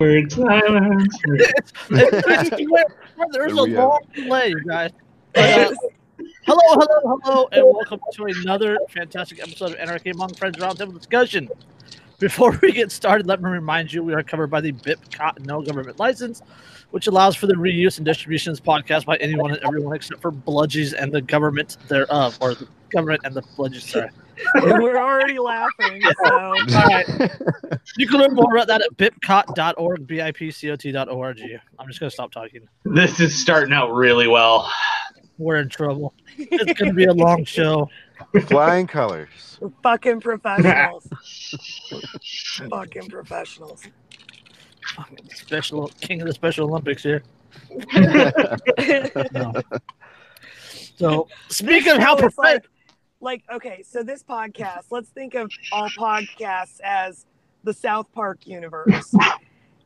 Awkward silence. It's- it's- I swear, there's a There we go. long delay, you guys. But, uh, hello, hello, hello, and welcome to another fantastic episode of Anarchy Among Friends Roundtable Discussion. Before we get started, let me remind you we are covered by the BIPCOT no government license, which allows for the reuse and distribution of this podcast by anyone and everyone except for bludgies and the government thereof, or the government and the bludgies. Sorry. We're already laughing. So All right. You can learn more about that at bipcot.org, B-I-P-C-O-T.org. I'm just going to stop talking. This is starting out really well. We're in trouble. It's going to be a long show. Flying colors. we're fucking professionals. fucking professionals. Special King of the Special Olympics here. No. So speaking of how This show like, like, okay, so this podcast, let's think of all podcasts as the South Park universe.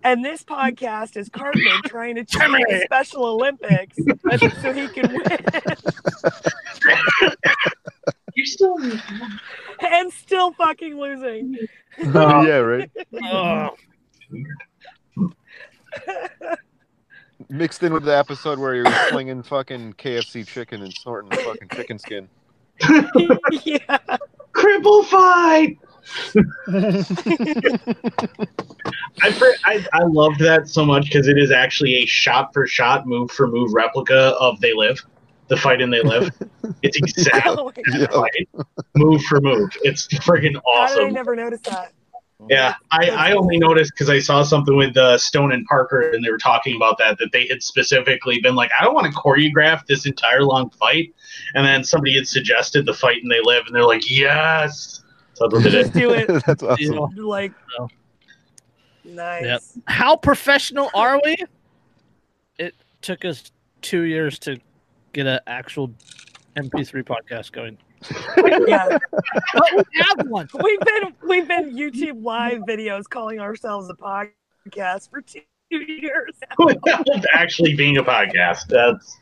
And this podcast is Cartman trying to cheat the Special Olympics so he can win You're still and still fucking losing. Oh, yeah, right. oh, Mixed in with the episode where he was slinging fucking KFC chicken and snorting fucking chicken skin. Yeah. Cripple fight. I, fr- I I loved that so much because it is actually a shot for shot, move for move replica of They Live, the fight in They Live. It's exactly Oh my God. Fight, move for move. It's friggin' How did I awesome. never notice that? Yeah, I, I only noticed because I saw something with uh, Stone and Parker, and they were talking about that that they had specifically been like, I don't want to choreograph this entire long fight, and then somebody had suggested the fight and they live, and they're like, yes. So they did it. Just do it That's awesome. you know, like No. nice. Yep. how professional are we? It took us two years to get an actual MP3 podcast going. Yeah. But we have one. We've been we've been YouTube live videos calling ourselves a podcast for two years. actually being a podcast. That's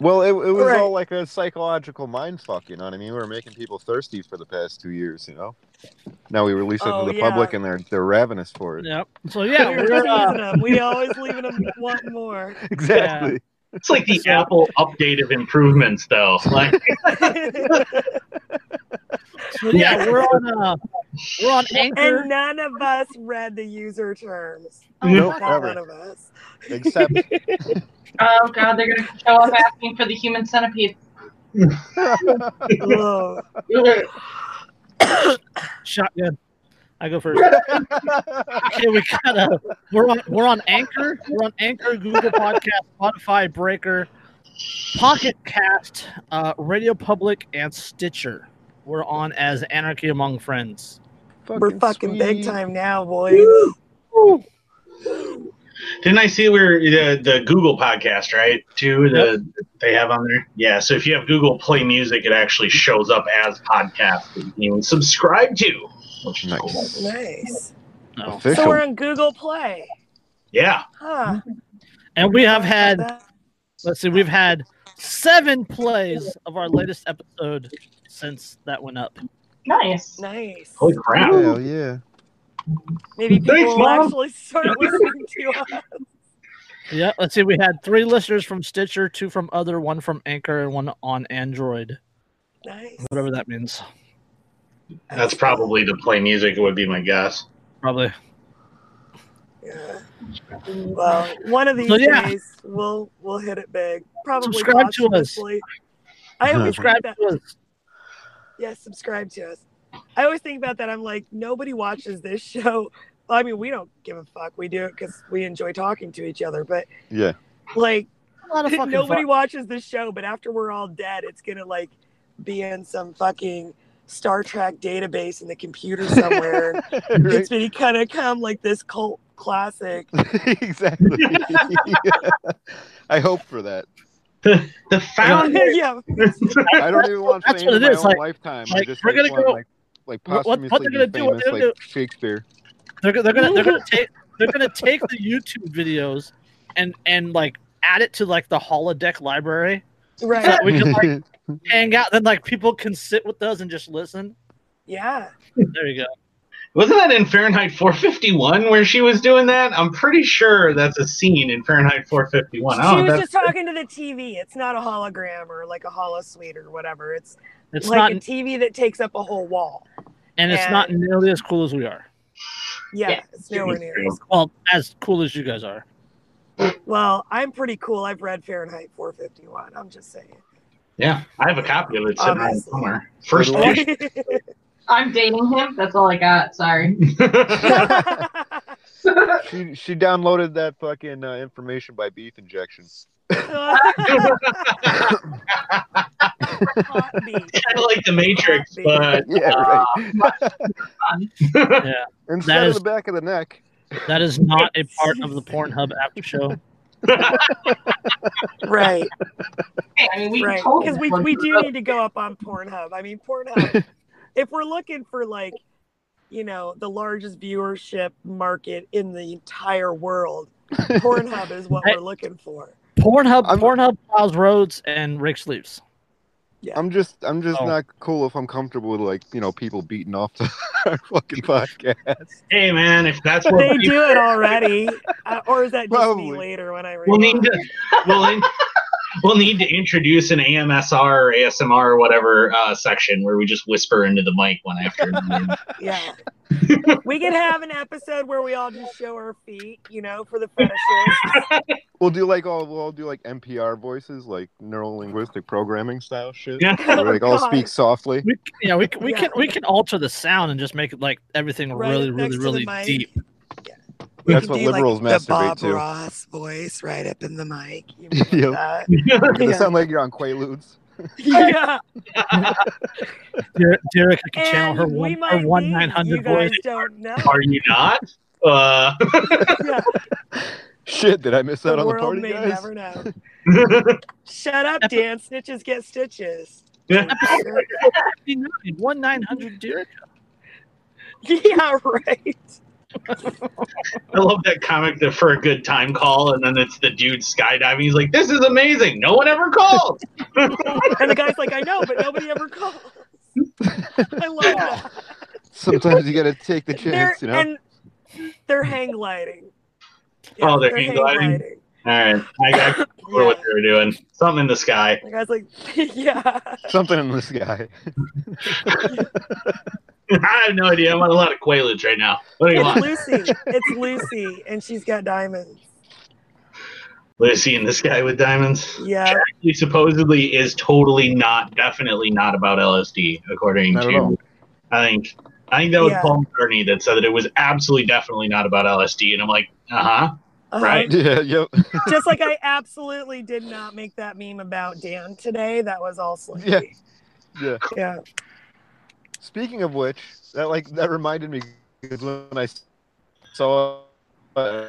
Well, it, it was Right. all like a psychological mind fuck, you know what I mean? We were making people thirsty for the past two years, you know? Now we release it Oh, to the yeah. public and they're they're ravenous for it. Yep. So yeah, we were we're uh, them. We always leaving them wanting more. Exactly. It's like the Apple update of improvements, though. Like, so yeah, we're on uh, we're on Anchor. and none of us read the user terms. Nope, Not ever. one of us. Except Oh god, they're gonna show up asking for the human centipede. Shotgun. I go first. Okay, we got a we're on we're on Anchor, we're on Anchor, Google Podcast, Spotify, Breaker, Pocket Cast, uh, Radio Public, and Stitcher. We're on as Anarchy Among Friends. We're fucking big time now, boys. didn't I see where the, the Google podcast, right? Too, the they have on there. Yeah. So if you have Google Play Music, it actually shows up as podcast that you can even subscribe to, which is Nice. Nice. No. So we're on Google Play. Yeah. Huh. And we have had let's see, we've had seven plays of our latest episode since that went up. Nice. Nice. Holy crap. Hell yeah. Maybe people Thanks, will Mom. actually start listening to us. Yeah, let's see. We had three listeners from Stitcher, two from other, one from Anchor, and one on Android. Nice. Whatever that means. That's probably to Play Music, would be my guess. Probably. Yeah. Well, one of these So, yeah. days we'll we'll hit it big. Probably Subscribe to us. I always Subscribe think to that. us. Yes, subscribe to us. I always think about that. I'm like, nobody watches this show. I mean, we don't give a fuck. We do it because we enjoy talking to each other. But Yeah. like, A lot of nobody fun. watches this show. But after we're all dead, it's gonna like be in some fucking Star Trek database in the computer somewhere. right? It's been kind of come like this cult classic. exactly. I hope for that. The founder. yeah, I don't even want That's fame what in it my is, own like- lifetime. like, I just we're gonna want, go- like like What- what- posthumously what they're gonna be do- what famous they're gonna like Shakespeare. They're, they're gonna they're gonna take they're gonna take the YouTube videos and and like add it to like the holodeck library. right. So we can like hang out. Then like people can sit with us and just listen. Yeah. There you go. Wasn't that in Fahrenheit 451 where she was doing that? I'm pretty sure that's a scene in Fahrenheit 451. she Oh, was that's just talking to the TV. It's not a hologram or like a holosuite or whatever. It's, It's like not, a TV that takes up a whole wall. and it's not nearly as cool as we are. Yeah, Yeah. it's nowhere near. as Well, as cool as you guys are. Well, I'm pretty cool. I've read Fahrenheit 451. I'm just saying. Yeah. I have a copy of it sitting around Obviously. somewhere. First Totally. I'm dating him. That's all I got. Sorry. She she downloaded that fucking uh, information by beef injection. Hot beat. kind of like the Matrix, but Yeah, uh, right. Yeah, Instead is- of the back of the neck. that is not a part of the Pornhub after show. Right, Hey, I mean, we right. Because we, we do need to go up on Pornhub. I mean, Pornhub, if we're looking for like, you know, the largest viewership market in the entire world, Pornhub is what we're looking for. Pornhub, I'm- Pornhub plows roads and rakes leaves. I'm just I'm just Oh. not cool if I'm comfortable with like you know people beating off the fucking podcast. hey, man, if that's what They do it already, uh, or is that just me later when I read? we'll need to we'll, in, we'll need to introduce an AMSR or ASMR or whatever uh, section where we just whisper into the mic one after. another. Yeah. we could have an episode where we all just show our feet, you know, for the fetishes. We'll do like all we'll all do like NPR voices, like neural linguistic programming style shit. Yeah. Where we like all God. speak softly. We, yeah, we, we Yeah. can we can alter the sound and just make it like everything Right really, up really, next really mic. deep. We That's could what do, liberals like, the Bob to. Ross voice right up in the mic. You know, Yep. like. Does it Yeah. sound like you're on Quaaludes? yeah. Derek, Derek I can channel her one, her might one be. nine You guys voice. don't know. Are you not? Uh, Yeah. Shit, did I miss out The on the world party, may guys? never know. Shut up, Dan. Snitches get stitches. One nine hundred Derek. yeah, right. I love that comic that for a good time call, and then it's the dude skydiving. He's like, "This is amazing. No one ever called." And the guy's like, I know, but nobody ever calls. I love that. Sometimes you gotta take the They're, chance, you know. And they're hang gliding. Oh, they're hang gliding? All right, I got Yeah. what they were doing. Something in the sky. The guy's like, yeah. Something in the guy. I have no idea. I'm on a lot of Quaaludes right now. What do you It's want? Lucy. It's Lucy, and she's got diamonds. Lucy and this guy with diamonds. Yeah. He supposedly is totally not, definitely not about LSD, according Not to. I think. I think that was Yeah. Paul McCartney that said that it was absolutely, definitely not about LSD, and I'm like, uh huh. Uh-huh. Right. Yeah, yep. Just like I absolutely did not make that meme about Dan today. That was all sleepy. Yeah. Yeah. Yeah. Speaking of which, that like that reminded me because when I saw uh,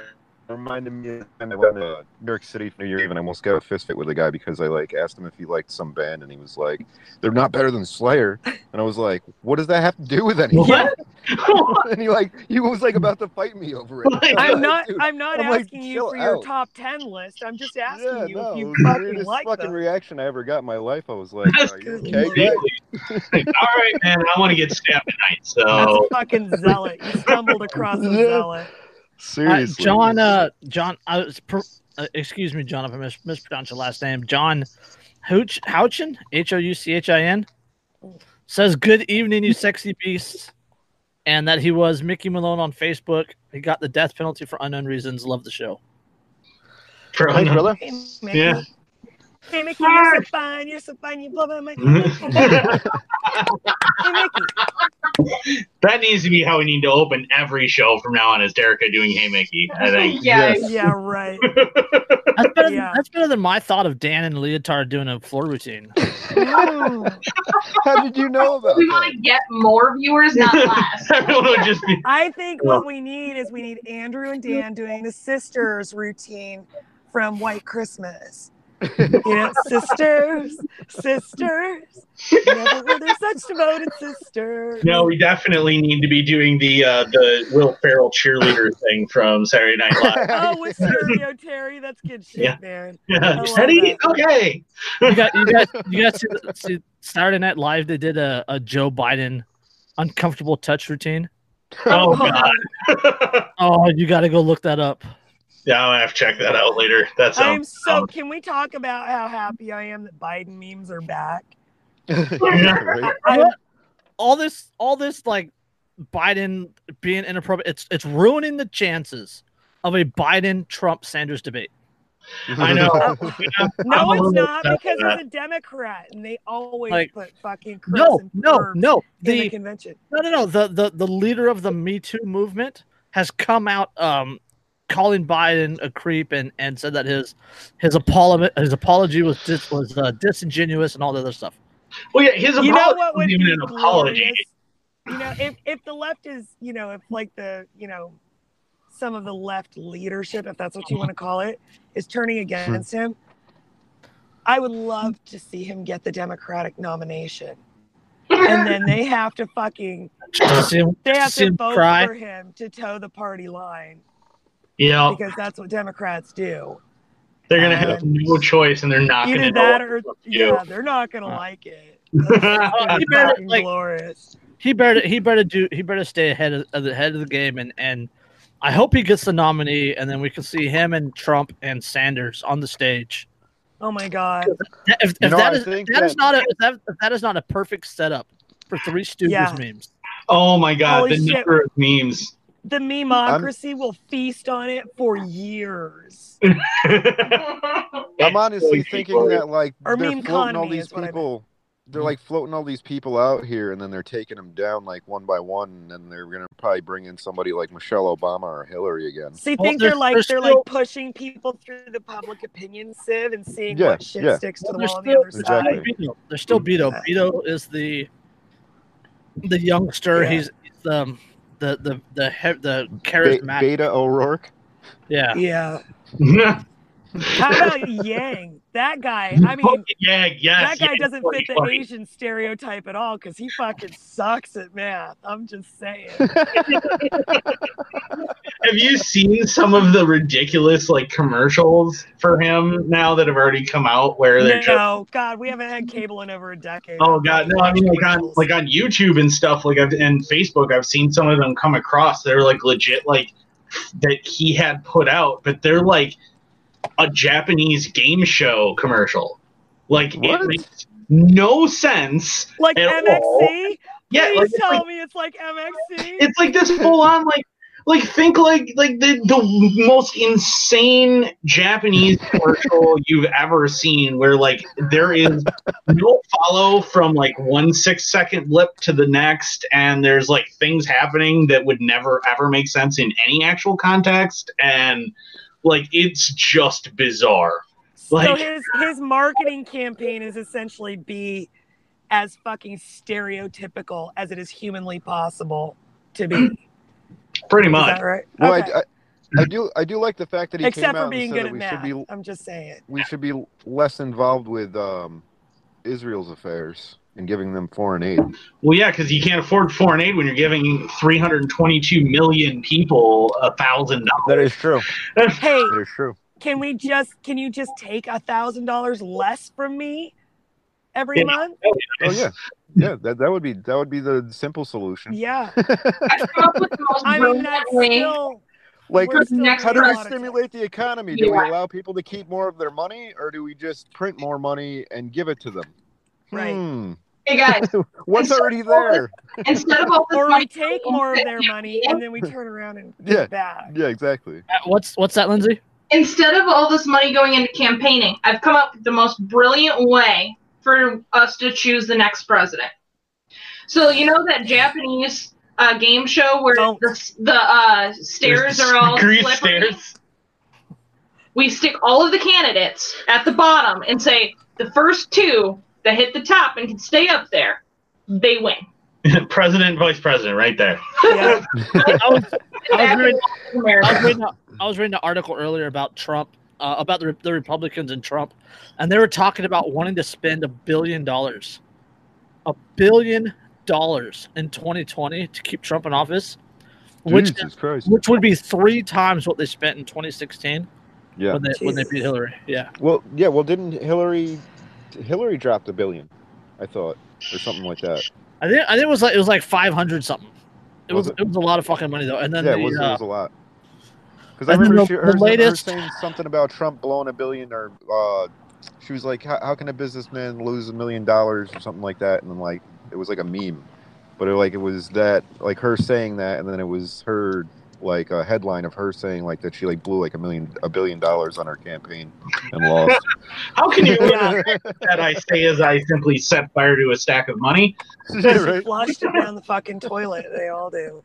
reminded me of the I went to uh, New York City for New Year Eve and I almost got a fist fit with a guy because I like asked him if he liked some band and he was like, "They're not better than Slayer," and I was like, "What does that have to do with anything?" What? and he like he was like about to fight me over it. I was I'm not. "Dude, I'm not I'm like, asking you chill for your top ten list. I'm just asking Yeah, you no, if you was the fucking like fucking them. reaction I ever got in my life. I was like, "Are you okay?" Really? Like, all right, man. I want to get stabbed tonight. That's So a fucking zealot. You stumbled across a Yeah. zealot. Uh, Seriously, John, uh, John, I was per, uh, excuse me, John, if I mis- mispronounced your last name. John Houch, Houchin, H O U C H I N, says, Good evening, you sexy beasts. And that he was Mickey Malone on Facebook. He got the death penalty for unknown reasons. Love the show. for Thanks, brother. Hey, Yeah. Hey, Mickey, you're so fine. You're so fine. You blow my mind. Mm-hmm. hey, Mickey. that needs to be how we need to open every show from now on. Is Derica doing Hey Mickey? I think. yeah. Yes. Yeah, right. That's better, Yeah. than, that's better than my thought of Dan and Leotard doing a floor routine. How did you know about We that? want to get more viewers, not less. Everyone would just be. I think what we need is we need Andrew and Dan doing the sisters routine from White Christmas. You know, sisters, sisters. Never were there such devoted sisters. No, we definitely need to be doing the uh, the Will Ferrell cheerleader thing from Saturday Night Live. Oh, with Cheri Oteri, that's good shit, Yeah. man. Yeah. love that. okay. You got you got you got see, see Saturday Night Live. They did a, a Joe Biden uncomfortable touch routine. Oh god. Oh, you got to go look that up. Yeah, I'm gonna have to check that out later. That I'm sounds. so. Can we talk about how happy I am that Biden memes are back? Right? I, All this, all this, like Biden being inappropriate. It's it's ruining the chances of a Biden Trump Sanders debate. I know. I'm no, it's not because with he's a Democrat and they always Like, put fucking Chris No, and no, no. in the The convention. no, no, no. The the the leader of the Me Too movement has come out um calling Biden a creep and and said that his his apology his apology was dis, was uh, disingenuous and all that other stuff. Well, yeah, his You apology know what would even be an apology. glorious? You know, if if the left is, you know, if like the, you know, some of the left leadership, if that's what you want to call it, is turning against him, I would love to see him get the Democratic nomination. And then they have to fucking Just to see him, they have to see to him vote cry. for him to toe the party line Yeah, because that's what Democrats do. they're gonna have no choice, and they're not Either gonna that know or what to do. yeah, they're not gonna Uh, like it. That's gonna be you better, like- glorious. he better he better do he better stay ahead of, of the head of the game and and I hope he gets the nominee and then we can see him and Trump and Sanders on the stage. Oh my god. If, You if know, that I is think if that is not a if that, if that is not a perfect setup for Three Stooges Yeah. memes. Oh my god, Holy the shit. number of memes. The memocracy will feast on it for years. I'm honestly thinking that like Or they're floating all these is I meant. people. They're mm-hmm. like floating all these people out here, and then they're taking them down like one by one, and then they're gonna probably bring in somebody like Michelle Obama or Hillary again. So you Well, think they're there's- like there's they're still- like pushing people through the public opinion sieve and seeing Yeah, what shit yeah. sticks to the There's wall on the still, other Exactly. side. Beto. There's still Beto. Beto is the the youngster. Yeah. He's, he's the the the the he, the Be- charismatic. Beto O'Rourke. yeah. Yeah. yeah, How about Yang? That guy. I mean, yeah, yes. that guy yeah, doesn't funny, fit the funny. Asian stereotype at all because he fucking sucks at math. I'm just saying. Have you seen some of the ridiculous like commercials for him now that have already come out where they're just No, God, we haven't had cable in over a decade. Oh god, no! I mean, like on like on YouTube and stuff, like I've and Facebook, I've seen some of them come across. They're like legit, like that he had put out, but they're like a Japanese game show commercial. Like What? it makes no sense. like MXC. all. Yeah, Please like, tell like me it's like MXC. it's like this full on like like think like like the the most insane Japanese commercial you've ever seen where like there is no follow from like one six second blip to the next and there's like things happening that would never ever make sense in any actual context and like it's just bizarre. so like- his his marketing campaign is essentially be as fucking stereotypical as it is humanly possible to be. Pretty Is much. that right? Well, Okay. I, I, I do I do like the fact that he Except came for out being and said good that at should math. be I'm just saying. we should be less involved with um, Israel's affairs and giving them foreign aid. Well, yeah, because you can't afford foreign aid when you're giving 322 million people a thousand dollars. That is true. Hey, That is true. can we just can you just take a thousand dollars less from me every Yeah. month? Oh yeah, yeah. That that would be that would be the simple solution. Yeah. I've come up with the most I mean that's still Like, we're still next how do we stimulate the economy? Do we allow people to keep more of their money, or do we just print more money and give it to them? Right. Hmm. Hey guys, What's And so- already there? instead of all this or we take more of their money and then we turn around and Yeah. back. Yeah, exactly. Uh, What's what's that, Lindsay? instead of all this money going into campaigning, I've come up with the most brilliant way for us to choose the next president. So you know that Japanese uh, game show where Don't. the, the uh, stairs are all Grease slippery? stairs. We stick all of the candidates at the bottom and say the first two that hit the top and can stay up there, they win. president, vice president, right there. Yeah. I was, I was reading, I was reading, a, I was reading an article earlier about Trump, uh, about the, the Republicans and Trump, and they were talking about wanting to spend a billion dollars, a billion dollars in 2020 to keep Trump in office, which which would be three times what they spent in 2016 Yeah. when they when they beat Hillary. Yeah, Well, yeah. Well, didn't Hillary? Hillary dropped a billion, I thought, or something like that. I think I think it was like it was like 500 something. it was Was it? it was a lot of fucking money though. And then yeah, the, it was, uh, it was a lot. Because I remember the- she, the her, her saying something about Trump blowing a billion, or uh, she was like, how, "How can a businessman lose a million dollars or something like that?" And then like it was like a meme, but it, like it was that like her saying that, and then it was her like a headline of her saying like that she like blew like a million a billion dollars on her campaign and lost. How can you Yeah. that I say as I simply set fire to a stack of money? Yeah, right? Flushed it down the fucking toilet. They all do.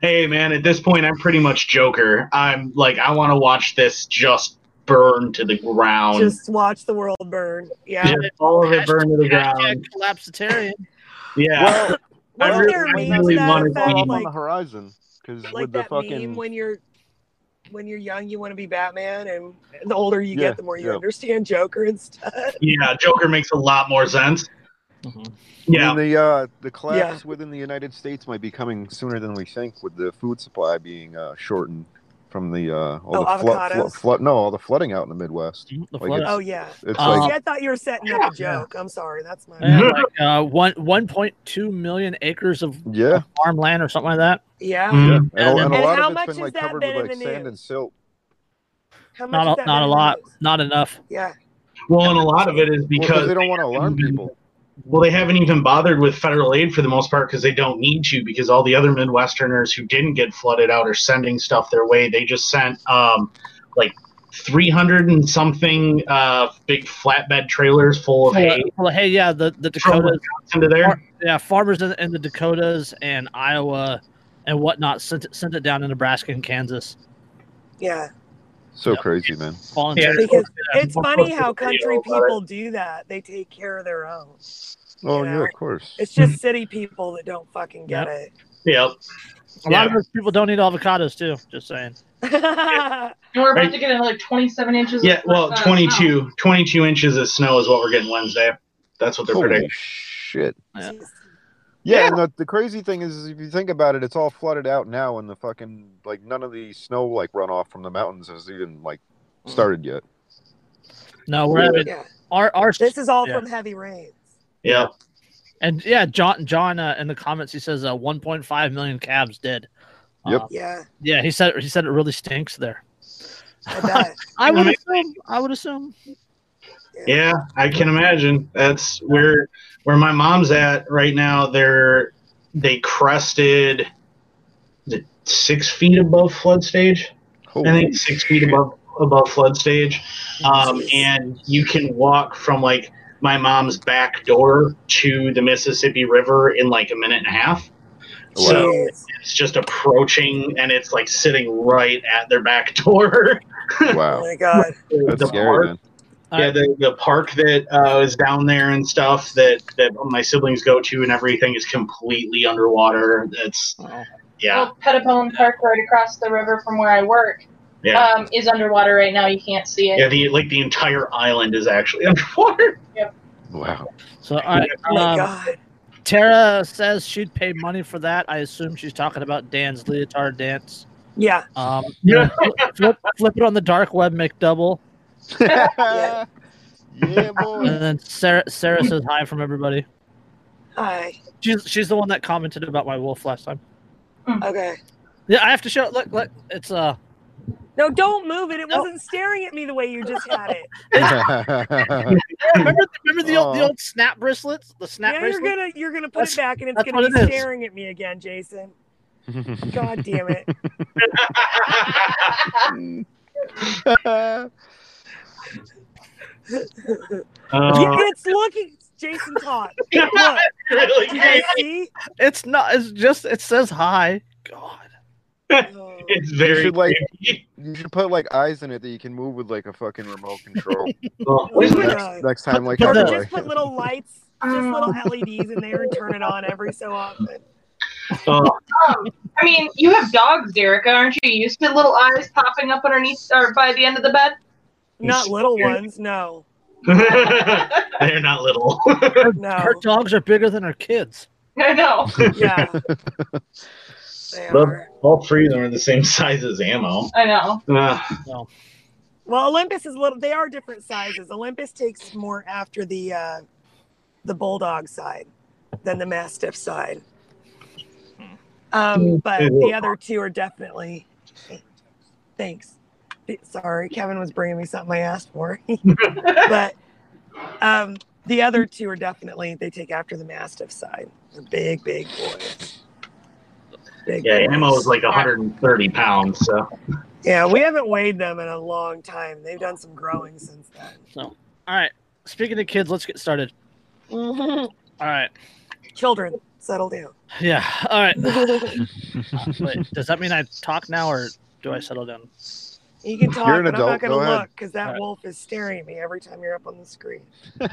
Hey man, at this point I'm pretty much Joker. I'm like I want to watch this just burn to the ground. Just watch the world burn. Yeah. Just all of it burn to the ground. Hashtag collapsitarian. Yeah. Well, I Wasn't really- there a I meme really to that wanted to effect? up on the horizon because like with the fucking meme when you're when you're young, you want to be Batman, and the older you Yeah, get, the more you yeah. understand Joker and stuff. Yeah, Joker makes a lot more sense. Mhm. Yeah. I mean, the uh, the collapse within the United States might be coming sooner than we think, with the food supply being uh, shortened from the uh, all Oh, the flood, avocados? flood, no, all the flooding out in the Midwest. The Like it's- Oh yeah. It's Uh, like See, I thought you were setting up a joke. I'm sorry. That's my and like uh, one one point two million acres of yeah, farmland or something like that. yeah. Mhm. yeah, and, a- And- and a and lot how of much it's been has like that covered been with in like the sand news? and silt. How much Not a, not a lot, news? not enough. Yeah. Well, and a lot of it is Because because they don't want to alarm people. Well, they haven't even bothered with federal aid for the most part because they don't need to because all the other Midwesterners who didn't get flooded out are sending stuff their way. They just sent um, like 300 and something uh, big flatbed trailers full of hay Well, hey, yeah, the the Dakotas, into there. Far- yeah, farmers in, in the Dakotas and Iowa and whatnot sent it, sent it down to Nebraska and Kansas. Yeah. So Yep. crazy, man. Volunteers. Because Yeah, it's funny how country people do that. They take care of their own. Oh You yeah, know? of course. It's just city people that don't fucking get it. Yep. A lot of those people don't eat avocados too. Just saying. it. And we're about Right. to get another 27 inches. Yeah, of, well, uh, 22, 22 inches of snow is what we're getting Wednesday. That's what they're Holy predicting. shit. Yeah. Yeah, Yeah. and the, the crazy thing is, is if you think about it, it's all flooded out now, and the fucking like none of the snow like runoff from the mountains has even like started yet. No, we're having yeah. our our This is all Yeah. from heavy rains. Yeah. and yeah, John John uh, in the comments he says uh, 1.5 million calves dead. Yep. Uh, Yeah, yeah, he said he said it really stinks there. I. I would assume. I would assume. Yeah, I can imagine. That's where where my mom's at right now. They're they crested the six feet above flood stage. I think six feet above above flood stage. Um, and you can walk from like my mom's back door to the Mississippi River in like a minute and a half. So Jeez. it's just approaching, and it's like sitting right at their back door. Wow! Oh wow, my god. that's the scary, park, man. yeah, the, the park that uh, is down there and stuff that that my siblings go to and everything is completely underwater. It's Oh. yeah, Well, Pettibone Park, right across the river from where I work, yeah, um, is underwater right now. You can't see it. yeah. The like the entire island is actually underwater. Yep. Wow. So all right, Oh my um, god. Tara says she'd pay money for that. I assume she's talking about Dan's leotard dance. Yeah. Um, Yeah. flip, flip it on the dark web, make double, yeah, and then Sarah Sarah says hi from everybody. Hi. She's she's the one that commented about my wolf last time. Okay. Yeah, I have to show it. Look, look, it's uh, No, don't move it. It No. wasn't staring at me the way you just had it. remember remember the old the old snap bracelets, the snap yeah, you're gonna you're gonna put That's- it back and it's gonna be it is. staring at me again, Jason. God damn it. Uh, it's looking Jason taught. Look, really do you see? It's not. It's just. It says hi. God. Oh. It's very should, like- you should put like eyes in it that you can move with like a fucking remote control. Oh, Oh isn't my that- God. Next time, like Put Or the- just put little lights, just little LEDs in there and turn it on every so often. oh, Um, I mean, you have dogs, Derica, aren't you? You used to little eyes popping up underneath or by the end of the bed. Not little ones, no. they're not little. No. Her dogs are bigger than her kids. I know. Yeah. They Well- are. All three of them are the same size as ammo. I know. Uh, Well, Olympus is little. They are different sizes. Olympus takes more after the uh, the bulldog side than the mastiff side. Um, but the other two are definitely. Thanks. Sorry, Kevin was bringing me something I asked for. but um, the other two are definitely they take after the mastiff side. They're big, big boys. Big Yeah, boys. Ammo is like 130 pounds. So Yeah, we haven't weighed them in a long time. They've done some growing since then. So, all right. Speaking of kids, let's get started. All right. Children, settle down. Yeah. All right. Wait, does that mean I talk now, or do I settle down? You can talk, You're an but I'm not going to look because that Alright. wolf is staring at me every time you're up on the screen.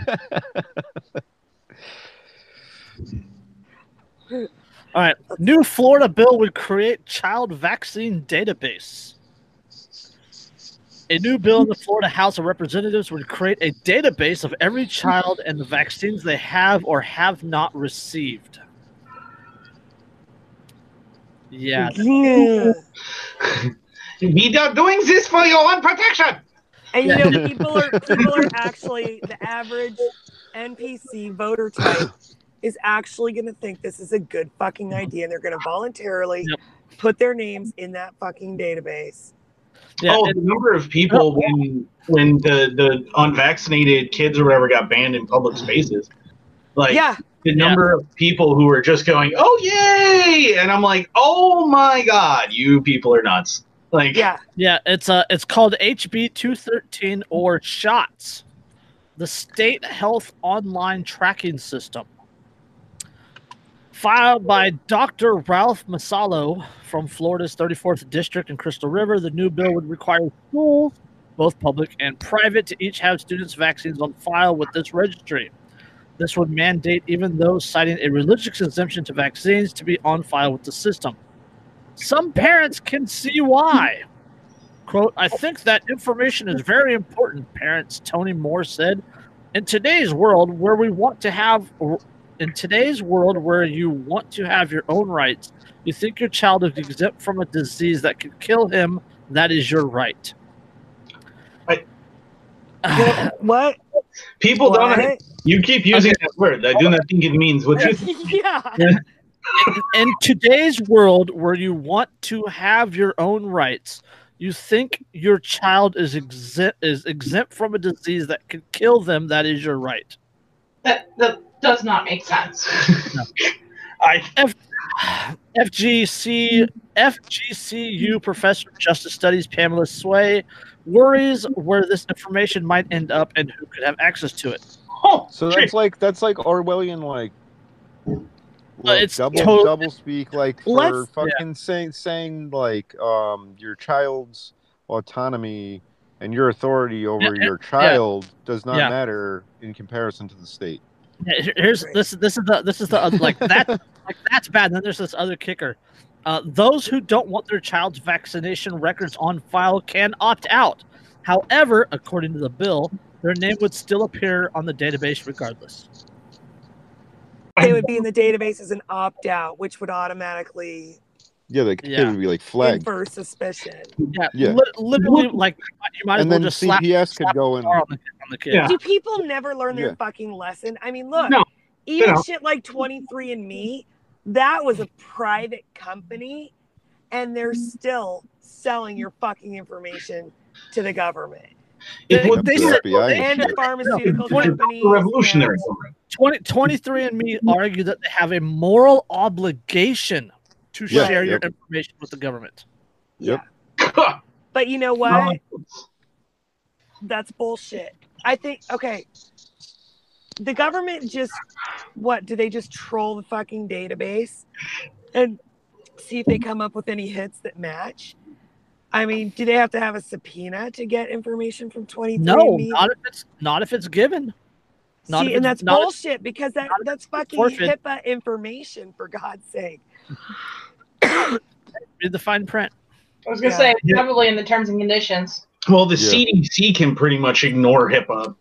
All right. New Florida bill would create child vaccine database. A new bill in the Florida House of Representatives would create a database of every child and the vaccines they have or have not received. Yeah. Yeah. we are doing this for your own protection. And you know, people are people are actually the average NPC voter type is actually going to think this is a good fucking idea, and they're going to voluntarily Yep. put their names in that fucking database. Yeah. oh, the number of people oh, when when the the unvaccinated kids or whatever got banned in public spaces, like yeah, the number of people who were just going, "Oh yay!" and I'm like, "Oh my god, you people are nuts!" Like, yeah. Yeah, it's uh it's called HB 213 or SHOTS, the State Health Online Tracking System. Filed by Dr. Ralph Massullo from Florida's 34th District in Crystal River, the new bill would require schools, both public and private, to each have students' vaccines on file with this registry. This would mandate even those citing a religious exemption to vaccines to be on file with the system. Some parents can see why. Quote, I think that information is very important, parents, Tony Moore said. In today's world where we want to have in today's world where you want to have your own rights, you think your child is exempt from a disease that could kill him, that is your right. I- What? people don't. You keep using that word. I do not think it means what you. yeah. In, in today's world where you want to have your own rights, you think your child is exempt is exempt from a disease that could kill them, that is your right. That that does not make sense. I FGC FGCU professor of justice studies Pamela Sway worries where this information might end up and who could have access to it. oh, So shit. that's like that's like Orwellian like. Like it's double tot- double speak like for Let's- fucking saying saying like um your child's autonomy and your authority over Yeah, your child does not Yeah. matter in comparison to the state. Here's this this is the this is the uh, like that like that's bad. then there's this other kicker. Uh, those who don't want their child's vaccination records on file can opt out. However, according to the bill, their name would still appear on the database regardless. They would be in the database as an opt out, which would automatically Yeah, the Yeah. kid would be like flagged. for suspicion. Yeah, Yeah. li- literally, like you might as And well then just CPS slap could go in. on the, on the kid. Yeah. Do people never learn their Yeah. fucking lesson? I mean, look, No, even don't. shit like Twenty Three and Me, that was a private company, and they're mm-hmm. still selling your fucking information to the government it They- would they to said- FBI and and the pharmaceutical it's companies. revolutionary. and- 20, 23andMe argue that they have a moral obligation to Yeah, share your information with the government. Yep. Yeah. But you know what? That's bullshit. I think okay. The government just what do they just troll the fucking database and see if they come up with any hits that match? I mean, do they have to have a subpoena to get information from 23 No, not if it's not if it's given. Not if See, and it's- that's not if- bullshit because that that's fucking forfeit. HIPAA information for God's sake. Read the fine print. I was gonna Yeah. say Yeah. probably in the terms and conditions. Well, the Yeah. CDC can pretty much ignore HIPAA.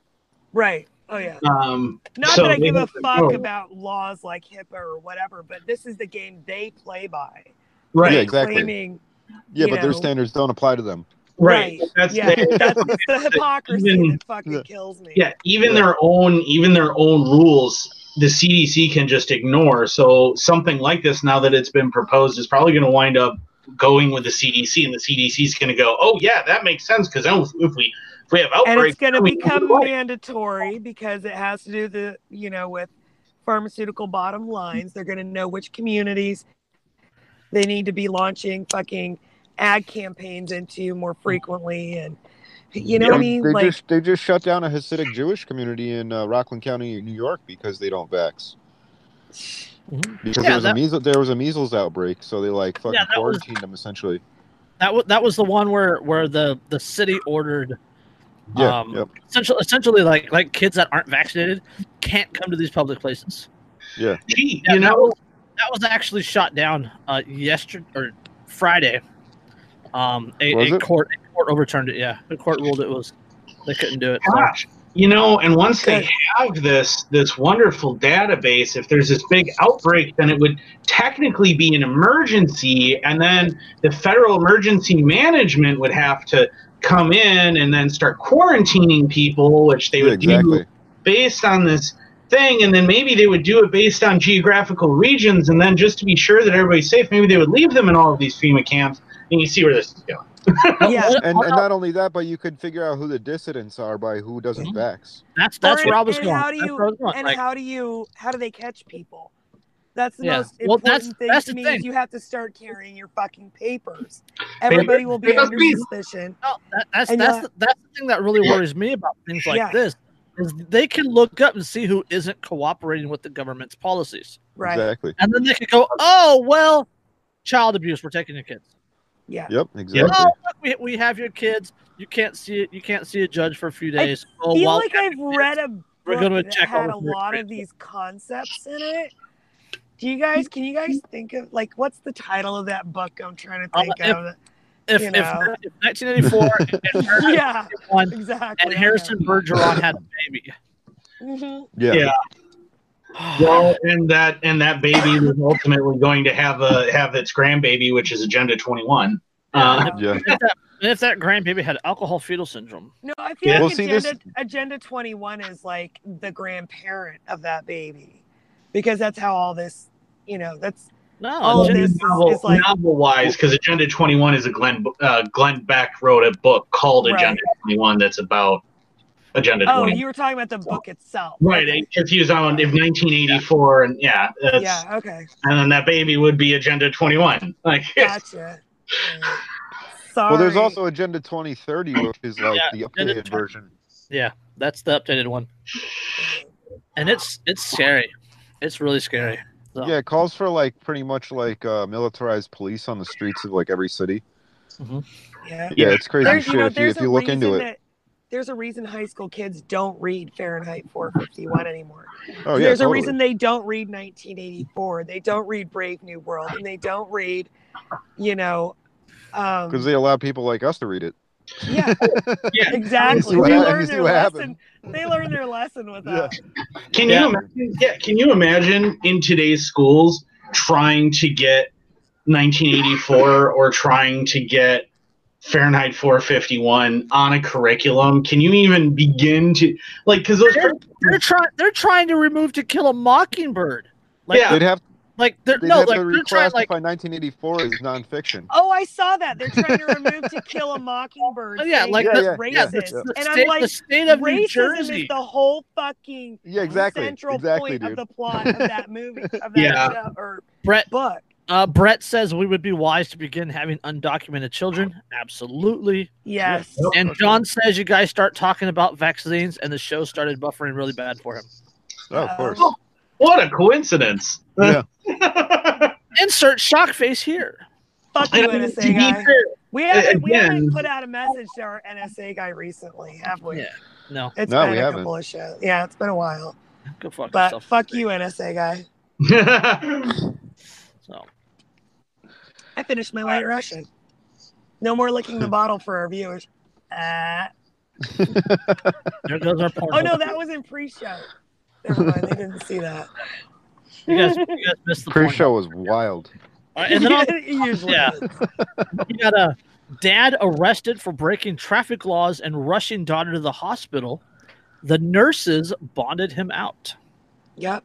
Right. Oh yeah. Um, Not so that I give a fuck know. about laws like HIPAA or whatever, but this is the game they play by. Right, Yeah, exactly. Claiming, Yeah, you but their standards don't apply to them. right. Right. That's yeah, the- that's the hypocrisy Even- that fucking Yeah. kills me. yeah. Even Yeah. their own, even their own rules the CDC can just ignore. So something like this, now that it's been proposed, is probably going to wind up going with the CDC, and the CDC is going to go, "Oh yeah, that makes sense." Because if we if we have outbreaks, and it's going to become can do it. mandatory because it has to do the you know with pharmaceutical bottom lines they're going to know which communities they need to be launching fucking ad campaigns into more frequently and you know what i mean They like just they just shut down a Hasidic Jewish community in uh, Rockland County, New York, because they don't vax. Mhm. Because Yeah, there was that- a measles there was a measles outbreak, so they like fucking Yeah, that was- quarantined them essentially. That was that was the one where where the the city ordered Yeah, um, yep. essentially essentially like like kids that aren't vaccinated can't come to these public places. Yeah. Gee, Yeah, you know, was, that was actually shot down uh, yesterday or Friday. Um, a, a court a court overturned it. Yeah, the court ruled it was they couldn't do it. so- gosh, you know, and once they have this this wonderful database, if there's this big outbreak, then it would technically be an emergency, and then the federal emergency management would have to come in and then start quarantining people, which they Yeah, would do based on this thing and then maybe they would do it based on geographical regions and then just to be sure that everybody's safe maybe they would leave them in all of these fema camps and you see where this is going yeah And, and not only that, but you could figure out who the dissidents are by who doesn't Mhm. vax. That's that's Or- where I was and going. how do you- where I was going. and Like, how do you how do they catch people that's the Yeah. most Well, important that's- thing that's to the me thing. is you have to start carrying your fucking papers everybody will be under please. suspicion no, that, that's that's the, that's the thing that really worries me about things like Yeah. this is they can look up and see who isn't cooperating with the government's policies, right Exactly. and then they could go, "Oh well, child abuse. We're taking your kids. yeah Yep. Exactly. Oh, look, we, we have your kids. You can't see it. You can't see a judge for a few I days. oh, feel like I've read a We're book gonna that check had a all of lot of these concepts in it. Do you guys? Can you guys think of like what's the title of that book? I'm trying to Uh, think if- of. If, you if, know. if 1984 and, Harrison yeah, won, exactly. and Harrison Bergeron had a baby. hmm Yeah. Yeah. well and that and that baby was ultimately going to have a have its grandbaby which is agenda 21 uh, Yeah. And if that, if that grandbaby had alcohol fetal syndrome, No, I feel Yeah. like Well, Agenda, this- Agenda 21 is like the grandparent of that baby, because that's how all this, you know, that's no, All of this novel, is like- novel wise because agenda 21 is a glenn uh, glenn beck wrote a book called Right. agenda 21 that's about agenda oh, 21 you were talking about the book itself, Right, Okay. if he was on if 1984, and yeah, that's, Yeah. Okay. and then that baby would be Agenda 21. Like, Gotcha. Right. Sorry. Well, there's also Agenda 2030, which is like Yeah, the Agenda updated version. yeah, that's the updated one, and it's it's scary. It's really scary. So, Yeah, it calls for like pretty much like uh, militarized police on the streets of like every city. Yeah. Yeah, Yeah. it's crazy There's, shit you know, if you if you look into reason it. that there's a reason high school kids don't read Fahrenheit 451 anymore. Oh yeah, there's totally. a reason they don't read 1984. They don't read Brave New World, and they don't read, you know, um, because they allow people like us to read it. Yeah, yeah. exactly. They what- learn their lesson. They learn their lesson with Yeah. that. Can Yeah. you imagine? Yeah, can you imagine in today's schools trying to get 1984 or trying to get Fahrenheit 451 on a curriculum? Can you even begin to like? Because those They're, they're trying. They're trying to remove To Kill a Mockingbird. Like, Yeah. They'd have, like they're they'd no, have like to they're trying. reclassify Like, 1984 is nonfiction. Oh, I saw that. They're trying to remove To Kill a Mockingbird. Oh, yeah, like it's the- racist. yeah, the, yeah. the And state, I'm like, the state of New Jersey. is the whole fucking Yeah, exactly. central exactly, point dude. of the plot of that movie, of that Yeah. show or Brett, book. uh, Brett says we would be wise to begin having undocumented children. Absolutely. Yes. And John says you guys start talking about vaccines, and the show started buffering really bad for him. oh, of course. Oh. What a coincidence. Yeah. Insert shock face here. Fuck you, NSA guy. We haven't we haven't put out a message to our NSA guy recently, have we? Yeah. No, It's No, been we a haven't. couple of shows. Yeah, it's been a while. go fuck But yourself. fuck you, NSA guy. So I finished my light Russian. No more licking the bottle for our viewers. Uh, there goes our porn. oh no, that was in pre-show. Never mind, they didn't see that. you guys, you guys missed the porn. Pre-show was wild. All right, and then on, It usually Yeah. is. we got a dad arrested for breaking traffic laws and rushing daughter to the hospital. The nurses bonded him out. Yep.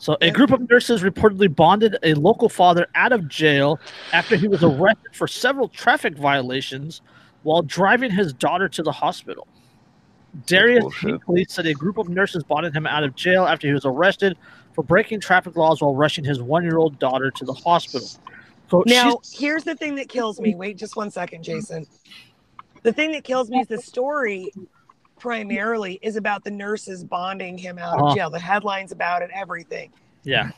So a group of nurses reportedly bonded a local father out of jail after he was arrested for several traffic violations while driving his daughter to the hospital. Darius bullshit. Hinckley said a group of nurses bonded him out of jail after he was arrested for breaking traffic laws while rushing his one-year-old daughter to the hospital. So Now, here's the thing that kills me. Wait just one second, Jason. The thing that kills me is the story primarily is about the nurses bonding him out Uh-huh. of jail. The headlines about it, everything. yeah,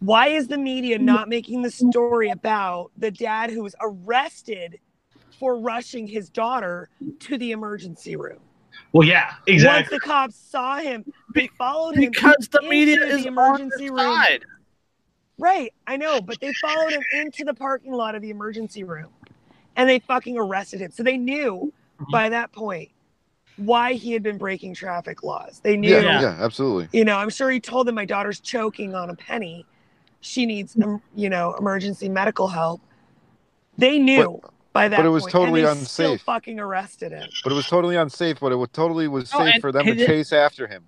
Why is the media not making the story about the dad who was arrested for rushing his daughter to the emergency room? Well, yeah, exactly. Once the cops saw him, they followed him. because the into media the is on emergency their room. side. Right, I know, but they followed him into the parking lot of the emergency room and they fucking arrested him. So they knew Mhm. by that point why he had been breaking traffic laws. They knew, Yeah, Yeah. yeah, absolutely. you know, I'm sure he told them my daughter's choking on a penny. She needs, um, you know, emergency medical help. They knew by that but it was point, totally and they Still unsafe. fucking arrested him. But it was totally unsafe. But it was totally was Oh, safe and for them to did- chase after him.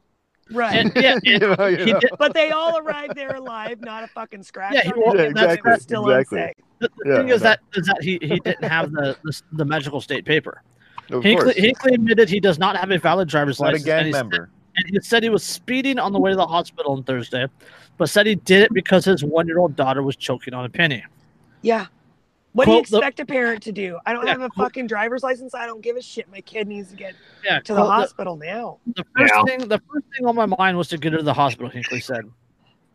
Right. And, yeah, you know, you know? did, but they all arrived there alive, not a fucking scratch. Yeah, on Yeah, and it exactly, Still exactly. unsafe. the, the Yeah, thing is know. that is that he, he didn't have the, the the magical state paper. Of Hinkley, course, Hinkley admitted he does not have a valid driver's not a license. gang and he, member. and he said he was speeding on the way to the hospital on Thursday, but said he did it because his one-year-old daughter was choking on a penny. Yeah. What do you Quote the- expect a parent to do? I don't Yeah, have a quote- fucking driver's license. I don't give a shit. My kid needs to get Yeah, to the quote, hospital now. The first Yeah. thing, the first thing on my mind was to get her to the hospital. Hinkley said.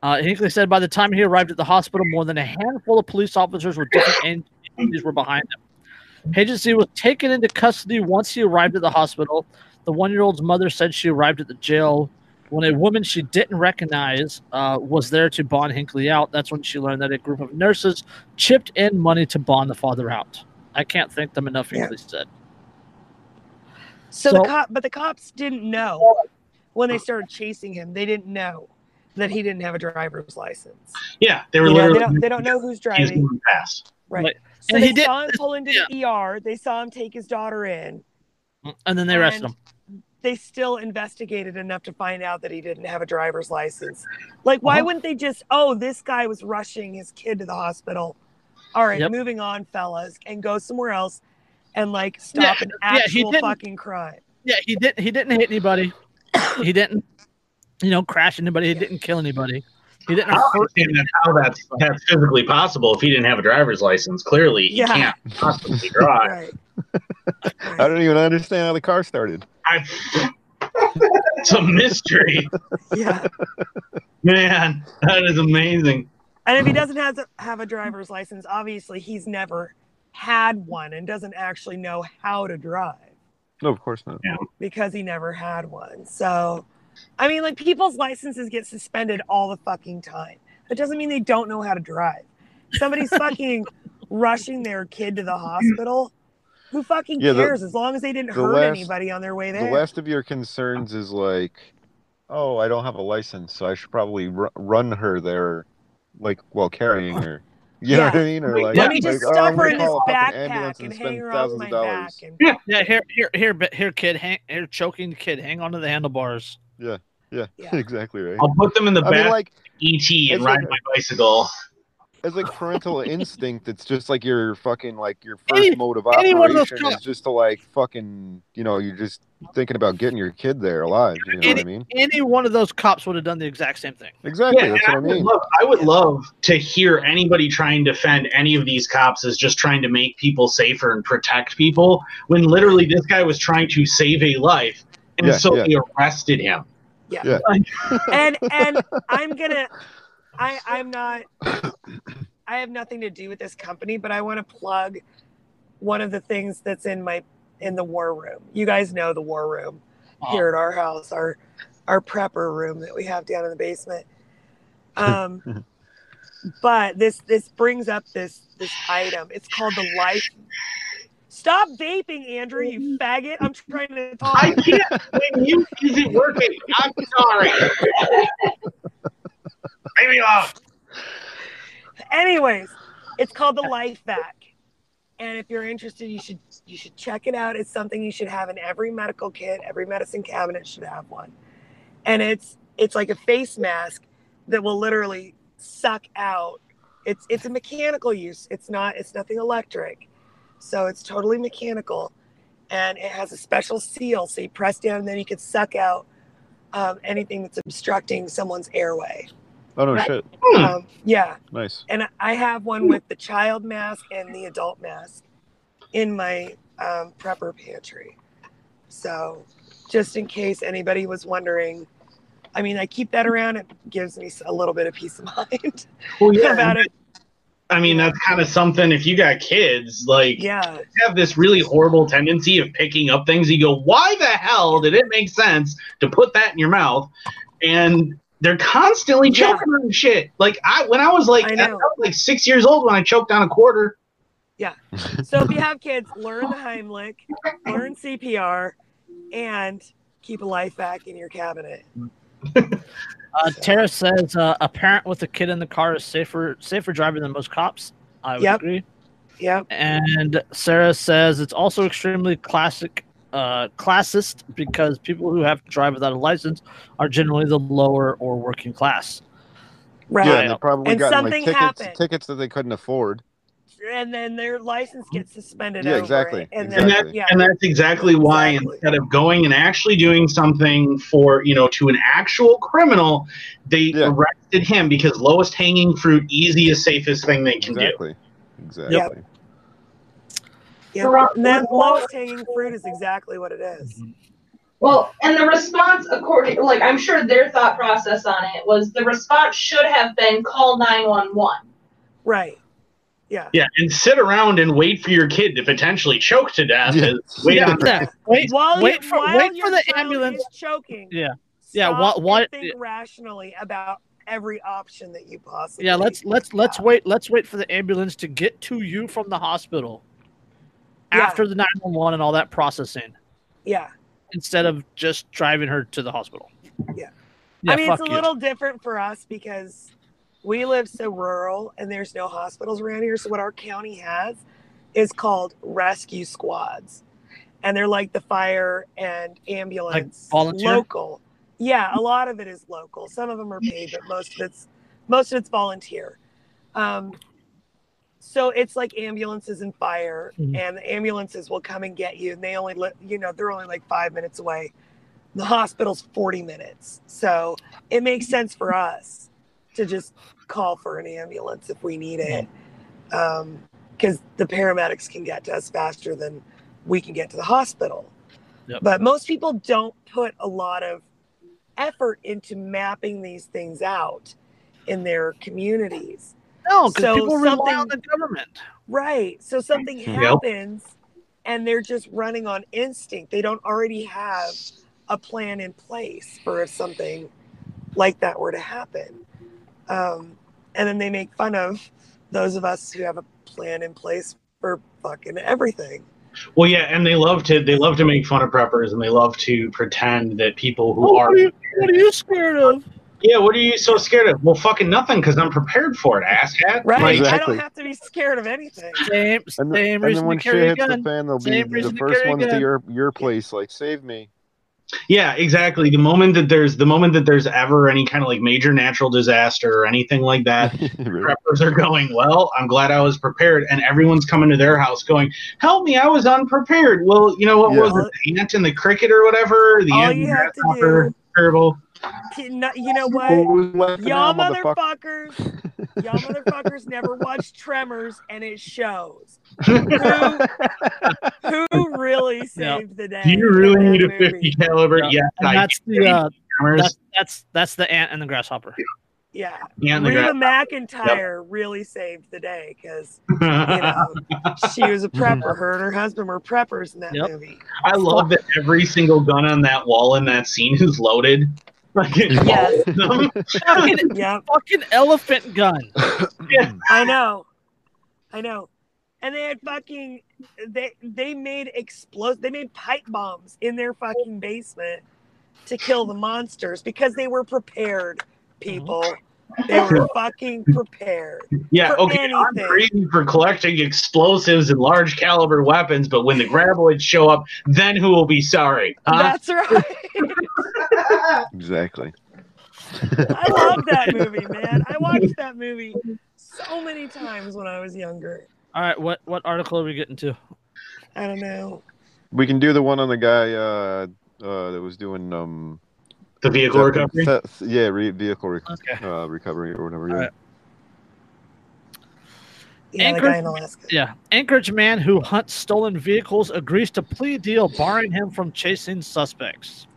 Uh, Hinkley said by the time he arrived at the hospital, more than a handful of police officers with different agencies were behind him. Agency was taken into custody once he arrived at the hospital. The one-year-old's mother said she arrived at the jail when a woman she didn't recognize uh, was there to bond Hinkley out. That's when she learned that a group of nurses chipped in money to bond the father out. I can't thank them enough. Yeah. Hinkley said. So, So- the cop, but the cops didn't know when they started chasing him. They didn't know that he didn't have a driver's license. Yeah, they were You know, they don't, they don't know who's driving. moving fast. Right. Right. So And they he did- saw him pull into yeah. the ER. They saw him take his daughter in. And then they arrested And him. They still investigated enough to find out that he didn't have a driver's license. Like, why Uh-huh. wouldn't they just, oh, this guy was rushing his kid to the hospital. All right, Yep. moving on, fellas, and go somewhere else and like stop an yeah, he actual didn't- fucking crime. Yeah, he didn't. He didn't hit anybody. he didn't, you know, crash anybody. He didn't kill anybody. He didn't I don't hurt. understand that- how that's that's physically possible if he didn't have a driver's license. Clearly, he Yeah. can't possibly drive. Right. I don't even understand how the car started. I, it's a mystery, Yeah. man. That is amazing. And if he doesn't have have a driver's license, obviously he's never had one and doesn't actually know how to drive No, of course not. Yeah. because he never had one. So, I mean, like people's licenses get suspended all the fucking time. That doesn't mean they don't know how to drive. Somebody's fucking rushing their kid to the hospital. Who fucking Yeah, the- cares as long as they didn't the hurt last- anybody on their way there. The there? last of your concerns is like, oh, I don't have a license, so I should probably ru- run her there, like while carrying her. You know Yeah. what I mean? Or like, Let me like, just oh, stuff I'm her gonna in this call a fucking backpack ambulance and hang spend her out thousands my of dollars. back. And, Yeah, here, here, here, here, kid, hang, here, choking kid, hang on to the handlebars. Yeah, Yeah. exactly right. I'll put them in the I back mean, like ET and ride like- my bicycle. As like parental instinct, it's just like your fucking like your first Any- mode of any of those operation is just to like fucking you know you're just thinking about getting your kid there alive. You know what I mean? Any one of those cops would have done the exact same thing. Exactly. Yeah, that's what I would mean. love, I would love to hear anybody trying to defend any of these cops as just trying to make people safer and protect people when literally this guy was trying to save a life and Yeah, so yeah. they arrested him. Yeah. And and I'm gonna I I'm not I have nothing to do with this company, but I want to plug one of the things that's in my in the war room. You guys know the war room uh-huh. here at our house, our our prepper room that we have down in the basement. Um mhm. but this this brings up this this item. It's called the life Stop vaping, Andrew, you mm-hmm. faggot. I'm trying to talk. I can't when you isn't working. I'm sorry. Maybe off. Anyways it's called the life back and if you're interested you should you should check it out it's something you should have in every medical kit every medicine cabinet should have one and it's it's like a face mask that will literally suck out. It's it's a mechanical use. It's not it's nothing electric. So it's totally mechanical and it has a special seal. So you press down and then you can suck out um, anything that's obstructing someone's airway. Oh no Right. shit. Hmm. Um, yeah. Nice. And I have one with the child mask and the adult mask in my um, prepper pantry. So, just in case anybody was wondering, I mean, I keep that around. It gives me a little bit of peace of mind Well, yeah, about it. I mean, that's kind of something. If you got kids, like Yeah, you have this really horrible tendency of picking up things. You go, why the hell did it make sense to put that in your mouth? And they're constantly Yeah. choking on shit. Like I, when I was like, I I, was like six years old when I choked on a quarter. Yeah. So if you have kids, learn the Heimlich, learn CPR, and keep a life back in your cabinet. Uh, Tara says uh, a parent with a kid in the car is safer safer driving than most cops. I would Yep. agree. Yep. And Sarah says it's also extremely classic, uh, classist because people who have to drive without a license are generally the lower or working class. Right. Yeah, and they probably And got like something tickets happened. tickets that they couldn't afford. And then their license gets suspended. Yeah, over exactly, it. And And, then, that, yeah. and that's exactly why Exactly. instead of going and actually doing something for you know to an actual criminal, they Yeah. arrested him because lowest hanging fruit, easiest, safest thing they can do. Exactly. Exactly. Yeah, and that lowest hanging fruit is exactly what it is. Well, and the response, according, like I'm sure their thought process on it was the response should have been call nine one one. Right. Yeah. Yeah, and sit around and wait for your kid to potentially choke to death. Yeah. Wait Yeah, on yeah. Wait, While wait you, for while wait your for the ambulance. choking. Yeah. Yeah, Stop wha- what- and think rationally about every option that you possibly. Yeah, let's let's let's have. wait. Let's wait for the ambulance to get to you from the hospital Yeah. after the nine one one and all that processing, Yeah. instead of just driving her to the hospital. Yeah. Yeah, I mean, it's a you. little different for us because we live so rural and there's no hospitals around here. So what our county has is called rescue squads, and they're like the fire and ambulance volunteer? local. Yeah, a lot of it is local. Some of them are paid, but most of it's most of it's volunteer. Um, so it's like ambulances and fire, Mhm. and the ambulances will come and get you, and they only li- you know they're only like five minutes away. The hospital's forty minutes, so it makes sense for us to just call for an ambulance if we need it, because the paramedics can get to us faster than we can get to the hospital. Yep. But most people don't put a lot of effort into mapping these things out in their communities. No, because so people rely on the government. Right. So something Yep. happens and they're just running on instinct. They don't already have a plan in place for if something like that were to happen. Um, and then they make fun of those of us who have a plan in place for fucking everything. Well, yeah, and they love to they love to make fun of preppers, and they love to pretend that people who Oh, are what, are you, what are you scared of? Yeah, what are you so scared of? Well, fucking nothing, because I'm prepared for it, asshat. Right. Like, I don't have to be scared of anything. Same, And, same and reason then when to shit carry a hits the gun. fan, they'll be the first carry ones to your your place. Like, save me. yeah, exactly. The moment that there's the moment that there's ever any kind of like major natural disaster or anything like that, Really. preppers are going, Well, I'm glad I was prepared, and everyone's coming to their house going, Help me, I was unprepared. Well, you know what Yeah. was it? The ant and the cricket or whatever? The All ant you and have to grasshopper, do- terrible. You know you know what? Y'all now, motherfucker? motherfuckers, y'all motherfuckers never watched Tremors, and it shows. Who really saved the day? Do you really in need a 50 caliber? Yeah. Yes, And that's do. the uh, that's that's that's the ant and the grasshopper. Yeah, and the Reba gra- McEntire really saved the day because you know she was a prepper. Her and her husband were preppers in that Yep. movie. I love that every single gun on that wall in that scene is loaded. Like, Yes. them. fucking, Yep, fucking elephant gun. I know, I know. And they had fucking they they made explode they made pipe bombs in their fucking basement to kill the monsters because they were prepared. Uh-huh. People, they were fucking prepared. Yeah, For okay, I'm anything. crazy for collecting explosives and large caliber weapons, but when the graboids show up, then who will be sorry? Huh? That's right. Exactly. I love that movie, man. I watched that movie so many times when I was younger. All right, what what article are we getting to? I don't know. We can do the one on the guy uh, uh, that was doing um. The vehicle recovery. theft- yeah, re- vehicle rec- Okay. uh, recovery or whatever. All Yeah. right. Yeah, Anchor- the guy in Alaska. Yeah, Anchorage man who hunts stolen vehicles agrees to plea deal, barring him from chasing suspects.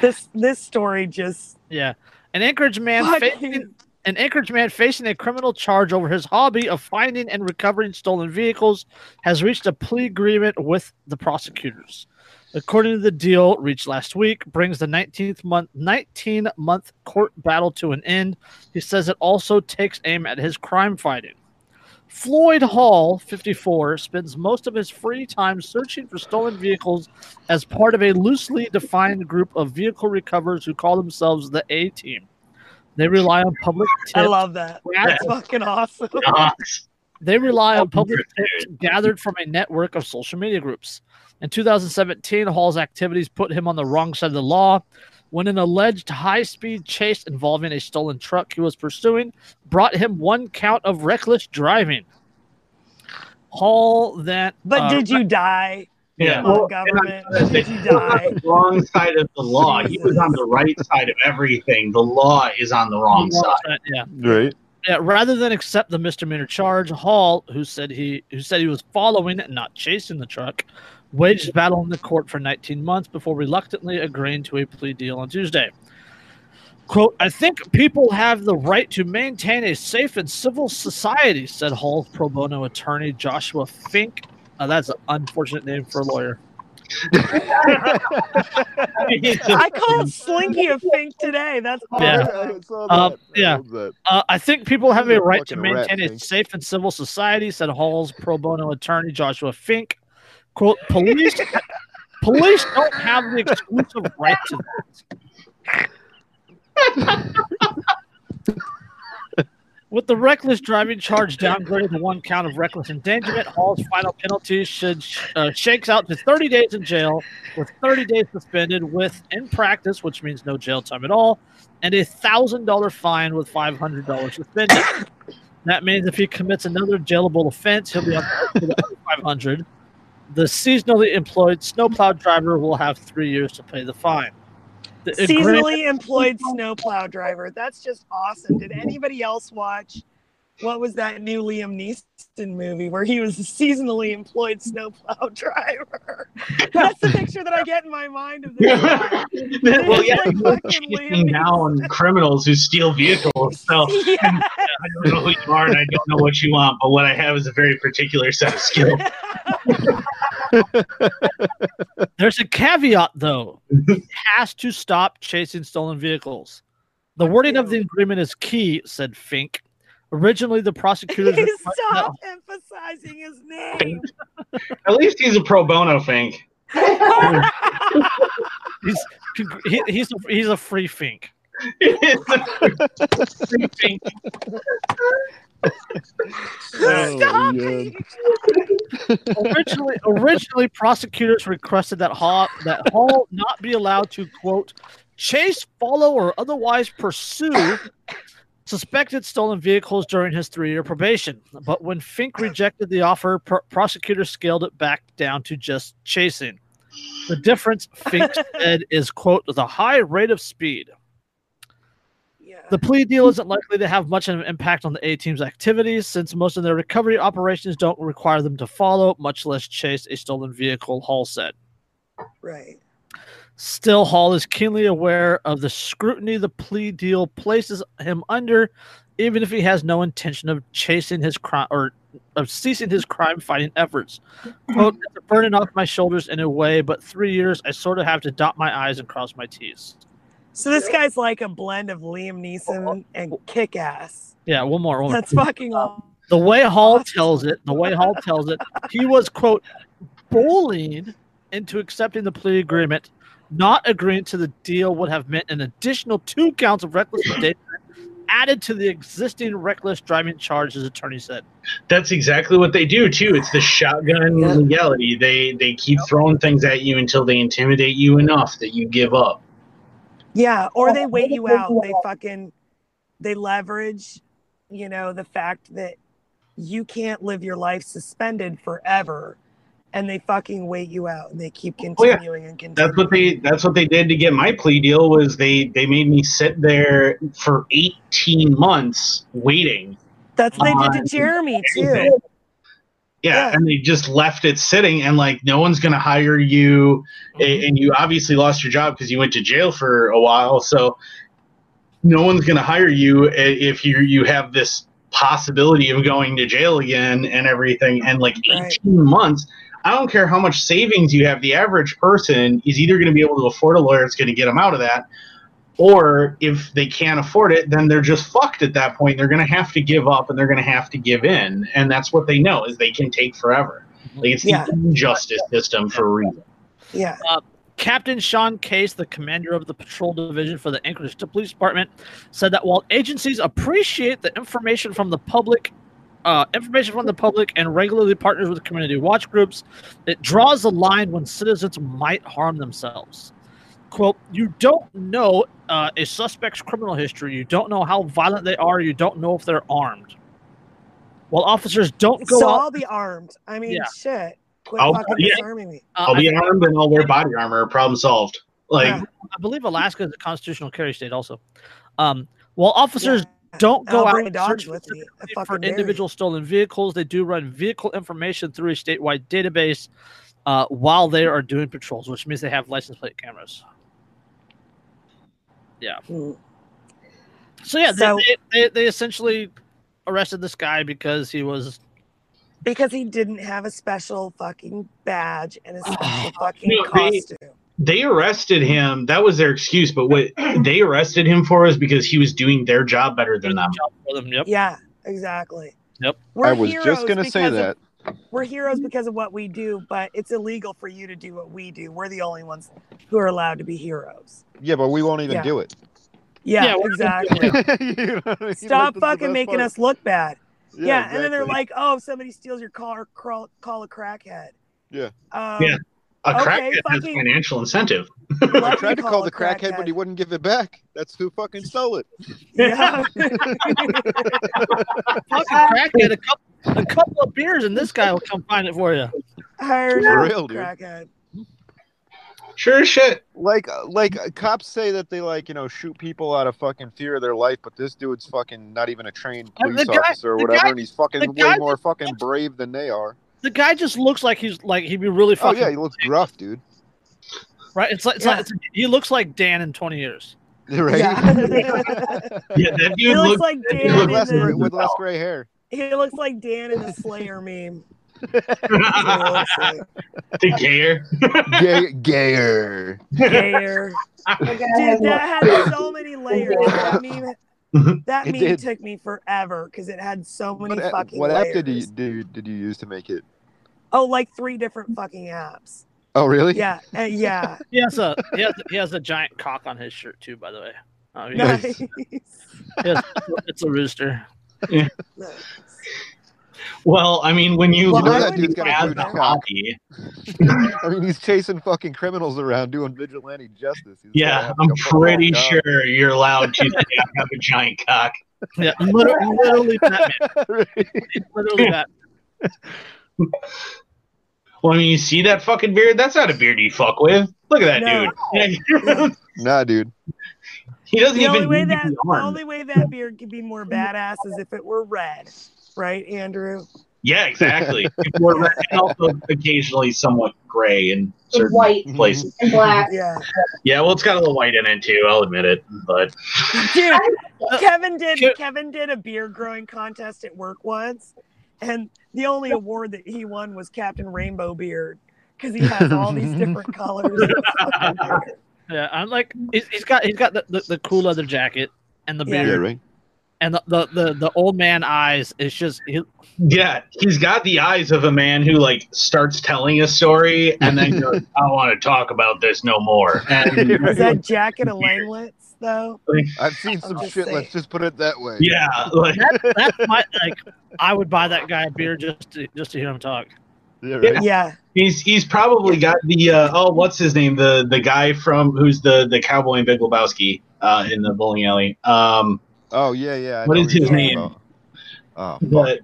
This this story just Yeah, an Anchorage man fucking facing an Anchorage man facing a criminal charge over his hobby of finding and recovering stolen vehicles has reached a plea agreement with the prosecutors. According to the deal reached last week, brings the 19th month 19 month court battle to an end. He says it also takes aim at his crime fighting. Floyd Hall, 54, spends most of his free time searching for stolen vehicles as part of a loosely defined group of vehicle recoverers who call themselves the A Team. They rely on public I love that. That's fucking awesome. Nice. They rely on public tips gathered from a network of social media groups. In 2017, Hall's activities put him on the wrong side of the law when an alleged high speed chase involving a stolen truck he was pursuing brought him one count of reckless driving. Hall then. But uh, did you die? Yeah. Come Well, government. and I- Did you die? wrong side of the law. He was on the right side of everything. The law is on the wrong side. Yeah. Right. Yeah, rather than accept the misdemeanor charge, Hall, who said he who said he was following and not chasing the truck, waged battle in the court for 19 months before reluctantly agreeing to a plea deal on Tuesday. Quote, I think people have the right to maintain a safe and civil society, said Hall's pro bono attorney Joshua Fink. Uh, that's an unfortunate name for a lawyer. I called Slinky a fink today. That's Yeah. awesome. I Um, that. I yeah. love. Uh, I think people have a right to maintain a safe and civil society, said Hall's pro bono attorney Joshua Fink. Quote, police police don't have the exclusive right to that. With the reckless driving charge downgraded to one count of reckless endangerment, Hall's final penalty should uh, shakes out to 30 days in jail, with 30 days suspended, with in practice, which means no jail time at all, and a thousand dollar fine with five hundred dollars suspended. That means if he commits another jailable offense, he'll be up to five hundred. The seasonally employed snowplow driver will have three years to pay the fine. The agreement- Seasonally employed snowplow driver. That's just awesome. Did anybody else watch? What was that new Liam Neeson movie where he was a seasonally employed snowplow driver? That's the picture that I get in my mind of this. well, yeah, Like fucking chasing Liam down criminals who steal vehicles. So Yeah. I don't know who you are and I don't know what you want, but what I have is a very particular set of skills. There's a caveat, though. he has to stop chasing stolen vehicles. The wording of the agreement is key, said Fink. Originally, the prosecutors He requested that- emphasizing his name. At least he's a pro bono Fink. he's he, he's a, he's a free Fink. Fink. Oh, Stop yeah. originally, originally, prosecutors requested that Hall that Hall not be allowed to quote chase, follow, or otherwise pursue suspected stolen vehicles during his three-year probation. But when Fink rejected the offer, pr- prosecutors scaled it back down to just chasing. The difference, Fink said, is quote the high rate of speed. The plea deal isn't likely to have much of an impact on the A team's activities since most of their recovery operations don't require them to follow, much less chase a stolen vehicle, Hall said. Right. Still, Hall is keenly aware of the scrutiny the plea deal places him under, even if he has no intention of chasing his crime or of ceasing his crime fighting efforts. Quote, it's a burden off my shoulders in a way, but three years I sort of have to dot my I's and cross my T's. So this guy's like a blend of Liam Neeson and Kick Ass. Yeah, one more. One more. That's fucking all. The way Hall tells it, the way Hall tells it, he was quote bullied into accepting the plea agreement. Not agreeing to the deal would have meant an additional two counts of reckless endangerment added to the existing reckless driving charge, his attorney said. That's exactly what they do too. It's the shotgun Yeah. legality. They they keep throwing things at you until they intimidate you enough that you give up. Yeah, or they wait you out. They fucking they leverage, you know, the fact that you can't live your life suspended forever. And they fucking wait you out and they keep Oh, yeah. continuing and continuing. That's what they that's what they did to get my plea deal was they they made me sit there for 18 months waiting. That's what they did to Jeremy too. Yeah, Yeah. and they just left it sitting and like no one's going to hire you a- mm-hmm. and you obviously lost your job because you went to jail for a while so no one's going to hire you if you you have this possibility of going to jail again and everything and like 18 Right. months i don't care how much savings you have the average person is either going to be able to afford a lawyer that's going to get them out of that or if they can't afford it then they're just fucked at that point they're going to have to give up and they're going to have to give in and that's what they know is they can take forever like it's the Yeah. injustice system for a reason Yeah. Captain Sean Case, the commander of the patrol division for the Anchorage Police Department, said that while agencies appreciate the information from the public, uh, information from the public, and regularly partners with community watch groups, it draws a line when citizens might harm themselves. "Quote: You don't know uh, a suspect's criminal history. You don't know how violent they are. You don't know if they're armed. While officers don't go So out, I'll be armed. I mean, Yeah. shit. Quit I'll- fucking yeah. disarming me. uh, I'll I be think- armed and I'll wear body armor. Problem solved. Like, Yeah. I believe Alaska is a constitutional carry state also. Um, while officers Yeah. don't go I'll out and search with me. I specifically fucking for dare you. individual stolen vehicles, they do run vehicle information through a statewide database uh, while they are doing patrols, which means they have license plate cameras. Mm. So yeah, So- they, they, they essentially arrested this guy because he was Because he didn't have a special fucking badge and a special fucking No, they- costume. they arrested him. That was their excuse. But what they arrested him for is because he was doing their job better than doing them. job for them. Yep. Yeah, exactly. Yep. We're I was just gonna say because of- that. We're heroes because of what we do, but it's illegal for you to do what we do. We're the only ones who are allowed to be heroes. Yeah, but we won't even Yeah. do it. Yeah, Yeah, exactly. You know I mean? Stop Like, fucking making part. us look bad. Yeah, and then they're like, "Oh, if somebody steals your car, crawl, call a crackhead." Yeah. Um, Yeah. A Okay, crackhead has fucking- financial incentive. I tried to call the a crackhead, but he wouldn't give it back. That's who fucking stole it. Yeah. Fucking crackhead, a couple, a couple of beers, and this guy will come find it for you. Hired For real, dude. crackhead. Sure as shit. Like, like uh, cops say that they like you know shoot people out of fucking fear of their life, but this dude's fucking not even a trained police guy- officer or whatever, guy- and he's fucking way guy more fucking brave than they are. The guy just looks like he's like he'd be really Oh fucking yeah, he looks gruff, dude. right. It's like, it's Yeah. like it's, he looks like Dan in twenty years. Right? Yeah. Yeah, that he dude looks looks like Dan with less gray, with less gray hair. He looks like Dan in the Slayer meme. That's what he looks like. the gayer. Gay, gayer. Gayer. Dude, that had so many layers. That meme, that meme did. took me forever because it had so many What, fucking what app layers. did you do? Did you use to make it? Oh, like three different fucking apps. Oh really? Yeah, uh, yeah. He has a he has, he has a giant cock on his shirt too. By the way, oh, he- Nice. Nice. has- it's a rooster. Nice. Well, I mean, when you Well, know that at dude's it got a as huge a cock. hobby, I mean, he's chasing fucking criminals around doing vigilante justice. He's yeah, I'm pretty job. sure you're allowed to have a giant cock. Yeah, literally, literally Batman. Literally Batman. Well, I mean, you see that fucking beard? That's not a beard you fuck with. Look at that No. dude. Nah, dude. he doesn't The only way that the only way that beard could be more badass is if it were red, right, Andrew? Yeah, exactly. People red and also occasionally somewhat gray in certain white places. and black. Yeah, Yeah, well, it's got a little white in it too. I'll admit it, but dude. Kevin did Sure. Kevin did a beard growing contest at work once, and the only award that he won was Captain Rainbow Beard because he has all these different colors. of fucking beard. Yeah, I'm like he's, he's got he's got the, the, the cool leather jacket and the beard Yeah, right. And the, the, the, the old man eyes. is just he, yeah, he's got the eyes of a man who like starts telling a story and then goes, "I don't want to talk about this no more." And Is that jacket of Langlets though? I've seen I'm some shit. saying. Let's just put it that way. yeah, like that, that's my like I would buy that guy a beer just to just to hear him talk. Yeah, right? Yeah. He's he's probably got the uh, oh what's his name the the guy from who's the the cowboy in Big Lebowski uh, in the bowling alley. Um, Oh yeah, yeah. I What know is you're his name? Oh, but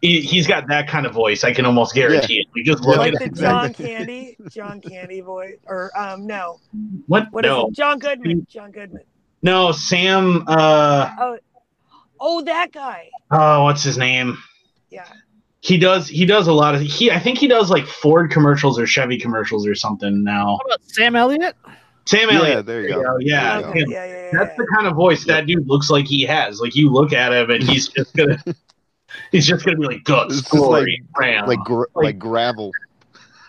he, he's got that kind of voice. I can almost guarantee it. We just look Like at the. John Candy, John Candy voice, or um, no, What? What no, it? John Goodman. John Goodman. no, Sam. Uh, Oh, oh, that guy. oh, what's his name? Yeah. He does. He does a lot of. He. I think he does like Ford commercials or Chevy commercials or something now. How about Sam Elliott? Sam Yeah, Elliott. there you go. Yeah, There you Okay. him. Yeah, yeah, yeah. That's the kind of voice that dude looks like he has. Like you look at him and he's just gonna. He's just gonna be like guts, It's just like- glory, ram. Like gr- like gravel.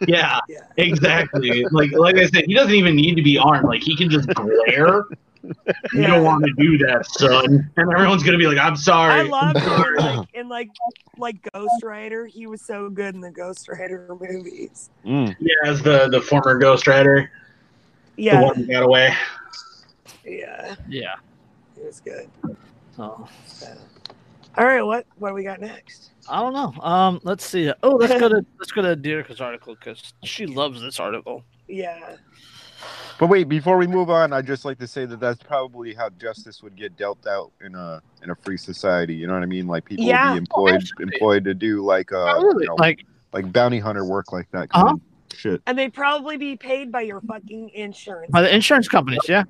yeah, Yeah. exactly. like like I said, he doesn't even need to be armed. Like he can just glare. You don't want to do that, son. And everyone's gonna be like, "I'm sorry." I love him in like, in like like Ghost Rider. He was so good in the Ghost Rider movies. Mm. Yeah, as the the former Ghost Rider, the Yeah, one who got away. yeah, Yeah. It was good. So So. All right, what what do we got next? I don't know. Um, let's see. Oh, let's go to let's go to Derica's article because she loves this article. Yeah, But wait, before we move on, I'd just like to say that that's probably how justice would get dealt out in a in a free society. You know what I mean? Like people Yeah. would be employed absolutely. employed to do like uh Absolutely. you know, Like like bounty hunter work like that. Kind Uh-huh. of shit. and they'd probably be paid by your fucking insurance. by the insurance companies. Yeah.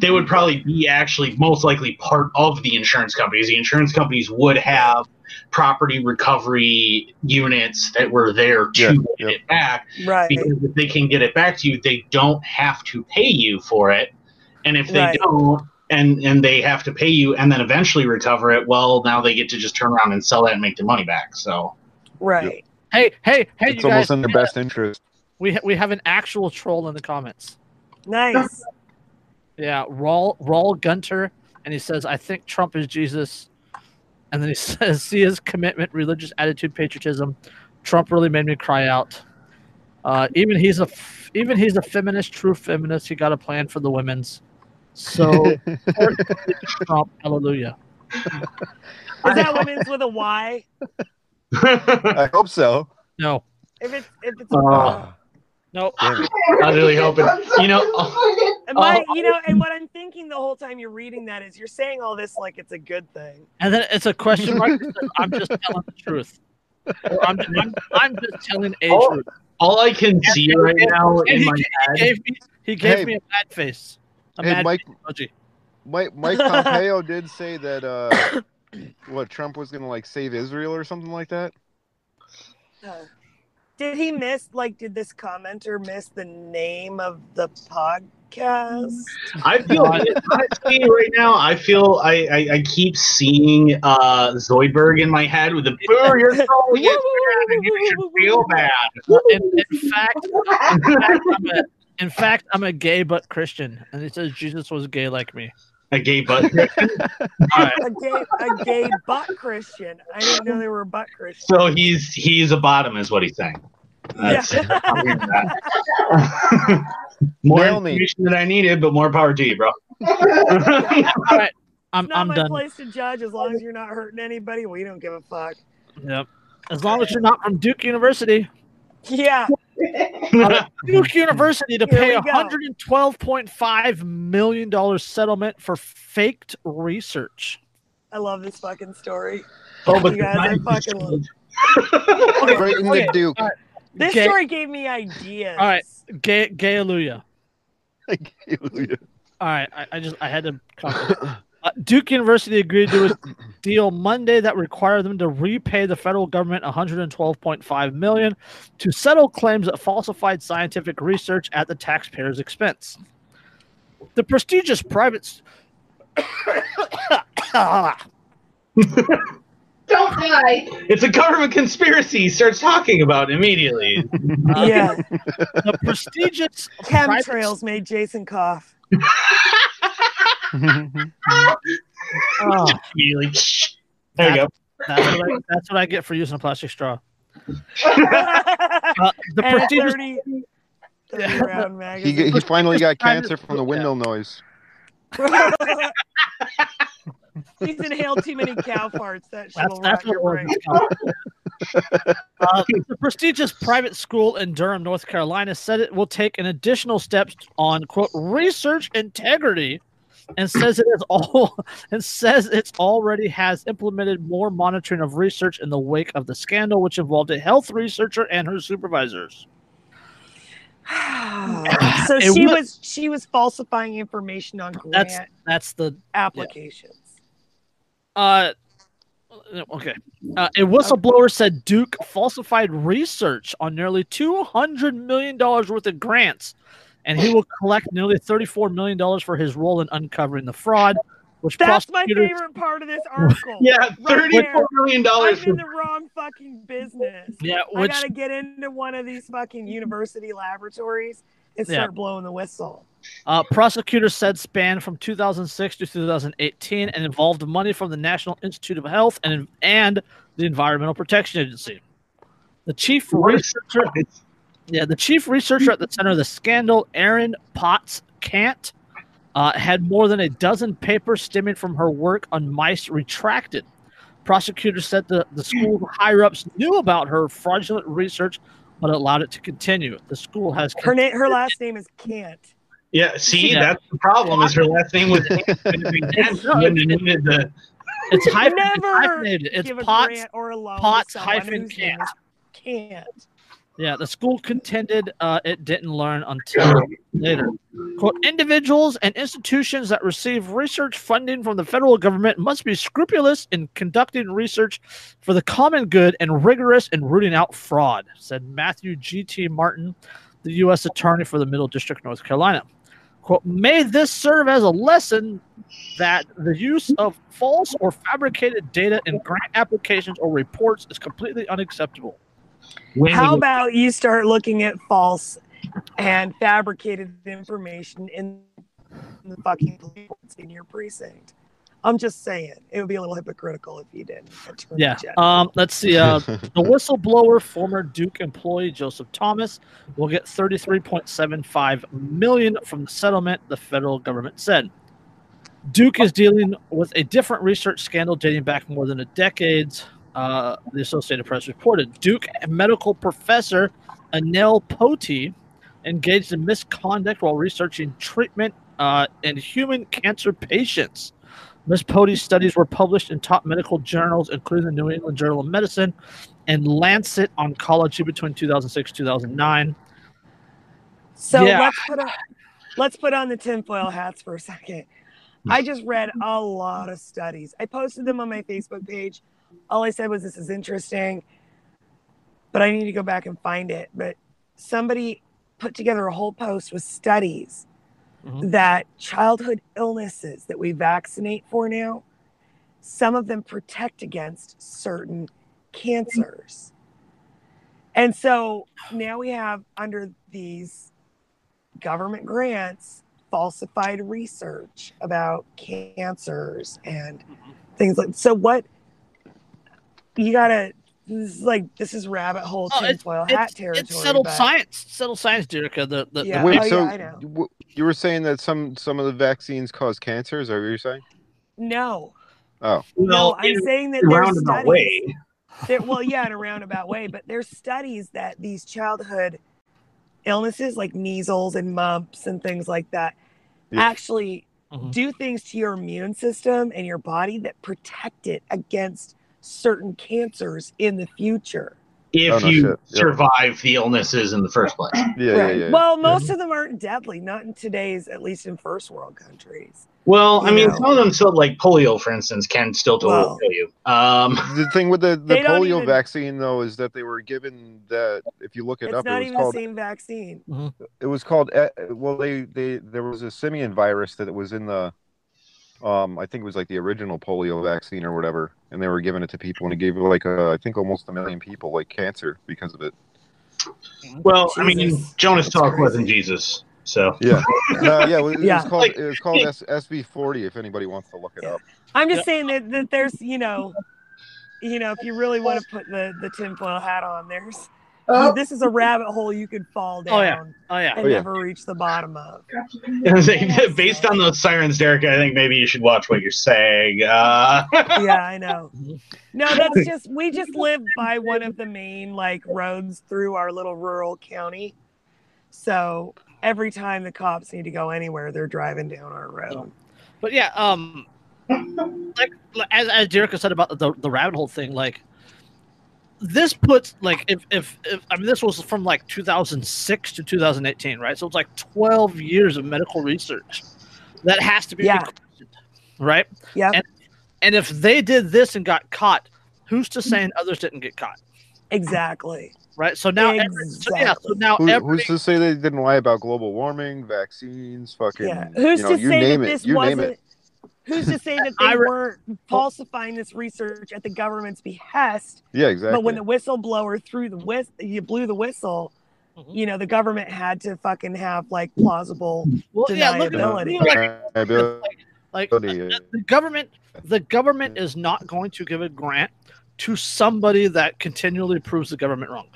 They would probably be actually most likely part of the insurance companies. The insurance companies would have property recovery units that were there to Yeah, get yep. it back. right. because if they can get it back to you, they don't have to pay you for it. And if they Right. don't, and and they have to pay you and then eventually recover it, well, now they get to just turn around and sell that and make the money back. So Right. Hey, hey, hey, it's you almost guys! in their best interest. We ha- we have an actual troll in the comments. Nice. Yeah, Raul Raul Gunter, and he says, "I think Trump is Jesus," and then he says, "See his commitment, religious attitude, patriotism. Trump really made me cry out. Uh, even he's a f- even he's a feminist, true feminist. He got a plan for the women's. So Trump, hallelujah. Is that women's with a Y? I hope so. No, If it's if it's Oh. No, Damn it. I really hoping. You know, and my, you know, and what I'm thinking the whole time you're reading that is you're saying all this like it's a good thing. and then it's a question mark. I'm just telling the truth. I'm, I'm, I'm just telling a Oh, truth. all I can see right now in he, my he head. gave me he gave Hey. me a mad face. A Hey, mad Mike, face. Mike, Mike Pompeo did say that uh, what Trump was gonna like save Israel or something like that. Uh, did he miss like did this commenter miss the name of the podcast? I feel honestly right now. I feel I, I, I keep seeing uh, Zoidberg in my head with the boo. You're so it bad, and you should feel bad. In, in fact, in fact, I'm a, in fact, I'm a gay but Christian, and it says Jesus was gay like me. A gay butt. All right. A gay a gay butt Christian. I didn't know they were butt Christian. So he's he's a bottom, is what he's saying. That's, Yeah. I'll give him that. more Nail me. information than I needed, but more power to you, bro. All right. I'm, Not I'm my done. place to judge. As long as you're not hurting anybody, we don't give a fuck. Yep. As long as you're not from Duke University. Yeah. Duke University to Here pay a $112.5 million settlement for faked research. I love this fucking story. oh, but You guys, I fucking love Okay, Right in okay, the Duke. all right. This Gay- story gave me ideas. All right. Gay, gay Hallelujah. Hallelujah. All right, I, I just I had to. Comment. Uh, Duke University agreed to a deal Monday that required them to repay the federal government 112.5 million to settle claims that falsified scientific research at the taxpayers' expense. The prestigious private. Don't die. it's a government conspiracy. He starts talking about it immediately. Yeah. the prestigious private- Chemtrails made Jason cough. Oh, There you go. that's, what I, that's what I get for using a plastic straw. Uh, the a prestigious 30, 30 round he, magazine. he finally got Private- cancer from the windmill noise. He's inhaled too many cow farts. That shit That's, will that's rot what your it brain. Uh, the prestigious private school in Durham, North Carolina, said it will take an additional steps on quote research integrity, and says it is all and says it's already has implemented more monitoring of research in the wake of the scandal, which involved a health researcher and her supervisors. so It she wa- was she was falsifying information on grant That's that's the applications. Uh, okay. Uh, a whistleblower said Duke falsified research on nearly two hundred million dollars worth of grants, and he will collect nearly thirty-four million dollars for his role in uncovering the fraud. Which That's my favorite part of this article. Yeah, Right thirty-four there. million dollars I'm for in the wrong fucking business. Yeah, I gotta get into one of these fucking university laboratories and Yeah. start blowing the whistle. uh, prosecutors said spanned from 2006 to 2018 and involved money from the National Institute of Health and and the Environmental Protection Agency. The chief researcher Yeah, the chief researcher at the center of the scandal, Erin Potts Cant, uh, had more than a dozen papers stemming from her work on mice retracted. Prosecutors said the, the school higher ups knew about her fraudulent research, but allowed it to continue. The school has Her name, her last name is Kant. Yeah, see, Yeah. that's the problem. Is her last name was and the it's, hyphen, it's Never hyphenated. It's give a Potts. or a loan Potts hyphen whose name Kant. is Kant. Yeah, the school contended uh, it didn't learn until later. Quote, individuals and institutions that receive research funding from the federal government must be scrupulous in conducting research for the common good and rigorous in rooting out fraud, said Matthew G.T. Martin, the U.S. Attorney for the Middle District, of North Carolina. Quote, may this serve as a lesson that the use of false or fabricated data in grant applications or reports is completely unacceptable. When How about you start looking at false and fabricated information in the fucking police in your precinct? I'm just saying, it would be a little hypocritical if you didn't. Yeah. Um, let's see. Uh, the whistleblower, former Duke employee Joseph Thomas, will get 33.75 million from the settlement. The federal government said. Duke is dealing with a different research scandal dating back more than a decade. Uh, the Associated Press reported Duke medical professor Anil Potti engaged in misconduct while researching treatment uh, in human cancer patients. Ms. Pote's studies were published in top medical journals, including the New England Journal of Medicine and Lancet Oncology between 2006 2009. So Yeah. let's put on let's put on the tinfoil hats for a second. I just read a lot of studies. I posted them on my Facebook page. All I said was this is interesting, but I need to go back and find it. But somebody put together a whole post with studies Mhm. that childhood illnesses that we vaccinate for now, some of them protect against certain cancers. And so now we have under these government grants falsified research about cancers and things like so what you gotta this is like this is rabbit hole Oh, it's- tinfoil hat It's, territory it's settled but- science. Settled science, Derica. The, the, Yeah. the Wait, oh, so yeah, I know. w- you were saying that some some of the vaccines cause cancer? Is that what you're saying? no Oh, no well, i'm saying that there's roundabout studies way. there, well yeah in a roundabout way but there's studies that these childhood illnesses like measles and mumps and things like that Yeah. actually Mhm. do things to your immune system and your body that protect it against certain cancers in the future If Oh, no you shit. Yep. survive the illnesses in the first place. yeah, yeah, right yeah. well most of them aren't deadly not in today's at least in first world countries Well, I mean, know. some of them still like polio, for instance, can still totally Well. kill you. Um, the thing with the, the polio even- vaccine though is that they were given that if you look it it's up, not it was even called the same vaccine it was called uh, well they they there was a simian virus that was in the um I think it was like the original polio vaccine or whatever, and they were giving it to people, and it gave like uh, I think almost a million people like cancer because of it. well, I mean, Jonas That's Salk crazy. wasn't Jesus, so Yeah, no, yeah, it was, Yeah. was called Like- it was called S- SV40 if anybody wants to look it up. i'm just Yeah. saying that, that there's you know you know if you really want to put the the tinfoil hat on there's Oh, This is a rabbit hole you could fall down Oh, yeah. Oh yeah. and Oh, yeah. never reach the bottom of. Based on those sirens, Derek, I think maybe you should watch what you're saying. Uh, yeah, I know. No, that's just we just live by one of the main like roads through our little rural county. So every time the cops need to go anywhere, they're driving down our road. But yeah, um, like like, as as Jericho said about the the rabbit hole thing, like this puts like if if, if I mean this was from like 2006 to 2018, right? So it's like 12 years of medical research that has to be Yeah. questioned, right? Yeah. And and if they did this and got caught, who's to say mm-hmm. others didn't get caught, Exactly. right? So now, every, so yeah, so now Who, every who's to say they didn't lie about global warming, vaccines, fucking? Yeah. Who's you know, to you say name that it. this You name wasn't it. Who's to say that they re- weren't falsifying this research at the government's behest? Yeah, exactly. But when the whistleblower threw the whist, you blew the whistle. Mhm. You know, the government had to fucking have like plausible. well, yeah, look at deniability. like, Liability, like yeah. the government the government is not going to give a grant to somebody that continually proves the government wrong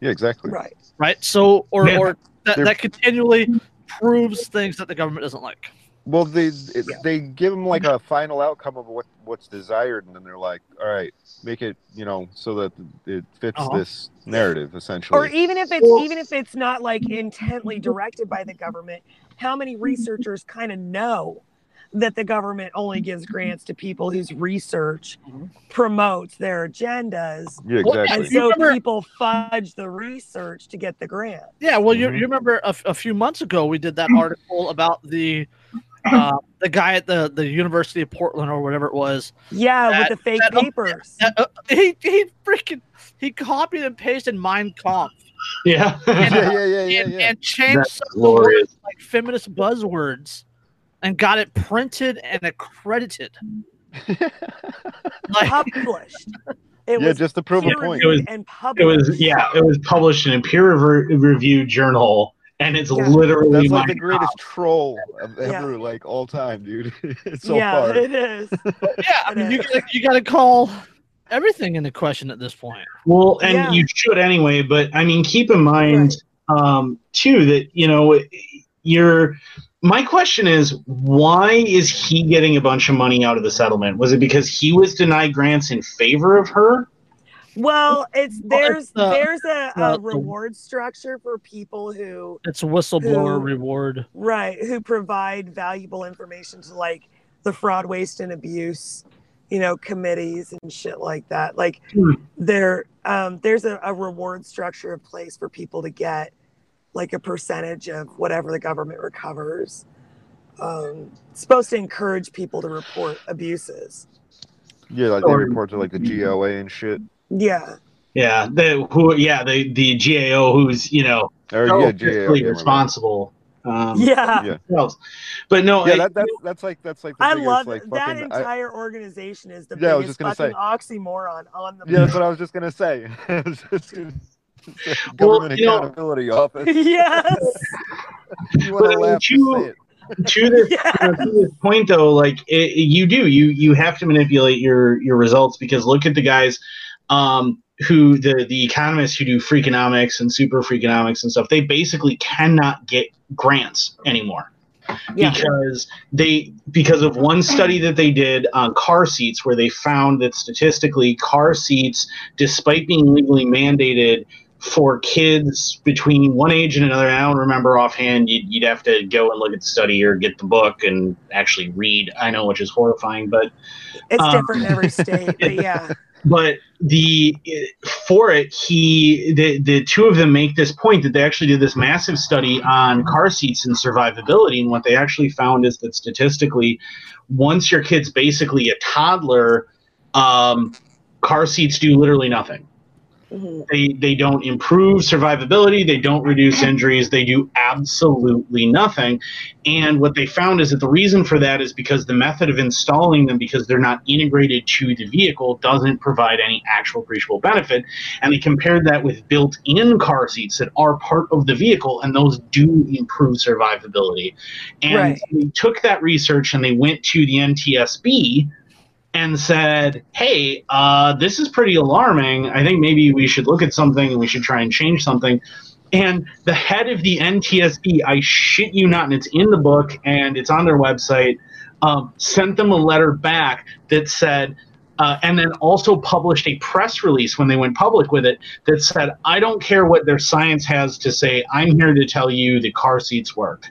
yeah, exactly. Right. right so or, Yeah. or that, that continually proves things that the government doesn't like Well, they Yeah. they give them like a final outcome of what what's desired, and then they're like, all right, make it you know so that it fits Uh-huh. this narrative essentially. Or even if it's Well- even if it's not like intently directed by the government, how many researchers kind of know that the government only gives grants to people whose research Mhm. promotes their agendas? yeah, exactly. And You so remember- people fudge the research to get the grant. yeah well you, Mhm. you remember a few months ago we did that article about the uh, the guy at the, the University of Portland or whatever it was Yeah, That- with the fake that- papers. uh, uh, he he freaking he copied and pasted Mein Kampf yeah. And, yeah, yeah, yeah, yeah, and, yeah. and changed some of the words like feminist buzzwords and got it printed and accredited. Like, published. It yeah, was just to prove a point. It was- reviewed and It published. was yeah, it was published in a peer rever- reviewed journal, and it's Yeah. literally That's like the greatest troll of Yeah. ever, like all time, dude. so yeah, far. it is. yeah, I mean, you gotta, you gotta call everything into question at this point. Well, and Yeah. you should anyway, but I mean, keep in mind um, too that you know you're. My question is, why is he getting a bunch of money out of the settlement? Was it because he was denied grants in favor of her? Well, it's Well, there's it's, uh, there's a, uh, a the- reward structure for people who It's a whistleblower Who- reward. right who provide valuable information to like the fraud, waste, and abuse, you know, committees and shit like that. Like Hmm. there um there's a, a reward structure in place for people to get like a percentage of whatever the government recovers. Um, it's supposed to encourage people to report abuses. Yeah, like they report to like the GOA and shit. Yeah. Yeah, the who? Yeah, the the GAO who's you know Or yeah, GAO. yeah, responsible. Um, Yeah. Yeah. But no, Yeah, I- that, that's that's like that's like the I biggest, love like that fucking. I, entire organization is the Yeah, I was just gonna fucking oxymoron on the yeah, that's what I was just gonna say. I was just gonna say, Well, Government know- accountability office. yes. You want to laugh? you- Just say it. to this Yeah. you know, to this point though like it, you do you you have to manipulate your your results because look at the guys um who the the economists who do freakonomics and super freakonomics and stuff they basically cannot get grants anymore Yeah. because they because of one study that they did on car seats where they found that statistically car seats despite being legally mandated for kids between one age and another i don't remember offhand you'd, you'd have to go and look at the study or get the book and actually read i know which is horrifying but It's Um, different in every state, but yeah. But the for it he the, the two of them make this point that they actually did this massive study on car seats and survivability and what they actually found is that statistically once your kid's basically a toddler um, car seats do literally nothing Mhm. they they don't improve survivability they don't reduce injuries they do absolutely nothing and what they found is that the reason for that is because the method of installing them because they're not integrated to the vehicle doesn't provide any actual appreciable benefit and they compared that with built-in car seats that are part of the vehicle and those do improve survivability and Right. they took that research and they went to the NTSB and said, "Hey, uh, this is pretty alarming. I think maybe we should look at something and we should try and change something." And the head of the NTSB, I shit you not, and it's in the book and it's on their website, um, sent them a letter back that said, uh, and then also published a press release when they went public with it that said, I don't care what their science has to say, I'm here to tell you the car seats work.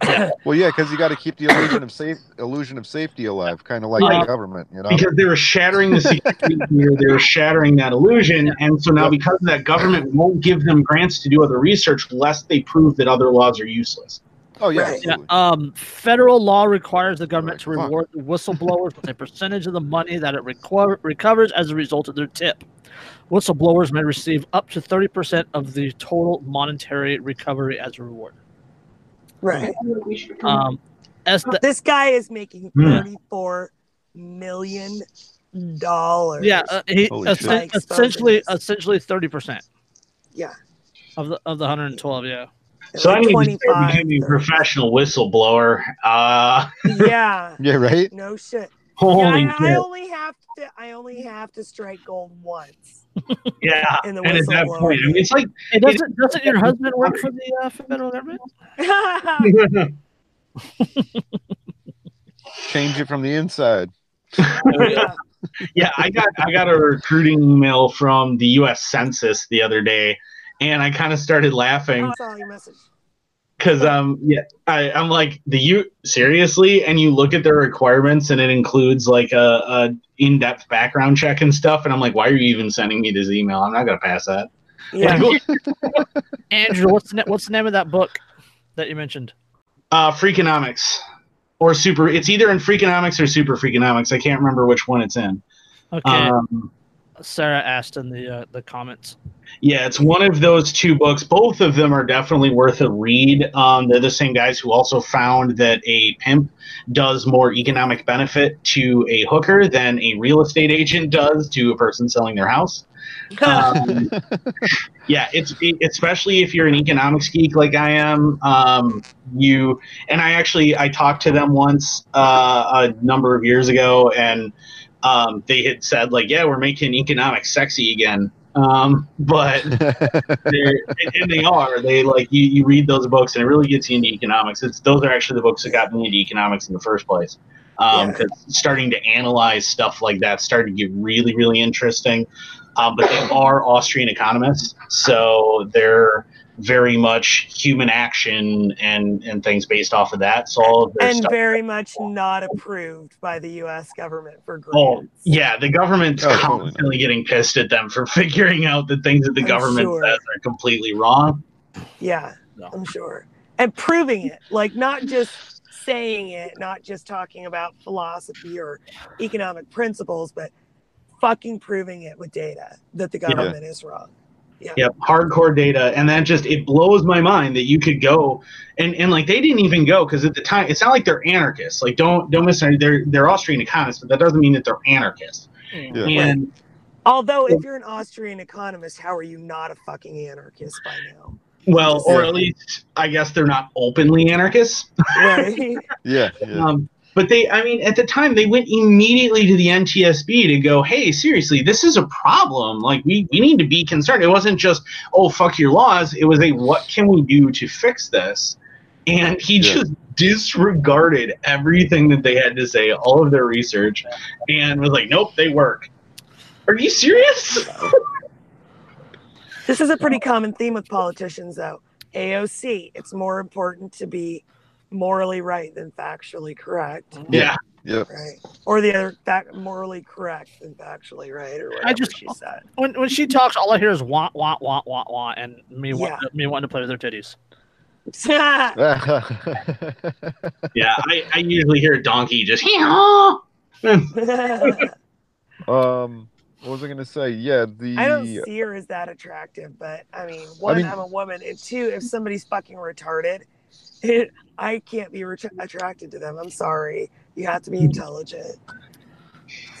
Well, yeah, because you got to keep the illusion of safe illusion of safety alive, kind of like Right. the government, you know. Because they were shattering the security here, they were shattering that illusion. And so now, Yep. because of that, government won't give them grants to do other research lest they prove that other laws are useless. oh yeah, Right. Yeah, um, federal law requires the government to Right, fuck. reward whistleblowers with a percentage of the money that it reco- recovers as a result of their tip. Whistleblowers may receive up to 30% of the total monetary recovery as a reward. Right. Um, as the, This guy is making Hmm. thirty-four million dollars. yeah, uh, he Holy essen- shit. By exposing essentially essentially 30% yeah. of the of the 112, yeah. So I Like need to start 25, becoming a professional whistleblower. Uh, Yeah. yeah, right. No shit. holy yeah, I, I only have to. I only have to strike gold once. Yeah. in the And at that whistleblower. point, I mean, it's like, Hey, doesn't doesn't your husband work for the uh, federal government? Change it from the inside. yeah. yeah, I got I got a recruiting email from the U.S. Census the other day, and I kind of started laughing Oh, I saw your message. Because um yeah I I'm like the you seriously, and you look at their requirements, and it includes like a, a in depth background check and stuff, and I'm like, why are you even sending me this email? I'm not gonna pass that. Yeah. Andrew, what's the na- what's the name of that book that you mentioned? Uh, Freakonomics or Super. It's either in Freakonomics or Super Freakonomics. I can't remember which one it's in. Okay, Um, Sarah asked in the uh, the comments. Yeah, it's one of those two books. Both of them are definitely worth a read. Um, they're the same guys who also found that a pimp does more economic benefit to a hooker than a real estate agent does to a person selling their house. Um, yeah, it's it, especially if you're an economics geek like I am. Um, you and I actually I talked to them once uh, a number of years ago, and um, they had said like, yeah, we're making economics sexy again. Um, but they're and- they are they like you, you read those books and it really gets you into economics it's those are actually the books that got me into economics in the first place um Yeah. because starting to analyze stuff like that started to get really really interesting um, but they are austrian economists so they're very much human action and and things based off of that so all of their and stuff very much not approved by the U.S. government for Oh, yeah, the government's Oh, totally constantly getting pissed at them for figuring out the things that the I'm government sure. says are completely wrong. Yeah, No. I'm sure. And proving it, like not just saying it, not just talking about philosophy or economic principles, but fucking proving it with data that the Yeah. government is wrong. Yep, hardcore data, and that just it blows my mind that you could go and and like they didn't even go because at the time it's not like they're anarchists. Like don't don't misunderstand. They're they're Austrian economists, but that doesn't mean that they're anarchists. Yeah. And Although, if you're an Austrian economist, how are you not a fucking anarchist by now? well, or at least I guess they're not openly anarchists. Right? yeah, yeah. Um, but they, I mean, at the time, they went immediately to the NTSB to go, hey, seriously, this is a problem. Like, we, we need to be concerned. It wasn't just, oh, fuck your laws. It was a, what can we do to fix this? And he Yeah. just disregarded everything that they had to say, all of their research, and was like, nope, they work. Are you serious? This is a pretty common theme with politicians, though. AOC, it's more important to be morally right than factually correct, yeah. Yeah. right? Or the other, fact, morally correct than factually right, or whatever just- she said. When when she talks, all I hear is wah wah wah wah wah, and me Yeah. want, me wanting to play with her titties. Yeah. I, I usually hear a donkey just, um, what was I gonna say? Yeah, the I don't see her as that attractive, but I mean, one, I mean- am a woman, and two, if somebody's fucking retarded, it, I can't be ret- attracted to them. I'm sorry. You have to be hmm. intelligent.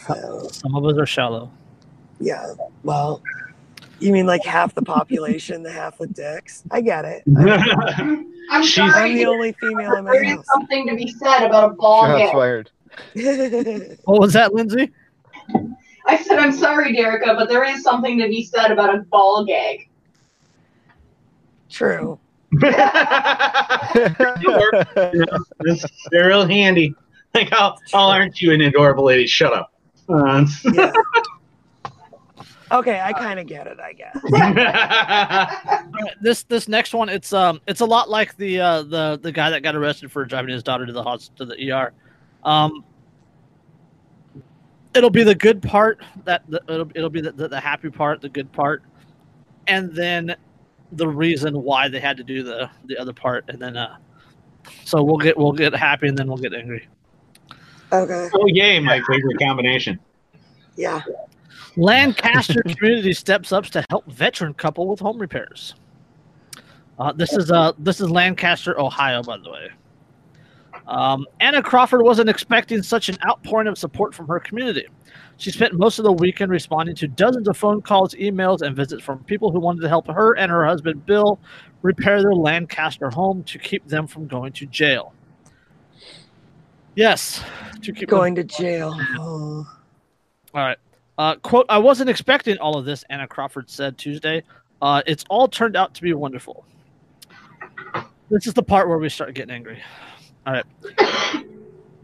So, Some of us are shallow. yeah. Well, you mean like half the population, the half with dicks? I get it. I- I'm sorry. I'm the only female in my There is house. something to be said about a ball shots gag. fired. What was that, Lindsay? I said, I'm sorry, Derica, but there is something to be said about a ball gag. True. It's- They're real handy. Like, oh, oh, aren't you an adorable lady? Shut up. Uh, Yeah. Okay, I kind of get it. I guess. This this next one, it's um, it's a lot like the uh, the the guy that got arrested for driving his daughter to the hospital to the ER. Um, it'll be the good part that the, it'll it'll be the, the, the happy part, the good part, and then the reason why they had to do the the other part, and then uh, so we'll get we'll get happy and then we'll get angry. Okay. oh, yay, my favorite combination. Yeah. Lancaster community steps up to help veteran couple with home repairs. Uh, this is uh this is Lancaster, Ohio, by the way. Um, Anna Crawford wasn't expecting such an outpouring of support from her community. She spent most of the weekend responding to dozens of phone calls, emails, and visits from people who wanted to help her and her husband Bill repair their Lancaster home to keep them from going to jail. Yes, to keep Going to jail. Oh. all right. Uh, quote, I wasn't expecting all of this, Anna Crawford said Tuesday. Uh, it's all turned out to be wonderful. This is the part where we start getting angry. All right.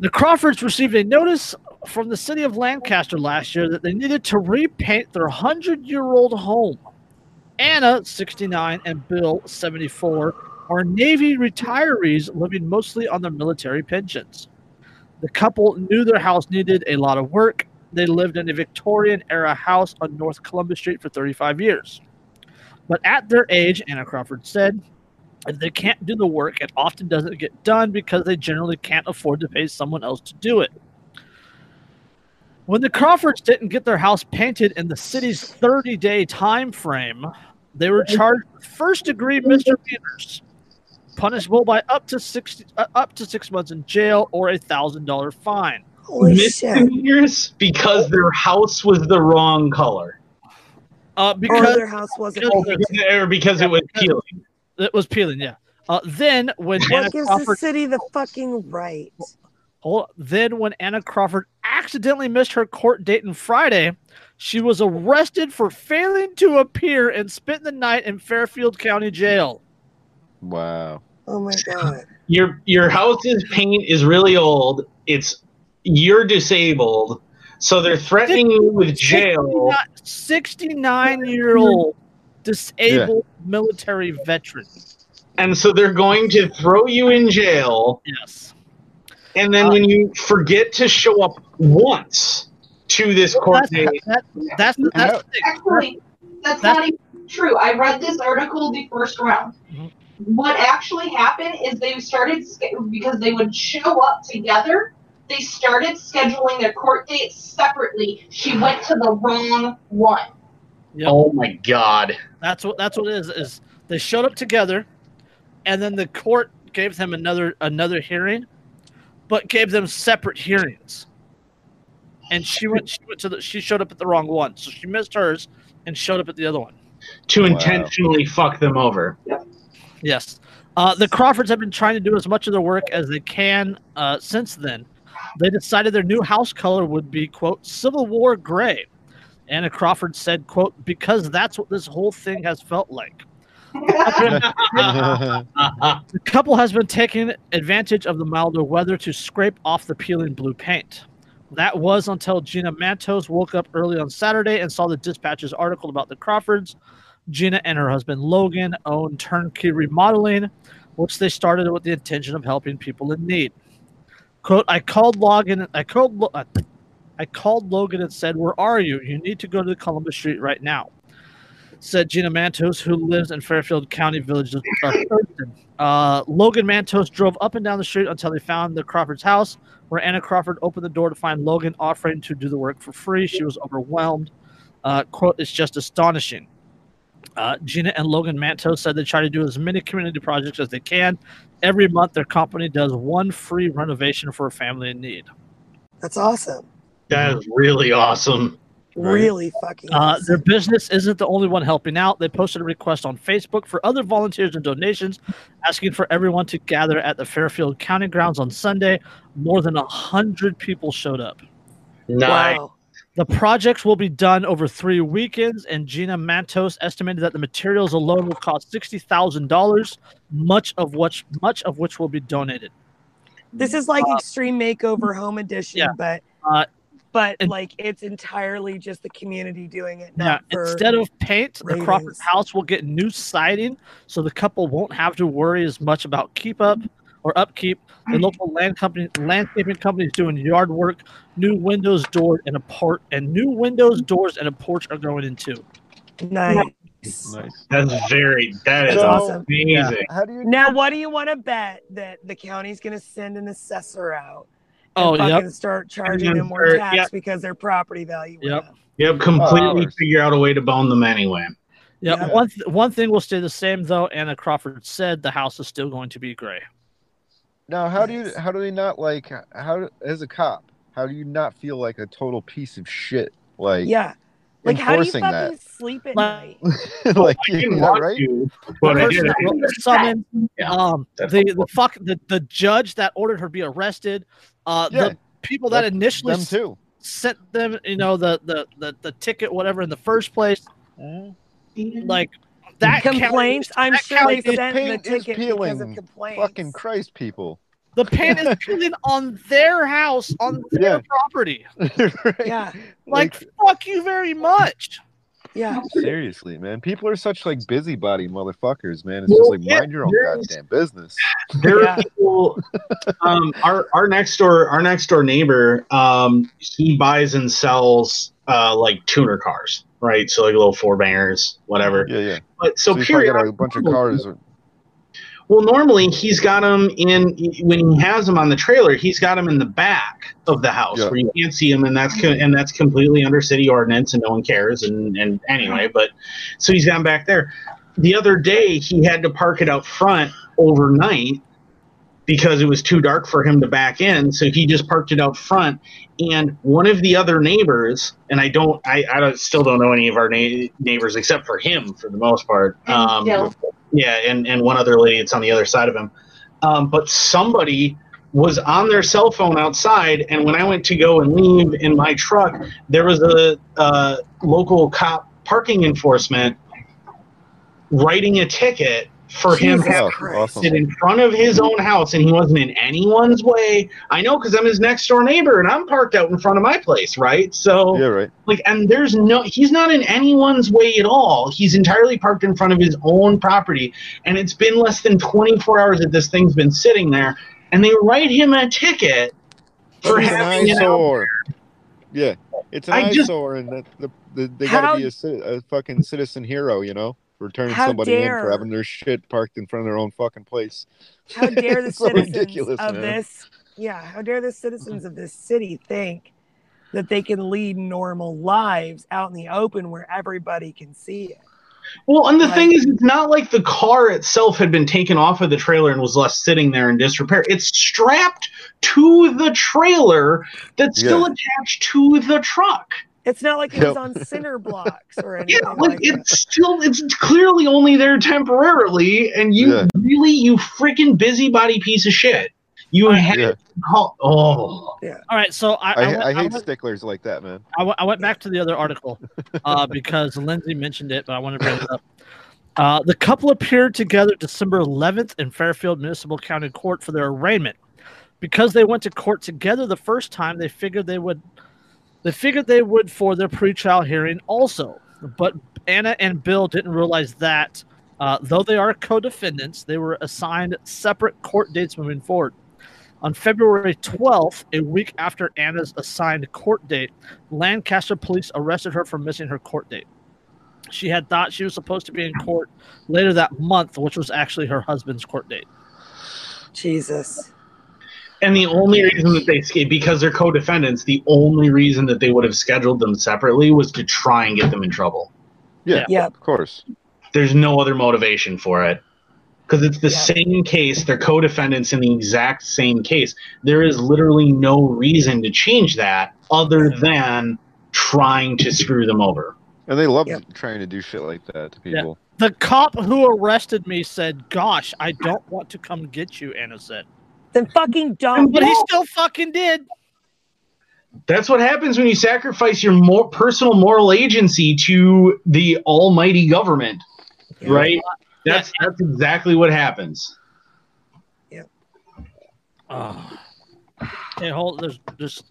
The Crawfords received a notice from the city of Lancaster last year that they needed to repaint their 100 year old home. Anna, 69, and Bill, 74, are Navy retirees living mostly on their military pensions. The couple knew their house needed a lot of work they lived in a Victorian era house on North Columbus Street for 35 years. But at their age, Anna Crawford said, they can't do the work, it often doesn't get done because they generally can't afford to pay someone else to do it. When the Crawfords didn't get their house painted in the city's 30 day time frame, they were charged with first degree misdemeanors, punishable by up to six uh, up to six months in jail or a thousand dollar fine. Holy shit. Misdemeanors because their house was the wrong color. Uh, Or because their house wasn't. because- painted. Or because it was peeling. It was peeling, yeah. Uh, then when Anna What gives the Crawford, city the fucking right? hold, then when Anna Crawford accidentally missed her court date on Friday, she was arrested for failing to appear and spent the night in Fairfield County Jail. Wow. Oh my god. Your your house's paint is really old. It's you're disabled, so they're threatening you with jail. 69 year old disabled military veteran. And so they're going to throw you in jail. Yes. And then when you forget to show up once to this court That's, date, that, that's, the- that's the thing. Actually, that's That's- not even true. I read this article the first round. Mhm. What actually happened is they started because they would show up together. They started scheduling their court dates separately. She went to the wrong one. Yep. oh my god. That's what that's what it is. Is they showed up together, and then the court gave them another another hearing, but gave them separate hearings. And she went she went to the she showed up at the wrong one, so she missed hers and showed up at the other one. To Wow. intentionally fuck them over. Yes, uh, the Crawfords have been trying to do as much of their work as they can uh, since then. They decided their new house color would be quote Civil War gray. Anna Crawford said, quote, because that's what this whole thing has felt like. The couple has been taking advantage of the milder weather to scrape off the peeling blue paint. That was until Gina Mantos woke up early on Saturday and saw the dispatcher's article about the Crawfords. Gina and her husband Logan own Turnkey Remodeling, which they started with the intention of helping people in need. "Quote: I called Logan. I called. Uh, I called Logan and said, "Where are you? You need to go to the Columbus Street right now." Said Gina Mantos, who lives in Fairfield County Village Uh, Logan Mantos drove up and down the street until they found the Crawford's house, where Anna Crawford opened the door to find Logan offering to do the work for free. She was overwhelmed. Uh, quote, it's just astonishing. Uh, Gina and Logan Mantos said they try to do as many community projects as they can. Every month, their company does one free renovation for a family in need. That's awesome. That is really awesome. Right. Really fucking. Uh, awesome. their business isn't the only one helping out. They posted a request on Facebook for other volunteers and donations, asking for everyone to gather at the Fairfield County grounds on Sunday. More than a hundred people showed up. Nice. wow. The projects will be done over three weekends, and Gina Mantos estimated that the materials alone will cost sixty thousand dollars, much of which much of which will be donated. This is like Extreme Makeover Home Edition, yeah. but Uh, but and- like it's entirely just the community doing it. Yeah, instead of paint, the Crawford house will get new siding, so the couple won't have to worry as much about keep up or upkeep. The mm. local land company, landscaping company is doing yard work. New windows, doors, and a port, and new windows, doors, and a porch are going in too. nice. Nice. That's very. That is So- awesome. amazing. How do you? Now, what do you want to bet that the county's going to send an assessor out? Oh, and Oh, fucking yep. start charging them more tax yep. because their property value went Yep. up. Yep, completely Hours. figure out a way to bone them anyway. Yep. Yeah. One th- one thing will stay the same though. Anna Crawford said the house is still going to be gray. Now, how do you? How do they not like? How as a cop? How do you not feel like a total piece of shit? Like, Yeah. Like, how do you enforcing fucking sleep at Like- night? like I you didn't know, want right? to, The but I person did. that summoned Yeah, um, the the fuck the, the judge that ordered her be arrested. Uh, Yeah, the people that that- initially Them too. sent them, you know, the the the, the ticket, whatever, in the first place. Like that county- complaints. I'm that sure county they sent the paint is ticket because peeling. of complaints. Fucking Christ, people. The paint is peeling on their house on their Yeah. property. Right? Yeah. Like, fuck you very much. Yeah. seriously, man. People are such like busybody motherfuckers, man. It's Well, just like yeah, mind your own goddamn business. there Yeah. are people um our our next door our next door neighbor um he buys and sells uh like tuner cars right so like little four bangers whatever Yeah, yeah. but so, So period got a bunch of cars. Or- well normally he's got them in when he has them on the trailer he's got them in the back of the house Yeah. where you can't see them and that's co- and that's completely under city ordinance and no one cares and and anyway but so he's got 'em back there the other day he had to park it out front overnight because it was too dark for him to back in so he just parked it out front and one of the other neighbors and i don't i, I don't, still don't know any of our na- neighbors except for him for the most part um, Dill. Yeah and, and one other lady that's on the other side of him. Um, but somebody was on their cell phone outside and when i went to go and leave in my truck there was a uh, local cop parking enforcement writing a ticket for him Jesus to Oh, Christ. awesome. sit in front of his own house and he wasn't in anyone's way. I know because I'm his next door neighbor and I'm parked out in front of my place, right? So Yeah, right. like and there's no he's not in anyone's way at all. He's entirely parked in front of his own property and it's been less than 24 hours that this thing's been sitting there and they write him a ticket for It's an having it out. eyesore. Yeah, it's an I just, and that the, the, they gotta be a, a fucking citizen hero, you know, for turning How somebody in for having their shit parked in front of their own fucking place. How dare the so citizens of man. this? Yeah. How dare the citizens of this city think that they can lead normal lives out in the open where everybody can see it? Well, and the Like- thing is, it's not like the car itself had been taken off of the trailer and was left sitting there in disrepair. It's strapped to the trailer that's still attached to the truck. It's not like it was on cinder blocks or anything Yeah, like, like that. it's still it's clearly only there temporarily, and you Yeah. really you freaking busybody piece of shit. You had Yeah, oh, oh All right, so I I, I, I, went, I, hate went, sticklers like that, man. I went- I went back to the other article uh, because Lindsay mentioned it, but I want to bring it up. Uh, the couple appeared together December 11th in Fairfield Municipal County Court for their arraignment. Because they went to court together the first time, they figured they would they figured they would for their pretrial hearing also. But Anna and Bill didn't realize that uh, though they are co-defendants, they were assigned separate court dates moving forward. On February 12th, a week after Anna's assigned court date, Lancaster police arrested her for missing her court date. She had thought she was supposed to be in court later that month, which was actually her husband's court date. Jesus. And the only reason that they escaped because they're co-defendants, the only reason that they would have scheduled them separately was to try and get them in trouble. Yeah, Yep. of course. There's no other motivation for it. Because it's the Yeah. same case, they're co defendants in the exact same case. There is literally no reason to change that other than trying to screw them over. And they love Yep. trying to do shit like that to Yeah. people. The cop who arrested me said, "Gosh, I don't want to come get you," Anna said, Then fucking don't. but he still fucking did. That's what happens when you sacrifice your more personal moral agency to the almighty government, right? That's that's exactly what happens. Yeah. Oh. Okay, hold. There's there's.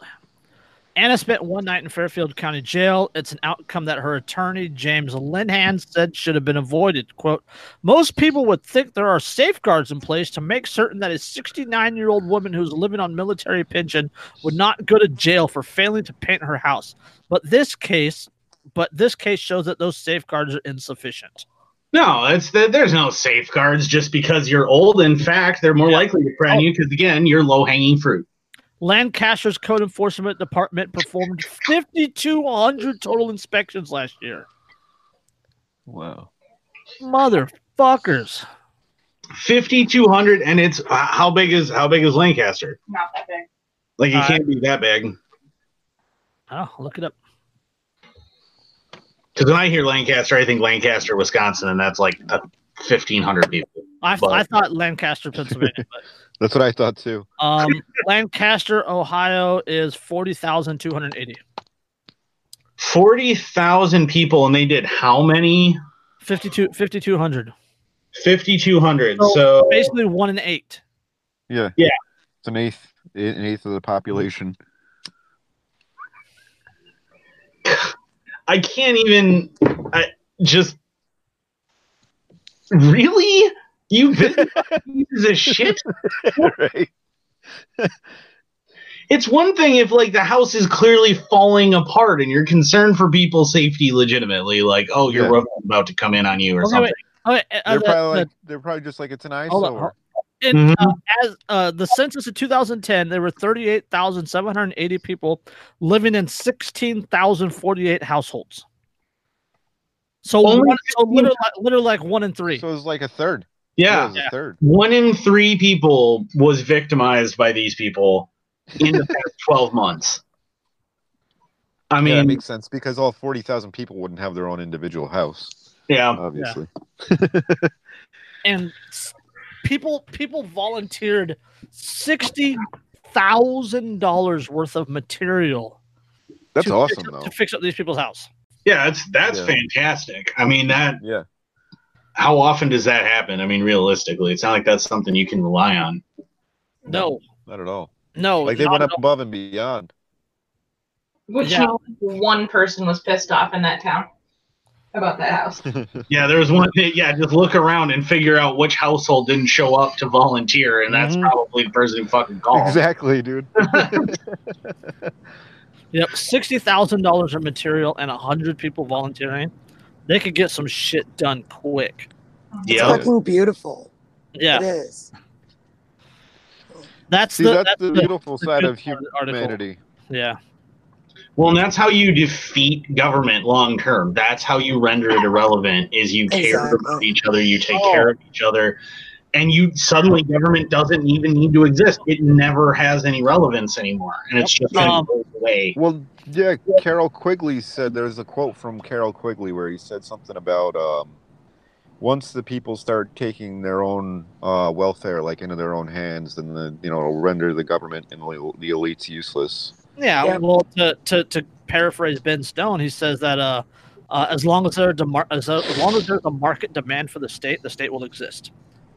Anna spent one night in Fairfield County Jail. It's an outcome that her attorney, James Linhan, said should have been avoided. Quote, most people would think there are safeguards in place to make certain that a 69 year old woman who's living on military pension would not go to jail for failing to paint her house. But this case, but this case shows that those safeguards are insufficient. No, it's the, there's no safeguards just because you're old. In fact, they're more Yeah. likely to friend oh. you because again, you're low hanging fruit. Lancaster's Code Enforcement Department performed 5,200 total inspections last year. Wow. Motherfuckers. 5200 and it's uh, how big is how big is lancaster Not that big. like it Uh, can't be that big Oh, look it up. because when i hear lancaster i think lancaster wisconsin and that's like uh, 1500 people I, But- I thought Lancaster, Pennsylvania, but That's what I thought too. um, Lancaster, Ohio is 40,280. 40000 people and they did how many 52 5,200. 5200 So, so Basically one in eight. Yeah. Yeah. It's an eighth an eighth of the population. i can't even i just really you've been pieces of shit right. it's one thing if like the house is clearly falling apart and you're concerned for people's safety legitimately like oh your Yeah. roof is about to come in on you or Okay, something wait. Okay, uh, They're the- probably the- like they're probably just like it's an Hold on, eyesore. hold- in, uh, as uh, the census of 2010, there were 38,780 people living in 16,048 households. So, Only one, so literally, literally like one in three. So it's like a third. Yeah it's a third. one in three people was victimized by these people in the past 12 months i yeah, that mean makes sense because all forty thousand people wouldn't have their own individual house, yeah obviously. and people people volunteered sixty thousand dollars worth of material That's to awesome fix, though. to fix up these people's house. yeah that's that's Yeah. fantastic i mean that Yeah. How often does that happen i mean realistically it's not like that's something you can rely on No, Not at all. no, Like they went up all. above and beyond. Which Yeah. one person was pissed off in that town about that house. yeah there's one thing yeah just look around and figure out which household didn't show up to volunteer and that's Mhm. probably the person who fucking called Exactly, dude. Yep, sixty thousand dollars of material and hundred people volunteering. They could get some shit done quick. It's yeah fucking beautiful. Yeah, is. that's See, the that's, that's the the- beautiful the side good of part article. humanity. yeah. Well, and that's how you defeat government long term. That's how you render it irrelevant. Is you care Exactly. about each other, you take Oh. care of each other, and you suddenly government doesn't even need to exist. It never has any relevance anymore, and it's just going to Um, go away. Well, yeah, Carroll Quigley said there's a quote from Carroll Quigley where he said something about um, once the people start taking their own uh, welfare like into their own hands, then the you know it'll render the government and the the elites useless. Yeah, Yeah. well, to, to, to paraphrase Ben Stone, he says that uh, uh, as long as there's a mar- as, as long as there's a market demand for the state, the state will exist.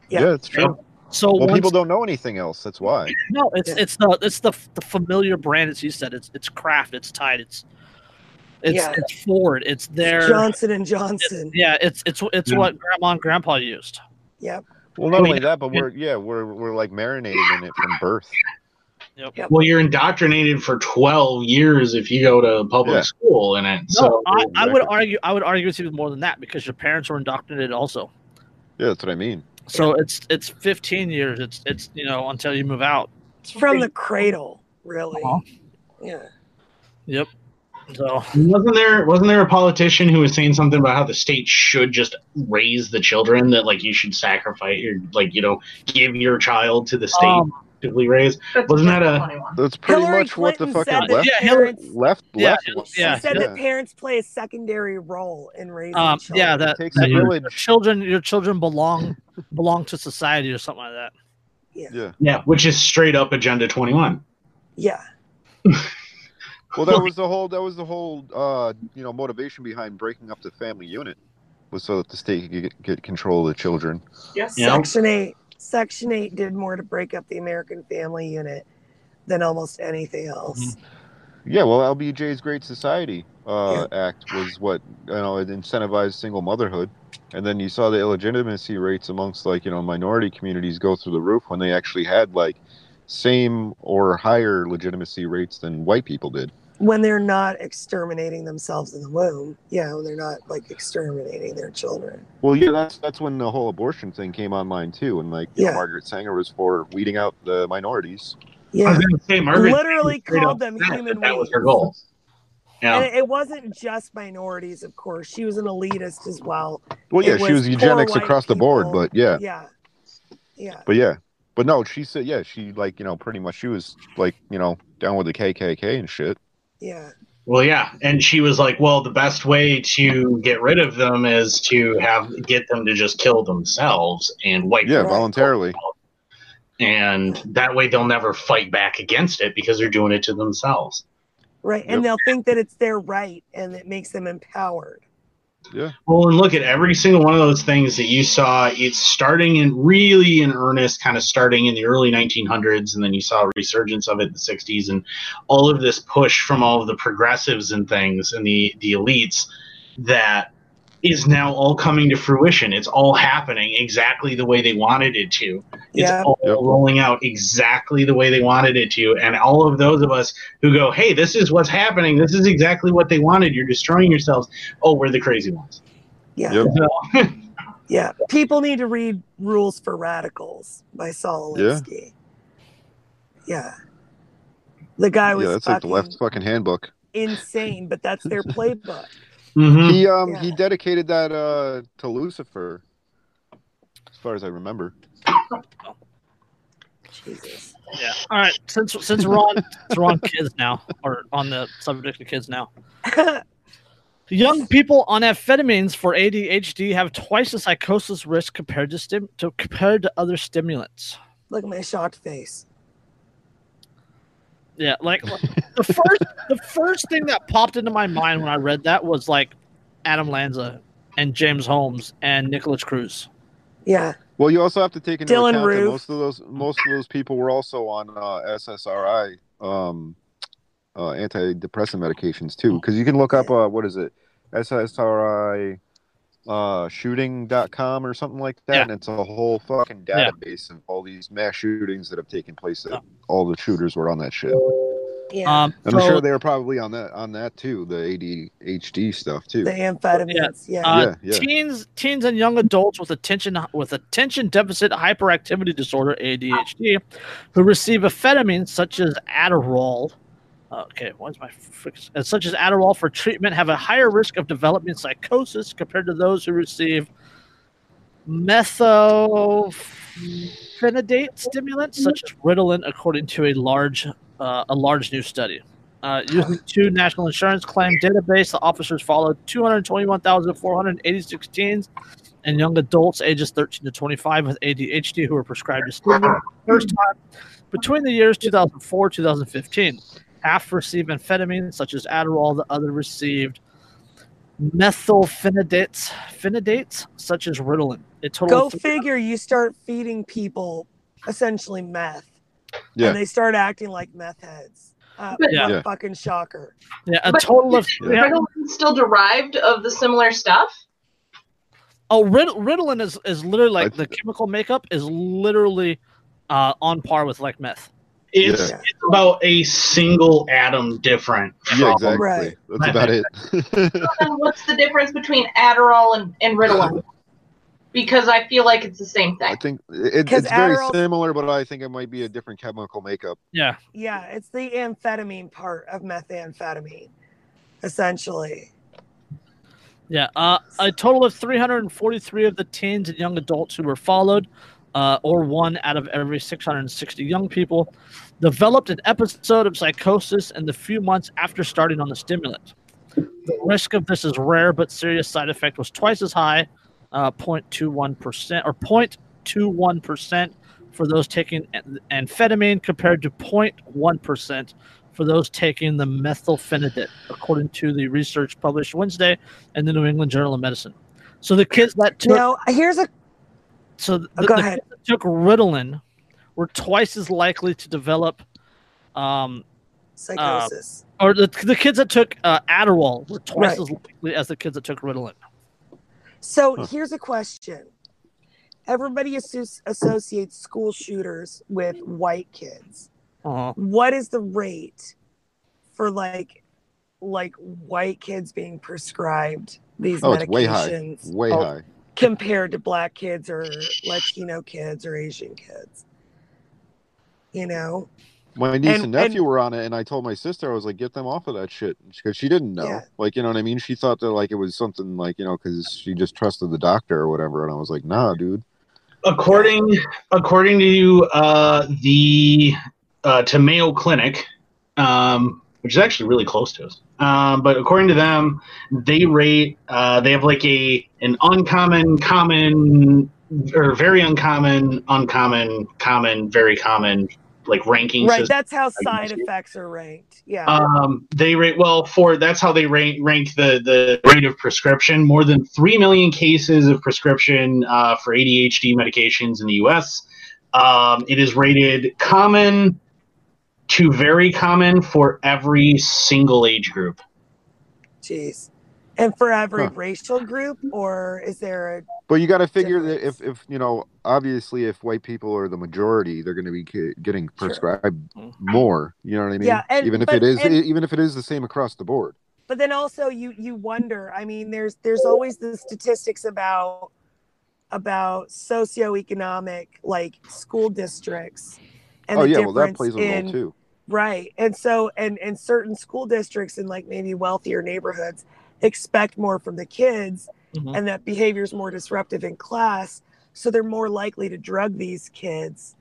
Yeah. Yeah, it's true. So Well, once, people don't know anything else. That's why. no, it's Yeah. it's the it's the the familiar brand, as you said. It's it's Kraft, it's Tide, it's it's Yeah. it's Ford, it's their Johnson and Johnson. yeah, it's it's it's Yeah. what Grandma and Grandpa used. Yep. Well, not Well, only that, but we're yeah we're we're like marinated in it from birth. Well, you're indoctrinated for 12 years if you go to public Yeah. school in it. No, So I, I would argue I would argue it's even more than that because your parents were indoctrinated also. Yeah, that's what I mean. So it's it's 15 years. It's it's you know until you move out. It's from the cradle, really. Uh-huh. Yeah. Yep. So wasn't there wasn't there a politician who was saying something about how the state should just raise the children that like you should sacrifice or like you know give your child to the state um, effectively raised. That's Wasn't that a- 21. That's pretty Hillary much what the fucking said that left Yeah, Hillary- parents, left Yeah, left it- yeah. said yeah. that parents play a secondary role in raising Um, children. yeah, that, takes that a your children, your children belong belong to society or something like that. Yeah. Yeah, which is straight up Agenda 21. yeah. Well, that was the whole. That was the whole. Uh, you know, motivation behind breaking up the family unit was so that the state could get, get control of the children. Yes. Yeah. Section 8. Section 8 did more to break up the American family unit than almost anything else. Yeah, well, LBJ's Great Society uh, Act was what you know it incentivized single motherhood, and then you saw the illegitimacy rates amongst like you know minority communities go through the roof when they actually had like same or higher legitimacy rates than white people did. When they're not exterminating themselves in the womb. Yeah, when they're not like exterminating their children. Well, yeah, that's that's when the whole abortion thing came online too, and like you know, Margaret Sanger was for weeding out the minorities. I Yeah. was going to say, Margaret Literally called them said human that, that was her beings. goal. Yeah. And it, it wasn't just minorities, of course. She was an elitist as well. Well, It yeah, she was was eugenics white across the board, but yeah, Yeah. Yeah. but yeah, but no, she said yeah, she like you know pretty much she was like you know down with the KKK and shit. Yeah. Well, yeah, and she was like, "Well, the best way to get rid of them is to have get them to just kill themselves and wipe Yeah, them voluntarily. out. and that way they'll never fight back against it because they're doing it to themselves." Right. Yep. And they'll think that it's their right and it makes them empowered. Well, and look at every single one of those things that you saw. It's starting in really in earnest, kind of starting in the early 1900s, and then you saw a resurgence of it in the 60s, and all of this push from all of the progressives and things and the the elites that is now all coming to fruition. It's all happening exactly the way they wanted it to. It's Yeah. all Yep. rolling out exactly the way they wanted it to. And all of those of us who go, hey, this is what's happening. This is exactly what they wanted. You're destroying yourselves. Oh, we're the crazy ones. Yeah. Yep. So, Yeah. People need to read Rules for Radicals by Saul Yeah. Alinsky. Yeah. yeah. The guy was Yeah, that's like the left fucking handbook. insane, but that's their playbook. mhm. He um he dedicated that uh to Lucifer, as far as I remember. Jesus. Yeah. All right. Since since we're on since we're on kids now, or on the subject of kids now, young people on amphetamines for ADHD have twice the psychosis risk compared to stim to compared to other stimulants. Look at my shocked face. Yeah, like the first the first thing that popped into my mind when I read that was like Adam Lanza and James Holmes and Nikolas Cruz. Yeah. Well, you also have to take into Dylan account that most of those most of those people were also on uh, SSRI, um, uh, antidepressant medications too. Because you can look up uh, what is it, SSRI uh, shooting.com or something like that, Yeah. and it's a whole fucking Yeah. database of all these mass shootings that have taken place. That Yeah. all the shooters were on that shit. Yeah. Um, And I'm sure they were probably on that on that too, the ADHD stuff too. the amphetamines. Yeah. uh, yeah, yeah. teens teens and young adults with attention with attention deficit hyperactivity disorder ADHD who receive amphetamines such as Adderall. Okay, what's my fix? Such as Adderall for treatment have a higher risk of developing psychosis compared to those who receive methylphenidate stimulants such as Ritalin, according to a large uh, a large new study. Uh, using two national insurance claim database, the officers followed 221,486 teens and young adults ages 13 to 25 with ADHD who were prescribed a stimulant for the first time between the years 2004 2015. Half received amphetamines such as Adderall, the other received methylphenidates, phenidates such as Ritalin. A total Go of figure you start feeding people essentially meth. Yeah. And they start acting like meth heads. Uh, But- what a Yeah. fucking shocker. yeah, a But- total of yeah. Ritalin still derived of the similar stuff? Oh, Rit- Ritalin is, is literally like I- the chemical makeup is literally uh, on par with like meth. It's, Yeah. it's about a single atom different. Yeah, exactly. Right. That's about it. Then what's the difference between Adderall and, and Ritalin? Because I feel like it's the same thing. I think it, 'Cause it's very similar, but I think it might be a different chemical makeup. Yeah. Yeah, it's the amphetamine part of methamphetamine, essentially. Yeah, uh, a total of 343 of the teens and young adults who were followed uh, or one out of every 660 young people, developed an episode of psychosis in the few months after starting on the stimulant. The risk of this is rare, but serious side effect was twice as high, uh, 0.21% or 0.21% for those taking amphetamine compared to 0.1% for those taking the methylphenidate, according to the research published Wednesday in the New England Journal of Medicine. So the kids that took Now, here's a so the, Oh, go ahead. kids that took Ritalin were twice as likely to develop, um, psychosis. or the, the kids that took uh, Adderall were twice Right. as likely as the kids that took Ritalin. so Huh. here's a question. Everybody asso- associates school shooters with white kids. Uh-huh. What is the rate for like like white kids being prescribed these Oh, it's way high. medications Way Oh. high. compared to black kids or Latino kids or Asian kids? You know? My niece And- and, nephew and- were on it, and I told my sister, I was like, get them off of that shit. Because she didn't know. Yeah. Like, you know what I mean? She thought that, like, it was something, like, you know, because she just trusted the doctor or whatever. And I was like, nah, dude. according according to uh, the uh, to Mayo Clinic, um, which is actually really close to us. Um, but according to them, they rate uh, they have like a an uncommon, common, or very uncommon, uncommon, common, very common like ranking Right. system. That's how side effects are ranked. Yeah. Um, they rate well for that's how they rank rank the the rate of prescription. More than three million cases of prescription uh, for ADHD medications in the U.S. Um, it is rated common to very common for every single age group. Jeez. And for every Huh. racial group, or is there a But you got to figure that if, if, you know, obviously, if white people are the majority, they're going to be getting prescribed Mhm. more. You know what I mean? Yeah, and- even if but- it is, and- even if it is the same across the board. but then also you you wonder i mean there's there's always the statistics about about socioeconomic like school districts and oh the yeah, well that plays a in role too. right and so and and certain school districts in like maybe wealthier neighborhoods expect more from the kids Mhm. and that behavior is more disruptive in class so they're more likely to drug these kids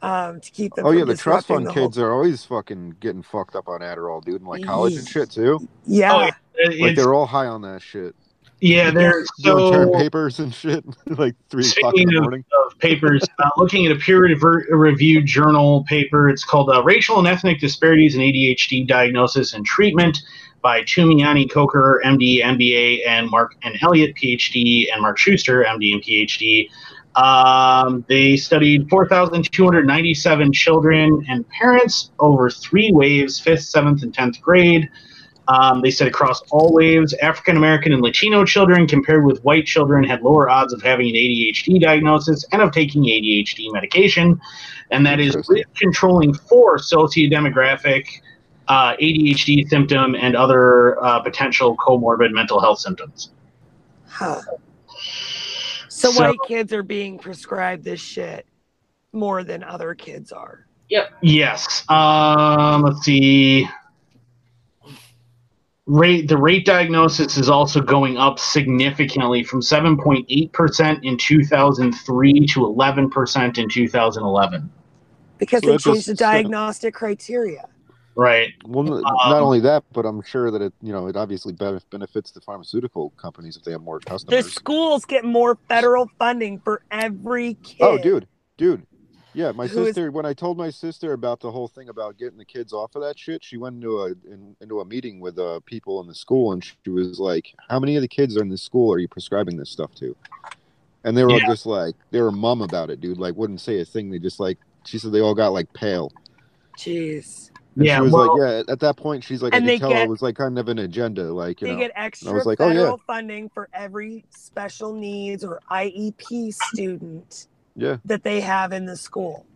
um, to keep them Oh from yeah, the trust fund the whole- kids are always fucking getting fucked up on Adderall, dude, and like college and shit too. yeah Oh, It- Like they're all high on that shit. yeah, they're Doing term so papers and shit, like three o'clock in Speaking the of, morning. of papers, uh, looking at a peer-reviewed journal paper, it's called uh, "Racial and Ethnic Disparities in ADHD Diagnosis and Treatment" by Tumaini Coker, MD, MBA, and Marc N. Elliott, PhD, and Mark Schuster, MD and PhD. Um, they studied 4,297 children and parents over three waves, fifth, seventh, and tenth grade. Um, they said across all waves, African American and Latino children compared with white children had lower odds of having an ADHD diagnosis and of taking ADHD medication. And that is controlling for sociodemographic uh, ADHD symptom and other uh, potential comorbid mental health symptoms. Huh. So, So- white kids are being prescribed this shit more than other kids are. Yep. Yes. Um, let's see. Rate the rate diagnosis is also going up significantly from 7.8% in 2003 to 11% in 2011. Because So they changed the diagnostic criteria. Right. Well, Um, not only that, but I'm sure that it, you know, it obviously benefits the pharmaceutical companies if they have more customers The schools get more federal funding for every kid. Oh, dude, dude. Yeah, my Who is- sister. When I told my sister about the whole thing about getting the kids off of that shit, she went into a in, into a meeting with uh, people in the school, and she was like, "How many of the kids are in the school are you prescribing this stuff to?" And they were all Yeah. just like, they were mum about it, dude. Like, wouldn't say a thing. They just like, she said they all got like pale. Jeez. And Yeah, she was well- like, yeah. At that point, she's like, I And could they tell get- it was like kind of an agenda, like you They know. get extra was like, oh, yeah. federal funding for every special needs or IEP student Yeah. that they have in the school.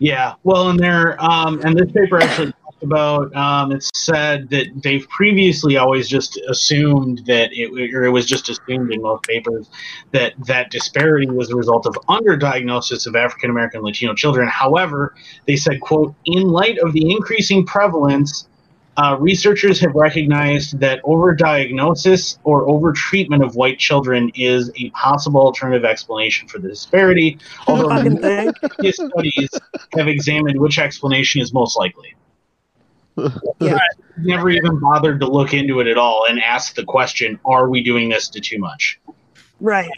Yeah, well, and there, um, and this paper actually talked about. Um, it said that they've previously always just assumed that it, or it was just assumed in most papers that that disparity was a result of underdiagnosis of African American Latino children. However, they said, "quote In light of the increasing prevalence uh, researchers have recognized that overdiagnosis or overtreatment of white children is a possible alternative explanation for the disparity. Although previous studies have examined which explanation is most likely. Yeah. Never even bothered to look into it at all and ask the question: Are we doing this to too much? Right.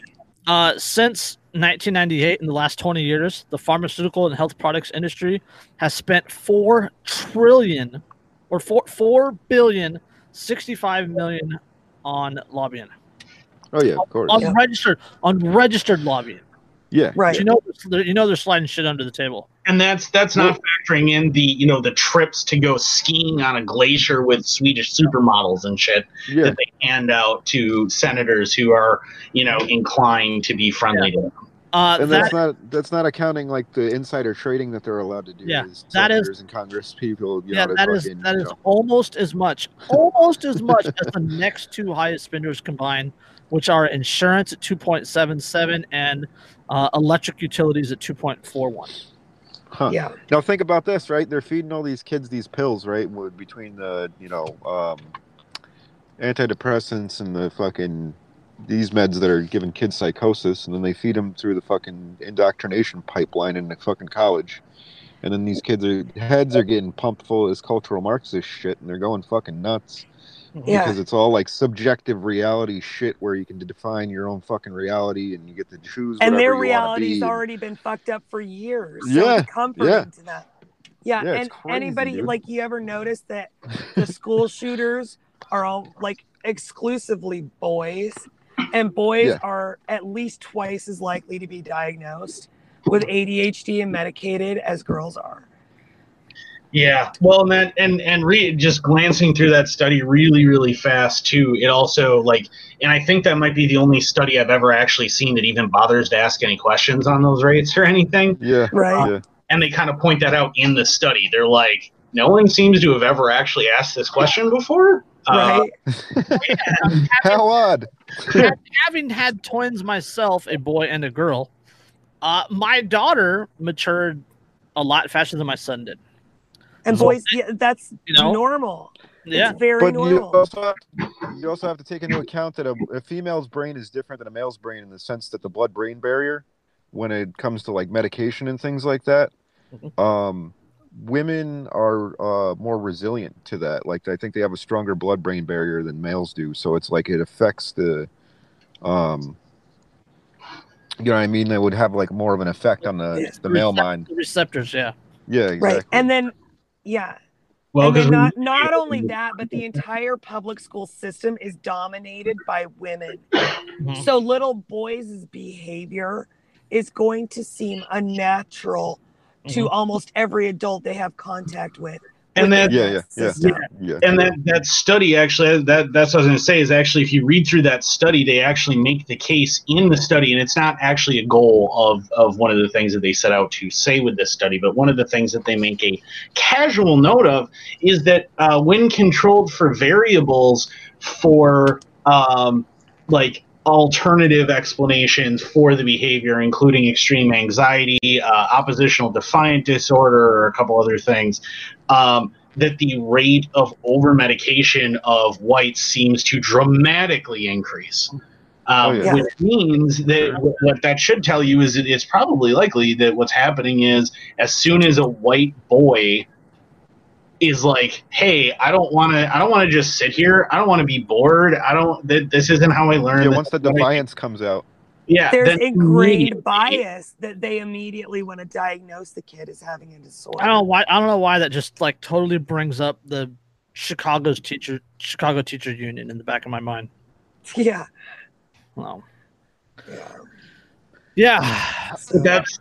Uh, since 1998, in the last 20 years, the pharmaceutical and health products industry has spent four trillion, or four four billion, 65 million on lobbying, Oh yeah, of course. on registered, on registered lobbying. Yeah. Right. You know, you know they're sliding shit under the table. And that's that's not factoring in the you know the trips to go skiing on a glacier with Swedish supermodels and shit Yeah. that they hand out to senators who are you know inclined to be friendly to them. Uh, And that, that's not that's not accounting like the insider trading that they're allowed to do. Yeah, as that is- senators and Congress people. Yeah, know, that is fucking, that know. almost as much, almost as much as the next two highest spenders combined, which are insurance at 2.77 and uh, electric utilities at 2.41. Huh. Yeah. Now think about this, right? They're feeding all these kids these pills, right? Between the you know um, antidepressants and the fucking these meds that are giving kids psychosis, and then they feed them through the fucking indoctrination pipeline in the fucking college, and then these kids are heads are getting pumped full of this cultural Marxist shit, and they're going fucking nuts Mm-hmm. Yeah. because it's all like subjective reality shit where you can define your own fucking reality and you get to choose. and their whatever you wanna reality's be. already been fucked up for years. So Yeah, it's comforting yeah. to that. Yeah, Yeah, and crazy, anybody dude. like you ever notice that the school shooters are all like exclusively boys, and boys Yeah. are at least twice as likely to be diagnosed with ADHD and medicated as girls are. Yeah, well, and that and and re, just glancing through that study really really fast too. It also like, and I think that might be the only study I've ever actually seen that even bothers to ask any questions on those rates or anything. Yeah. Right. Yeah. And they kind of point that out in the study. They're like, no one seems to have ever actually asked this question before. Uh, Right. How odd. Having had twins myself, a boy and a girl, uh, my daughter matured a lot faster than my son did. And boys, yeah, that's You know? normal. Yeah. It's very But you normal. also, have to, you also have to take into account that a, a female's brain is different than a male's brain in the sense that the blood-brain barrier, when it comes to like medication and things like that, Mhm. um, women are uh, more resilient to that. Like I think they have a stronger blood-brain barrier than males do. So it's like it affects the, um, you know what I mean? That would have like more of an effect on the the male mind. The receptors, yeah. Yeah, exactly. Right. And then, yeah. well, and then because not, not only that, but the entire public school system is dominated by women. Mhm. So little boys' behavior is going to seem unnatural to Mhm. almost every adult they have contact with. And that- Yeah, that yeah, yeah. yeah. and that that study actually that that's what I was going to say is actually if you read through that study they actually make the case in the study and it's not actually a goal of of one of the things that they set out to say with this study but one of the things that they make a casual note of is that uh, when controlled for variables for um, like alternative explanations for the behavior including extreme anxiety uh, oppositional defiant disorder or a couple other things um, that the rate of over medication of whites seems to dramatically increase. Um, Oh, yeah. Which means that wh- what that should tell you is it's probably likely that what's happening is as soon as a white boy is like, "Hey, I don't want to. I don't want to just sit here. I don't want to be bored. I don't. Th- this isn't how I learn." Yeah, once the what I- defiance comes out. Yeah, There's then ingrained bias that they immediately want to diagnose the kid as having a disorder. I don't know why. I don't know why that just like totally brings up the Chicago's teacher, Chicago Teacher Union in the back of my mind. Yeah. Well, yeah. yeah, So- that's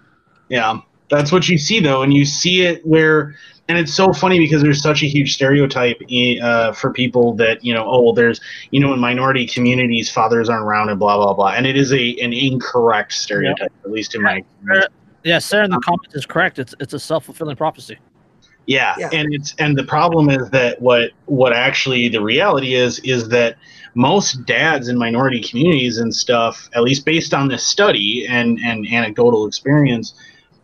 yeah that's what you see though and you see it where and it's so funny because there's such a huge stereotype uh, for people that you know oh well there's you know in minority communities fathers aren't around and blah blah blah and it is a an incorrect stereotype at least in my experience. yeah. Sarah in the comments is correct. It's it's a self fulfilling prophecy. Yeah, Yeah. and it's and the problem is that what what actually the reality is is that most dads in minority communities and stuff, at least based on this study and and anecdotal experience,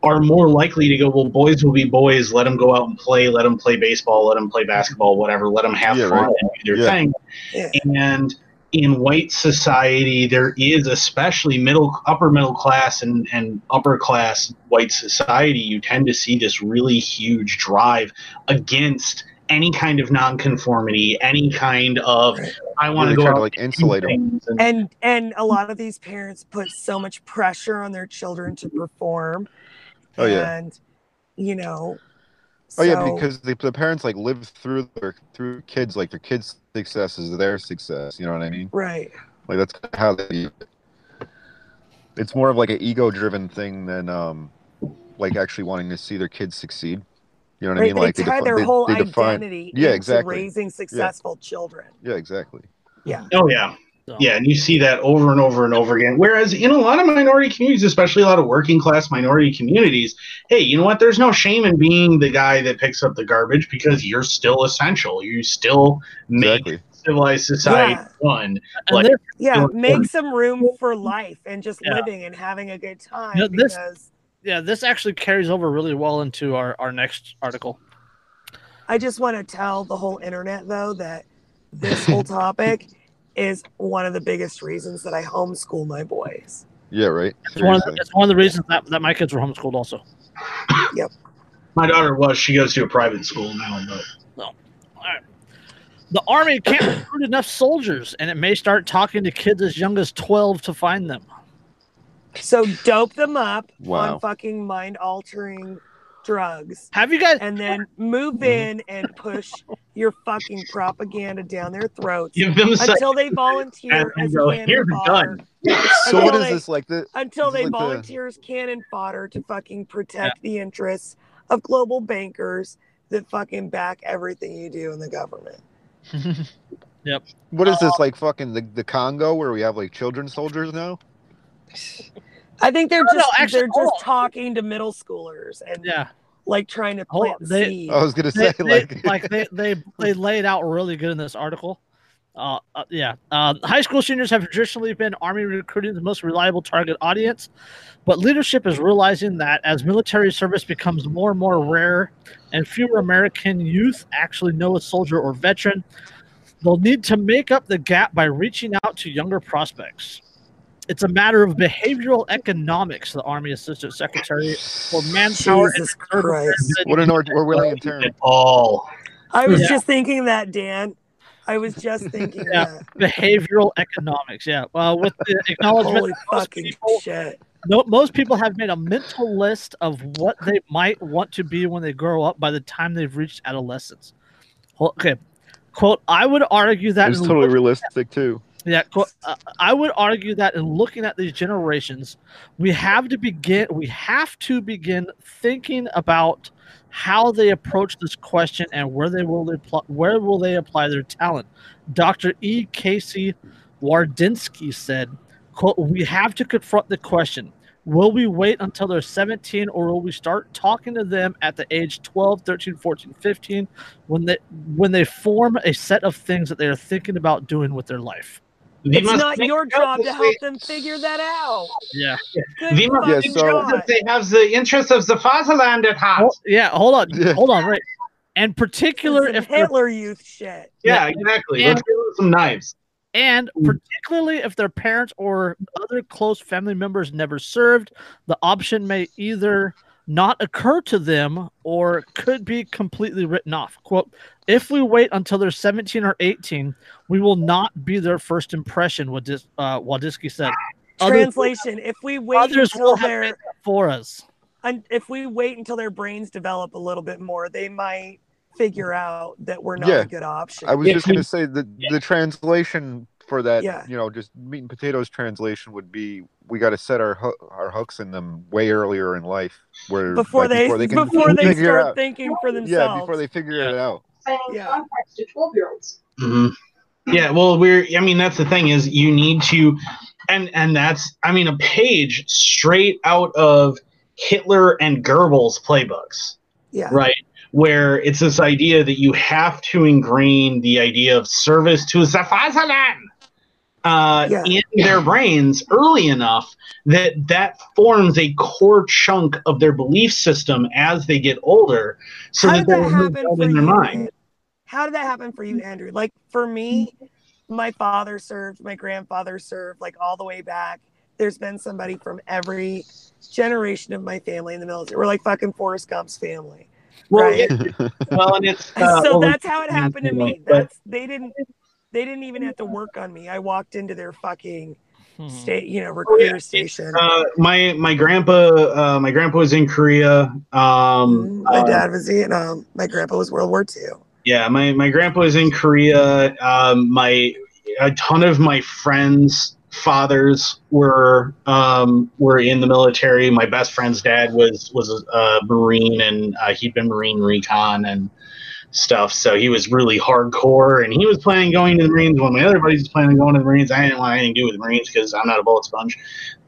are more likely to go. Well, boys will be boys. Let them go out and play. Let them play baseball. Let them play basketball. Whatever. Let them have Yeah, fun right. and do their Yeah. thing. Yeah. And in white society, there is especially middle, upper middle class, and and upper class white society. You tend to see this really huge drive against any kind of nonconformity, any kind of Right. I want Really to go out to like and insulate them. and- and and a lot of these parents put so much pressure on their children to perform Oh, yeah. and you know Oh yeah, because the, the parents like live through their through kids like their kids' success is their success. You know what I mean? right Like that's how they. It's more of like an ego-driven thing than um, like actually wanting to see their kids succeed. You know what I mean? they Like tie defi- their whole they define- identity Yeah, into exactly. raising successful children Yeah, exactly. Yeah. Oh yeah. So, Yeah, and you see that over and over and over again. Whereas in a lot of minority communities, especially a lot of working class minority communities, hey, you know what? There's no shame in being the guy that picks up the garbage because you're still essential. You still make Exactly. civilized society Yeah. fun. Like- this- yeah Sure. make some room for life and just Yeah. living and having a good time You know, this- because yeah, this actually carries over really well into our, our next article. I just want to tell the whole internet though that this whole topic is one of the biggest reasons that I homeschool my boys. Yeah, right. It's one, of the, it's one of the reasons that, that my kids were homeschooled also. Yep. My daughter was, she goes to a private school now, but The Army can't recruit enough soldiers, and it may start talking to kids as young as 12 to find them. So dope them up Wow. on fucking mind altering drugs Have you guys? and then move in and push your fucking propaganda down their throats give them until they volunteer And as go, cannon "Here's fodder. gun." So what Until they- this like? The Until they like the- volunteer as cannon fodder to fucking protect the interests of global bankers that fucking back everything you do in the government. Yep. What is this uh, like? Fucking the, the Congo where we have like children soldiers now? I think they're No, no, just actually, they're just on. talking to middle schoolers and yeah, like trying to plant on, they- seeds. I was gonna say they- like, like they they they laid out really good in this article. Uh, uh, yeah, uh, high school seniors have traditionally been Army recruiting the most reliable target audience, but leadership is realizing that as military service becomes more and more rare, and fewer American youth actually know a soldier or veteran, they'll need to make up the gap by reaching out to younger prospects. It's a matter of behavioral economics, the Army Assistant Secretary for Manpower and Jesus Reserve Christ. Affairs said what an Or- Orwellian term. At all. I was Yeah. just thinking that, Dan. I was just thinking Yeah. that. behavioral economics. Yeah. Well, with the acknowledgement, Holy most fucking people, shit. no, most people have made a mental list of what they might want to be when they grow up by the time they've reached adolescence. Well, Okay. Quote, I would argue that It's totally look- realistic too. Yeah, uh, I would argue that in looking at these generations, we have to begin we have to begin thinking about how they approach this question and where they will apply, where will they apply their talent. Dr. E. Casey Wardynski said, quote, "We have to confront the question, will we wait until they're 17 or will we start talking to them at the age 12, 13, 14, 15 when they when they form a set of things that they are thinking about doing with their life?" They It's must not think your job to help them figure that out. Yeah. Good They must Yeah, fucking so- that they have the interests of the fatherland at heart. Hol- yeah, hold on. Yeah. Hold on, right. And particular if Hitler youth shit. Yeah, exactly. And- Let's give them some knives. and particularly if their parents or other close family members never served, the option may either not occur to them or could be completely written off. Quote, if we wait until they're 17 or 18, we will not be their first impression, what Dis- uh, Wadiski said. Others, Translation: If we wait others until will have their for us. And if we wait until their brains develop a little bit more, they might figure out that we're not Yeah. a good option. I was Yeah, just gonna say that the translation for that, Yeah. you know, just meat and potatoes translation would be we got to set our hoo- our hooks in them way earlier in life, where before like, they before they can before they start out, thinking for themselves. yeah, before they figure it out. Signing Yeah. contracts to 12 year olds. hmm Yeah, well, we're. I mean, that's the thing is you need to, and and that's. I mean, a page straight out of Hitler and Goebbels playbooks, yeah. right? Where it's this idea that you have to ingrain the idea of service to the fatherland, uh, Yeah. in their brains early enough that that forms a core chunk of their belief system as they get older. So How that did that happen in for their you? mind. How did that happen for you, Andrew? Like for me, my father served, my grandfather served, like all the way back. There's been somebody from every generation of my family in the military. We're like fucking Forrest Gump's family. Well, Right. yeah, well, and it's uh, so well, that's how it happened to me. That's they didn't they didn't even have to work on me. I walked into their fucking Hmm. state, you know, recruiter it's, station. uh, my my grandpa uh, my grandpa was in Korea. Um, my uh, dad was Vietnam. My grandpa was World War II. Yeah, my, my grandpa was in Korea. Um, my a ton of my friends' fathers were um, were in the military. My best friend's dad was was a marine, and uh, he'd been marine recon and stuff. So he was really hardcore, and he was planning going to the Marines. When my other buddies was planning going to the Marines, I didn't want anything to do with the Marines because I'm not a bullet sponge.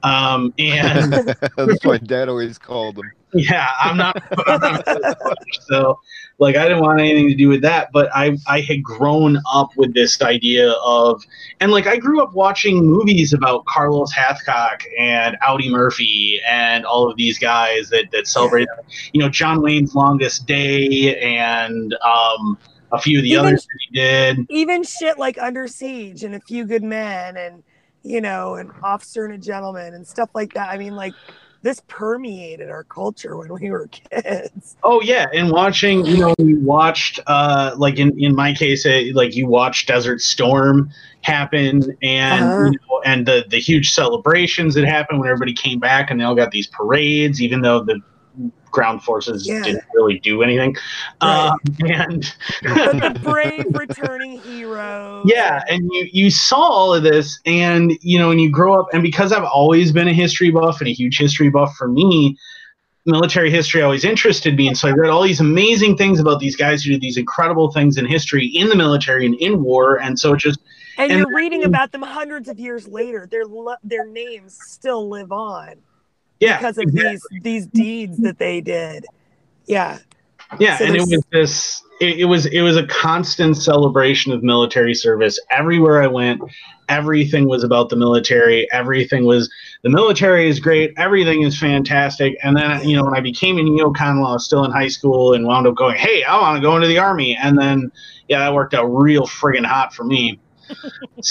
Um, and That's what Dad always called them. yeah, I'm not. I'm not so, like, I didn't want anything to do with that. But I, I had grown up with this idea of, and like, I grew up watching movies about Carlos Hathcock and Audie Murphy and all of these guys that that celebrated, you know, John Wayne's Longest Day and um, a few of the Even- others that he did. Even shit like Under Siege and A Few Good Men and you know, an Officer and a Gentleman and stuff like that. I mean, like this permeated our culture when we were kids. Oh yeah, and watching, you know, you watched, uh, like in in my case, uh, like you watched Desert Storm happen, and Uh-huh. you know, and the the huge celebrations that happened when everybody came back, and they all got these parades, even though the ground forces Yeah. didn't really do anything, Right. um, and the brave returning heroes. yeah and you you saw all of this and you know when you grow up and because i've always been a history buff and a huge history buff for me military history always interested me and so i read all these amazing things about these guys who did these incredible things in history in the military and in war and so it just And, And- you're reading about them hundreds of years later. Their their names still live on yeah. because of exactly. these these deeds that they did. Yeah. yeah so and it was this it, it was it was a constant celebration of military service. Everywhere i went everything was about the military. Everything was the military is great. Everything is fantastic. And then you know when i became a neocon while i was still in high school and wound up going hey i want to go into the army. And then yeah that worked out real friggin' hot for me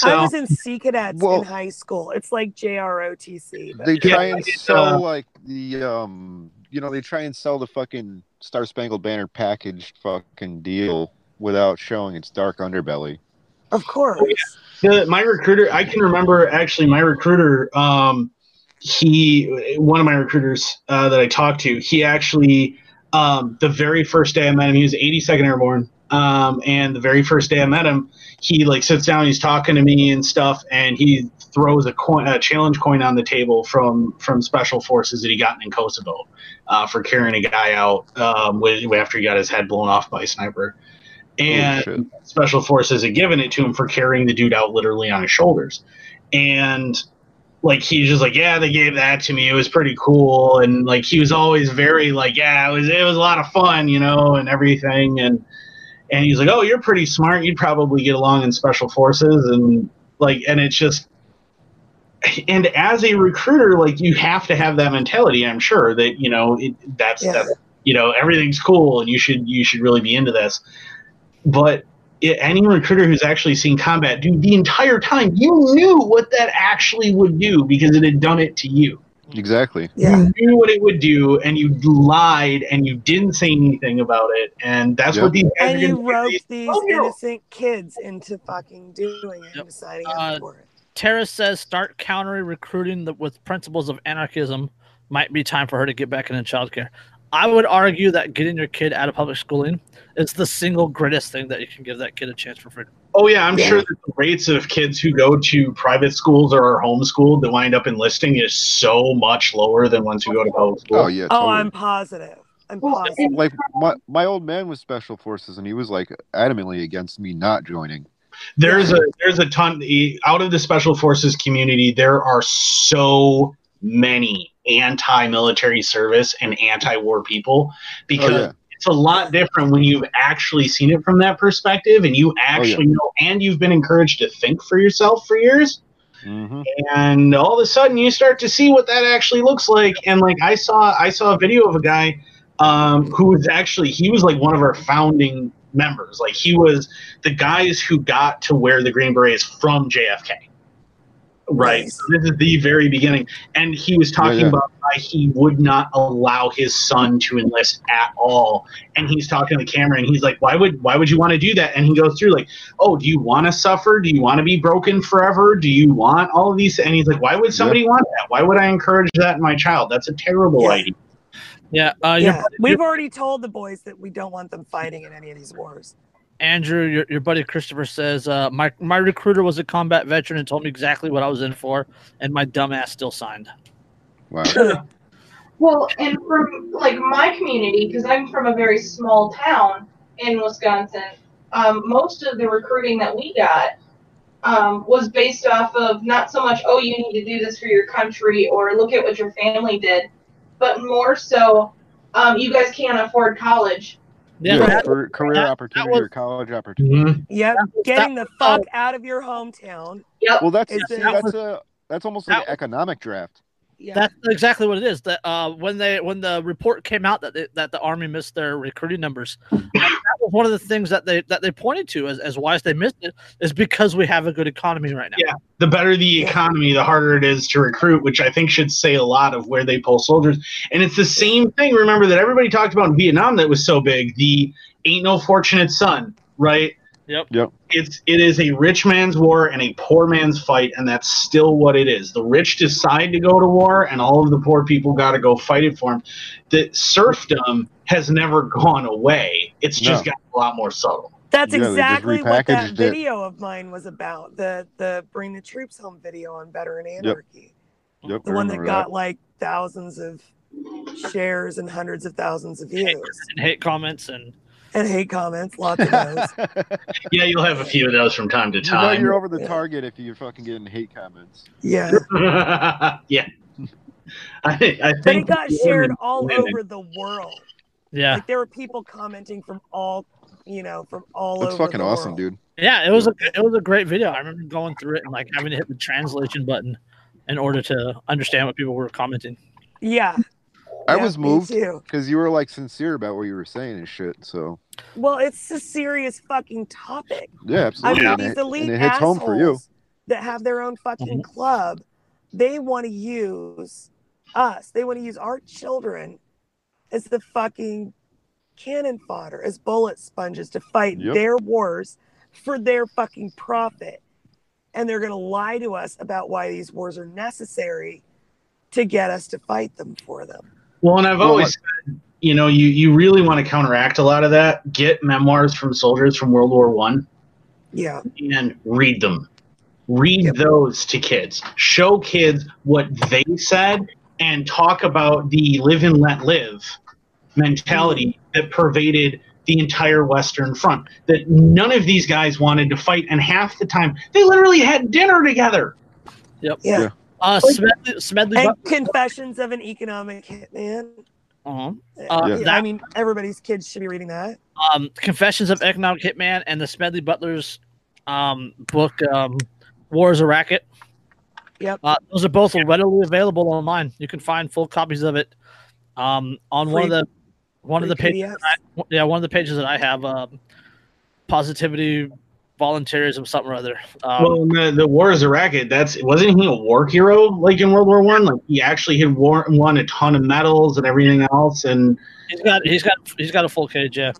I was in Sea Cadets Well- in high school. It's like JROTC. But They Yeah, try and sell uh, like the um, you know, they try and sell the fucking Star Spangled Banner package fucking deal without showing its dark underbelly. of course. the, my recruiter i can remember actually my recruiter um he one of my recruiters uh, that i talked to he actually um the very first day i met him he was 82nd airborne um and the very first day i met him he like sits down he's talking to me and stuff and he throws a coin a challenge coin on the table from from special forces that he got in kosovo uh, for carrying a guy out um, with, after he got his head blown off by a sniper. And special forces had given it to him for carrying the dude out literally on his shoulders. And like he's just like yeah they gave that to me. It was pretty cool. And like he was always very like yeah it was it was a lot of fun you know and everything. And and he's like oh you're pretty smart. You'd probably get along in special forces. And like and it's just and as a recruiter like you have to have that mentality i'm sure that you know it, that's Yeah. that's you know everything's cool and you should you should really be into this. But it, any recruiter who's actually seen combat dude the entire time you knew what that actually would do because it had done it to you Exactly. Yeah. you knew what it would do and you lied and you didn't say anything about it and that's Yep. what these guys And are you gonna do. roped these Oh, yeah. innocent kids into fucking doing it Yep. and deciding Uh, up for it. Tara says start countering recruiting the, with principles of anarchism. Might be time for her to get back into childcare. I would argue that getting your kid out of public schooling is the single greatest thing that you can give that kid a chance for freedom. Oh yeah, I'm Yeah. sure that the rates of kids who go to private schools or are homeschooled that wind up enlisting is so much lower than ones who go to public school. Oh yeah. Oh, I'm positive. I'm Well, positive. like my my old man was special forces, and he was like adamantly against me not joining. There's a there's a ton out of the special forces community. There are so many anti-military service and anti-war people because Oh, yeah. It's a lot different when you've actually seen it from that perspective and you actually know and you've been encouraged to think for yourself for years. hmm and all of a sudden you start to see what that actually looks like. And like i saw i saw a video of a guy um, who was actually he was like one of our founding members. Like he was the guys who got to wear the green berets from jfk right. So this is the very beginning. And he was talking Yeah, yeah. about why he would not allow his son to enlist at all. And he's talking to the camera and he's like why would why would you want to do that? And he goes through like oh do you want to suffer? Do you want to be broken forever? Do you want all of these? And he's like why would somebody want that? Why would i encourage that in my child? That's a terrible Yeah. idea. Yeah, uh, your Yeah, buddy- we've already told the boys that we don't want them fighting in any of these wars. Andrew, your, your buddy Christopher says, uh, my my recruiter was a combat veteran and told me exactly what I was in for, and my dumbass still signed. Wow. Well, and from like my community, because I'm from a very small town in Wisconsin, um, most of the recruiting that we got um, was based off of not so much, oh, you need to do this for your country or look at what your family did, but more so, um, you guys can't afford college. Yeah, Yeah, for career that- that opportunity was- or college opportunity. Yep, was- getting the that- fuck out of your hometown. Well, that's Is it- that's a that's almost like that an economic draft. Yeah, That's exactly what it is. That uh, when they when the report came out that they, that the army missed their recruiting numbers, that was one of the things that they that they pointed to as, as why they missed it is because we have a good economy right now. Yeah. the better the economy, the harder it is to recruit, which I think should say a lot of where they pull soldiers. And it's the same thing. Remember that everybody talked about in Vietnam that was so big. The ain't no fortunate son, right? Yep. Yep. It's it is a rich man's war and a poor man's fight, and that's still what it is. The rich decide to go to war, and all of the poor people got to go fight it for them. The serfdom has never gone away. It's just No. gotten a lot more subtle. that's Yeah, exactly what that it. video of mine was about. The the bring the troops home video on veteran anarchy. Yep. The I one that remember got like thousands of shares and hundreds of thousands of views And hate comments and and hate comments, lots of those. Yeah, you'll have a few of those from time to you know time. you're over the Yeah. target if you're fucking getting hate comments. Yeah, yeah. I, I think but it got shared all women- over the world. Yeah, Like there were people commenting from all, you know, from all That's over. fucking the awesome, world. dude. yeah. It was a it was a great video. I remember going through it and like having to hit the translation button in order to understand what people were commenting. Yeah, I yeah, was moved because you were like sincere about what you were saying and shit. So Well, it's a serious fucking topic. yeah, I absolutely. mean, and, these it, elite and it hits home for you. that have their own fucking mm-hmm. club, they want to use us. They want to use our children as the fucking cannon fodder, as bullet sponges to fight Yep. their wars for their fucking profit. And they're going to lie to us about why these wars are necessary to get us to fight them for them. Well, and I've Well, always said, you know, you, you really want to counteract a lot of that. Get memoirs from soldiers from World War One Yeah. and read them. Read Yep. those to kids. Show kids what they said and talk about the live and let live mentality that pervaded the entire Western Front. That none of these guys wanted to fight, and half the time they literally had dinner together. Yeah. Yeah. Uh, Smedley, Smedley And Buck- Confessions of an Economic Hitman. uh-huh. Uh, Yeah. yeah, I mean, everybody's kids should be reading that. um, Confessions of Economic Hitman and the Smedley Butler's um, book, um, War is a Racket. Yep. Uh, those are both readily available online. You can find full copies of it um, on one of the one of the pages. That I, yeah, one of the pages that I have. Um, positivity, volunteerism, something or other. Um, well, the, the war is a racket. That's wasn't he a war hero like in World War One? Like he actually had war, won a ton of medals and everything else, and he's got he's got he's got a full cage. Yeah.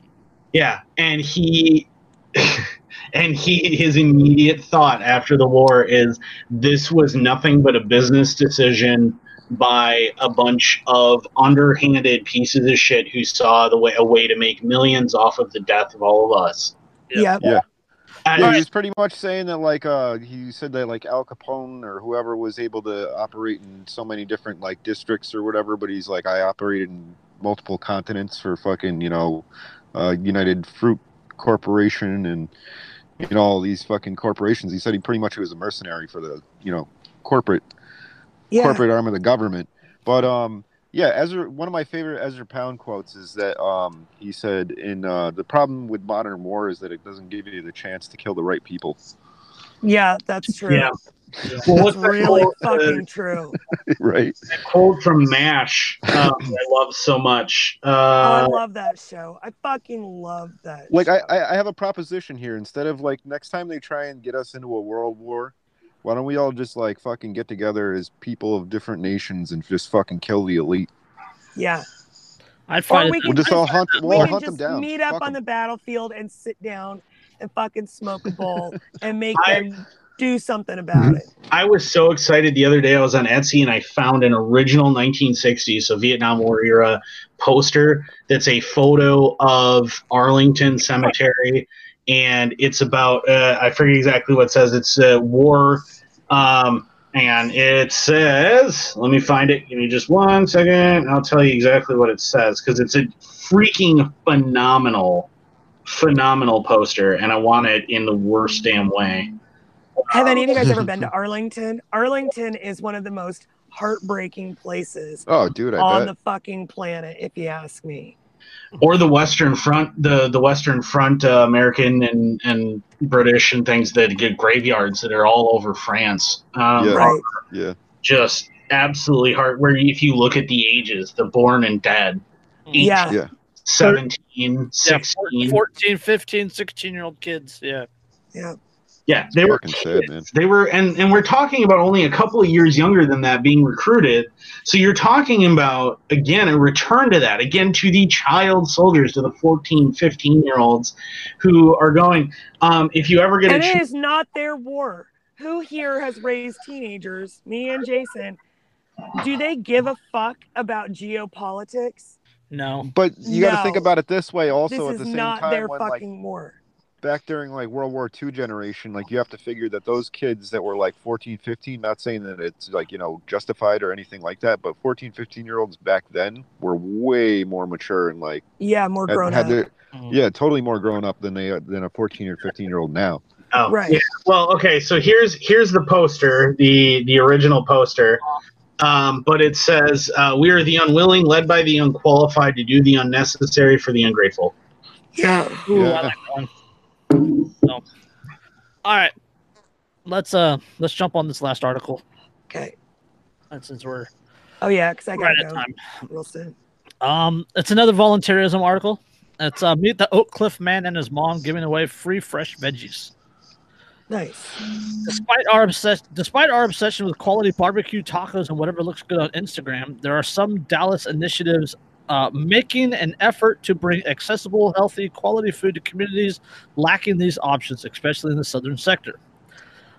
yeah, and he. And he, his immediate thought after the war is, this was nothing but a business decision by a bunch of underhanded pieces of shit who saw the way a way to make millions off of the death of all of us. Yep. Yep. And- Yeah, he was pretty much saying that like uh he said that like Al Capone or whoever was able to operate in so many different like districts or whatever, but he's like I operated in multiple continents for fucking, you know, uh United Fruit Corporation and you know all these fucking corporations. He said he pretty much was a mercenary for the, you know, corporate Yeah. corporate arm of the government. But um, yeah, Ezra. One of my favorite Ezra Pound quotes is that um, he said, "In uh, the problem with modern war is that it doesn't give you the chance to kill the right people." Yeah, that's true. Yeah. Well, It's what's that really quote, uh, fucking true. right? that quote from MASH um, I love so much. Oh, I Uh, love that show. I fucking love that. Like show. I I have a proposition here. Instead of like next time they try and get us into a world war, why don't we all just like fucking get together as people of different nations and just fucking kill the elite? yeah. I'd find we it. can We'll just just- all hunt. we We'll all can hunt them just down. meet up Fuck on 'em. the battlefield and sit down and fucking smoke a bowl and make I- them do something about mm-hmm. it. I was so excited the other day. I was on Etsy and I found an original 1960s, so Vietnam War era poster that's a photo of Arlington Cemetery, and it's about uh, I forget exactly what it says. It's uh, war, um, and it says, let me find it. Give me just one second. I'll tell you exactly what it says because it's a freaking phenomenal, phenomenal poster, and I want it in the worst damn way. Have any of you guys ever been to Arlington? Arlington is one of the most heartbreaking places Oh, dude, I on bet. the fucking planet, if you ask me. Or the Western Front, the the Western Front, uh, American and and British and things that get graveyards that are all over France. Um, Yeah. Right. Yeah. Just absolutely hard. Where if you look at the ages, the born and dead, Yeah. Yeah. 17, Yeah, 16. 14, 15, 16 year old kids. Yeah. Yeah. Yeah, they were Fucking sad, kids. They were, and and we're talking about only a couple of years younger than that being recruited. So you're talking about again a return to that again to the child soldiers, to the 14, 15 year olds who are going. Um, if you ever get a And it chance, is not their war. Who here has raised teenagers? Me and Jason. Do they give a fuck about geopolitics? No. But you got to think about it this way. Also, this at the same not time, their when like fucking war. Back during like World War II generation, like you have to figure that those kids that were like 14, 15, not saying that it's like, you know, justified or anything like that, but 14, 15 year olds back then were way more mature and like Yeah, more had, grown had up. their, Mm. yeah, totally more grown up than they than a 14 or 15 year old now. Oh, Right. yeah. Well, okay. So here's here's the poster, the the original poster. Um, but it says, uh, "We are the unwilling, led by the unqualified, to do the unnecessary for the ungrateful." Yeah. Ooh, Yeah. So, all right. Let's uh let's jump on this last article. Okay. And since we're Oh yeah, because I gotta at go time. real soon. Um, it's another volunteerism article. It's uh, meet the Oak Cliff man and his mom giving away free fresh veggies. Nice. Despite our obsession, despite our obsession with quality barbecue tacos and whatever looks good on Instagram, there are some Dallas initiatives uh, making an effort to bring accessible, healthy, quality food to communities lacking these options, especially in the southern sector.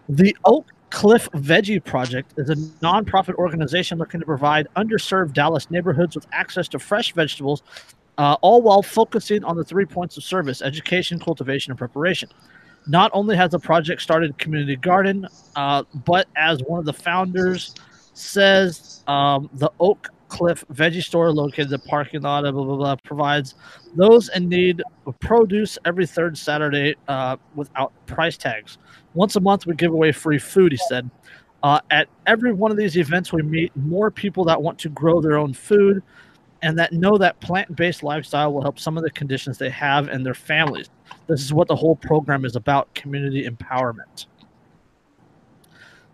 The Oak Cliff Veggie Project is a nonprofit organization looking to provide underserved Dallas neighborhoods with access to fresh vegetables, uh, all while focusing on the three points of service education, cultivation, and preparation. Not only has the project started community garden, uh, but as one of the founders says, um, the Oak Cliff Veggie Store, located in the parking lot of blah, blah, blah, provides those in need of produce every third Saturday uh, without price tags. Once a month, we give away free food, he said. Uh, at every one of these events, we meet more people that want to grow their own food and that know that plant based lifestyle will help some of the conditions they have and their families. This is what the whole program is about community empowerment.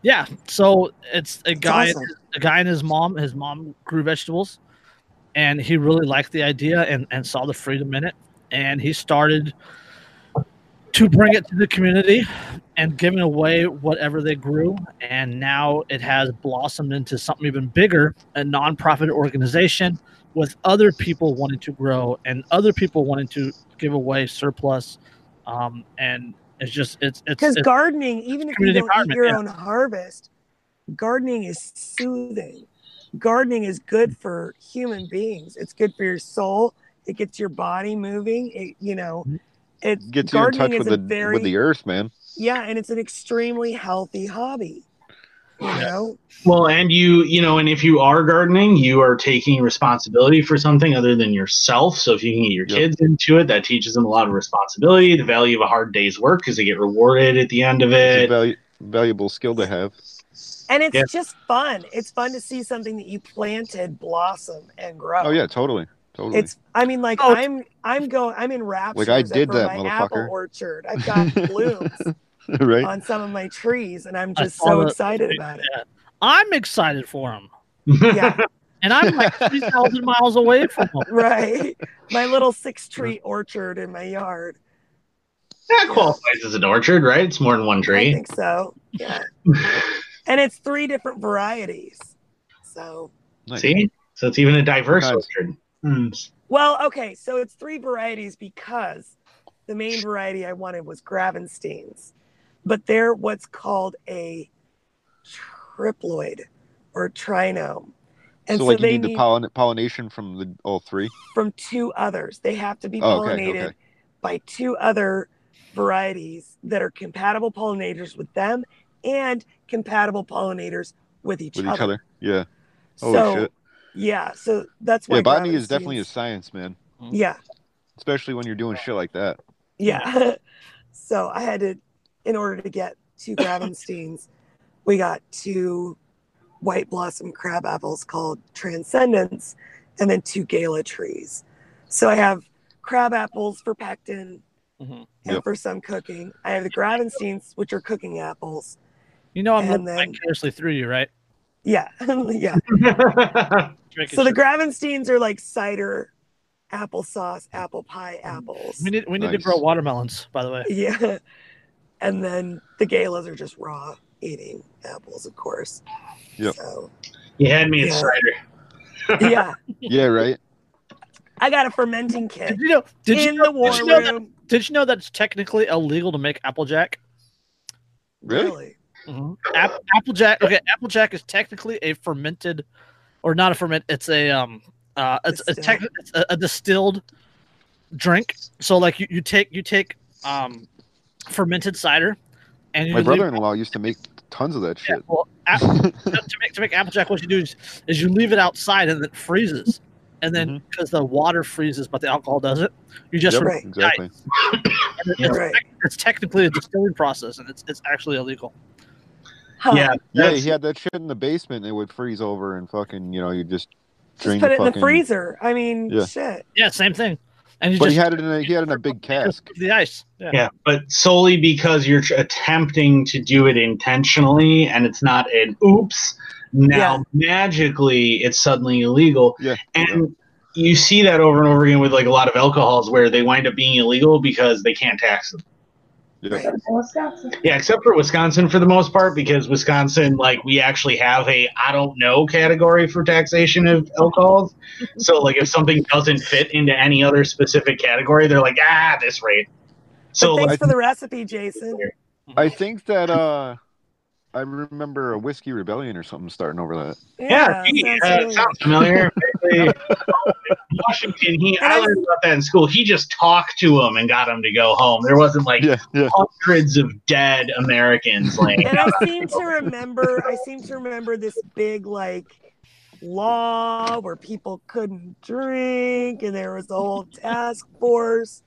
Yeah, so it's a guy, awesome. A guy and his mom. His mom grew vegetables, and he really liked the idea and, and saw the freedom in it. And he started to bring it to the community and giving away whatever they grew. And now it has blossomed into something even bigger a nonprofit organization with other people wanting to grow and other people wanting to give away surplus. Um, and it's just, it's, it's, Because gardening, even if you don't eat your yeah. own harvest, gardening is soothing. Gardening is good for human beings. It's good for your soul. It gets your body moving. It, you know, it Gets you in gardening touch with is a the very with the earth, man. yeah, and it's an extremely healthy hobby. You know, Well, and you, you know, and if you are gardening, you are taking responsibility for something other than yourself. So if you can get your Yep. kids into it, that teaches them a lot of responsibility, the value of a hard day's work because they get rewarded at the end of It's a it. valu- valuable skill to have. And it's Yeah. just fun. It's fun to see something that you planted blossom and grow. Oh yeah, totally, totally. It's I mean like Oh, I'm I'm going I'm in raptures Like I did that, my apple orchard. I've got blooms. right? on some of my trees, and I'm just so the- excited about it. I'm excited for them. Yeah, and I'm like three thousand miles away from him. right. My little six tree orchard in my yard. That qualifies as an orchard, right? It's more than one tree. I think so. Yeah, and it's three different varieties. So, Nice. See? So it's even a diverse Nice. orchard. Hmm. well, okay, so it's three varieties because the main variety I wanted was Gravensteins, but they're what's called a triploid or trinome. And so, so, like, you they need need the pollen- pollination from the all three. from two others. They have to be Oh, okay, pollinated okay. by two other varieties that are compatible pollinators with them and compatible pollinators with each with other. each other. Yeah. Holy so shit. yeah, so that's why Yeah, botany is definitely a science, man. yeah, Especially when you're doing shit like that. yeah. so I had to, in order to get two Gravensteins, we got two white blossom crab apples called Transcendence, and then two Gala trees. So I have crab apples for pectin Mhm. and Yep. for some cooking. I have the Gravensteins, which are cooking apples. You know I'm And living then- vicariously through you, right? Yeah, yeah. Just making So the. Gravensteins are like cider, applesauce, apple pie apples. we need we need to grow watermelons, by the way. Yeah. And then the galas are just raw eating apples, of course. Yep. So you had me at Yeah. cider. yeah. Yeah, right. I got a fermenting kit Did you know? Did you know, the war did you know that, did you know that it's technically illegal to make applejack? Really? Mm-hmm. App, Applejack. Okay, Applejack is technically a fermented, or not a ferment. It's a um, uh, it's a, tech, Distilled. it's a, a distilled drink. So like you, you take you take um, fermented cider, and My brother-in-law used to make tons of that Yeah, shit. well, app, to make to make applejack, what you do is, is you leave it outside and it freezes, and then because the water freezes but the alcohol doesn't, you just Yep, Right. exactly. and it- it's, Right. it's technically a distilling process and it's it's actually illegal. Huh. Yeah, Yeah, he had that shit in the basement. It would freeze over and fucking, you know, you just Just drain put the it in the freezer. I mean, Yeah. shit. Yeah, same thing. And you But just he had it in a he had it in a big cask. the ice. Yeah. Yeah, but solely because you're attempting to do it intentionally and it's not an oops. Now magically it's suddenly illegal. Yeah. And you see that over and over again with like a lot of alcohols where they wind up being illegal because they can't tax them. Yeah. Yeah, except for Wisconsin for the most part, because Wisconsin, like, we actually have a I don't know category for taxation of alcohols. so, like, if something doesn't fit into any other specific category, they're like, ah, this rate. So, but thanks like, for the recipe, Jason. I think that uh I remember a whiskey rebellion or something starting over that. yeah, gee, sounds uh, familiar. sounds familiar. Basically, Washington, he, I learned about that in school. He just talked to him and got him to go home. There wasn't like Yeah, yeah. hundreds of dead Americans laying and I seem to remember, I seem to remember this big like law where people couldn't drink, and there was a whole task force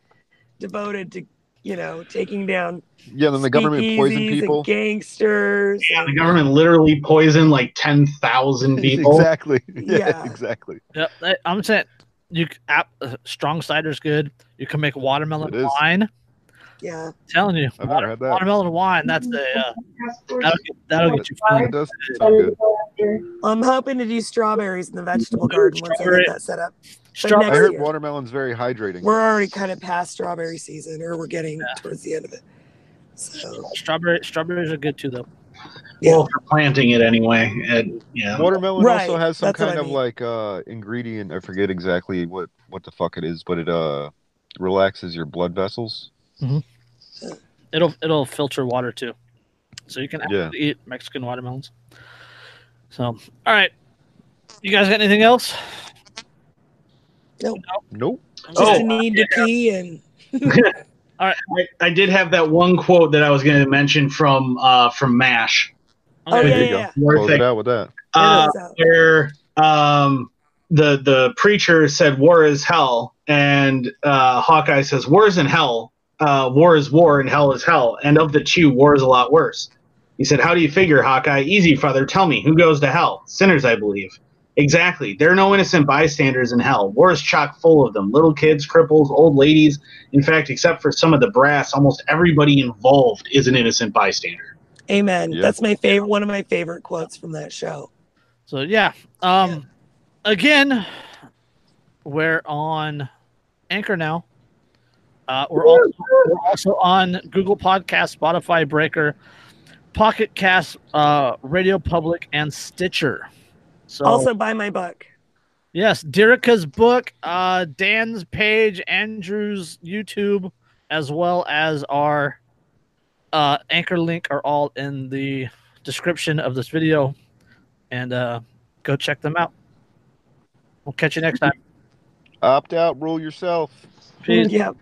devoted to, you know, taking down Yeah, then the government poisoned people. and gangsters. Yeah, the government literally poisoned like 10,000 people. exactly. Yeah, Yeah. exactly. Yep. I- I'm saying you app, uh, strong cider's good. You can make watermelon It is. wine. Yeah. telling you, I've water- never had that. watermelon wine. That's the uh, that'll get, that'll get you It feeling. does good. I'm hoping to do strawberries in the vegetable garden once I Strawberry- get that set up. Strawberry. I heard year. watermelon's very hydrating. We're already kind of past strawberry season, or we're getting Yeah. towards the end of it. So Strawberry strawberries are good too, though. Well, for planting it anyway. And, yeah. Watermelon Right, also has some that's what kind I of mean. like uh ingredient. I forget exactly what what the fuck it is, but it uh relaxes your blood vessels. It'll it'll filter water too, so you can Yeah. eat Mexican watermelons. So, all right, you guys got anything else? Nope. Nope. just Oh, a need to pee and I, I did have that one quote that I was going to mention from uh, from M*A*S*H. Oh, Okay. yeah, there yeah, Close it. it out with that. Uh, It is out. where um, the the preacher said war is hell, and uh, Hawkeye says war is in hell. Uh, war is war, and hell is hell. And of the two, war is a lot worse. He said, "How do you figure, Hawkeye? Easy, father. Tell me, who goes to hell? Sinners, I believe." Exactly. There are no innocent bystanders in hell. War is chock full of them. Little kids, cripples, old ladies. In fact, except for some of the brass, almost everybody involved is an innocent bystander. Amen. Yeah. That's my favorite. One of my favorite quotes from that show. So yeah. Um again, we're on Anchor now. Uh, we're also we're also on Google Podcast, Spotify Breaker, Pocket Cast, uh, Radio Public, and Stitcher. So Also, buy my book. yes, Derica's book, uh, Dan's page, Andrew's YouTube, as well as our uh, anchor link are all in the description of this video, and uh, go check them out. We'll catch you next time. Opt out, rule yourself. Peace. Yep.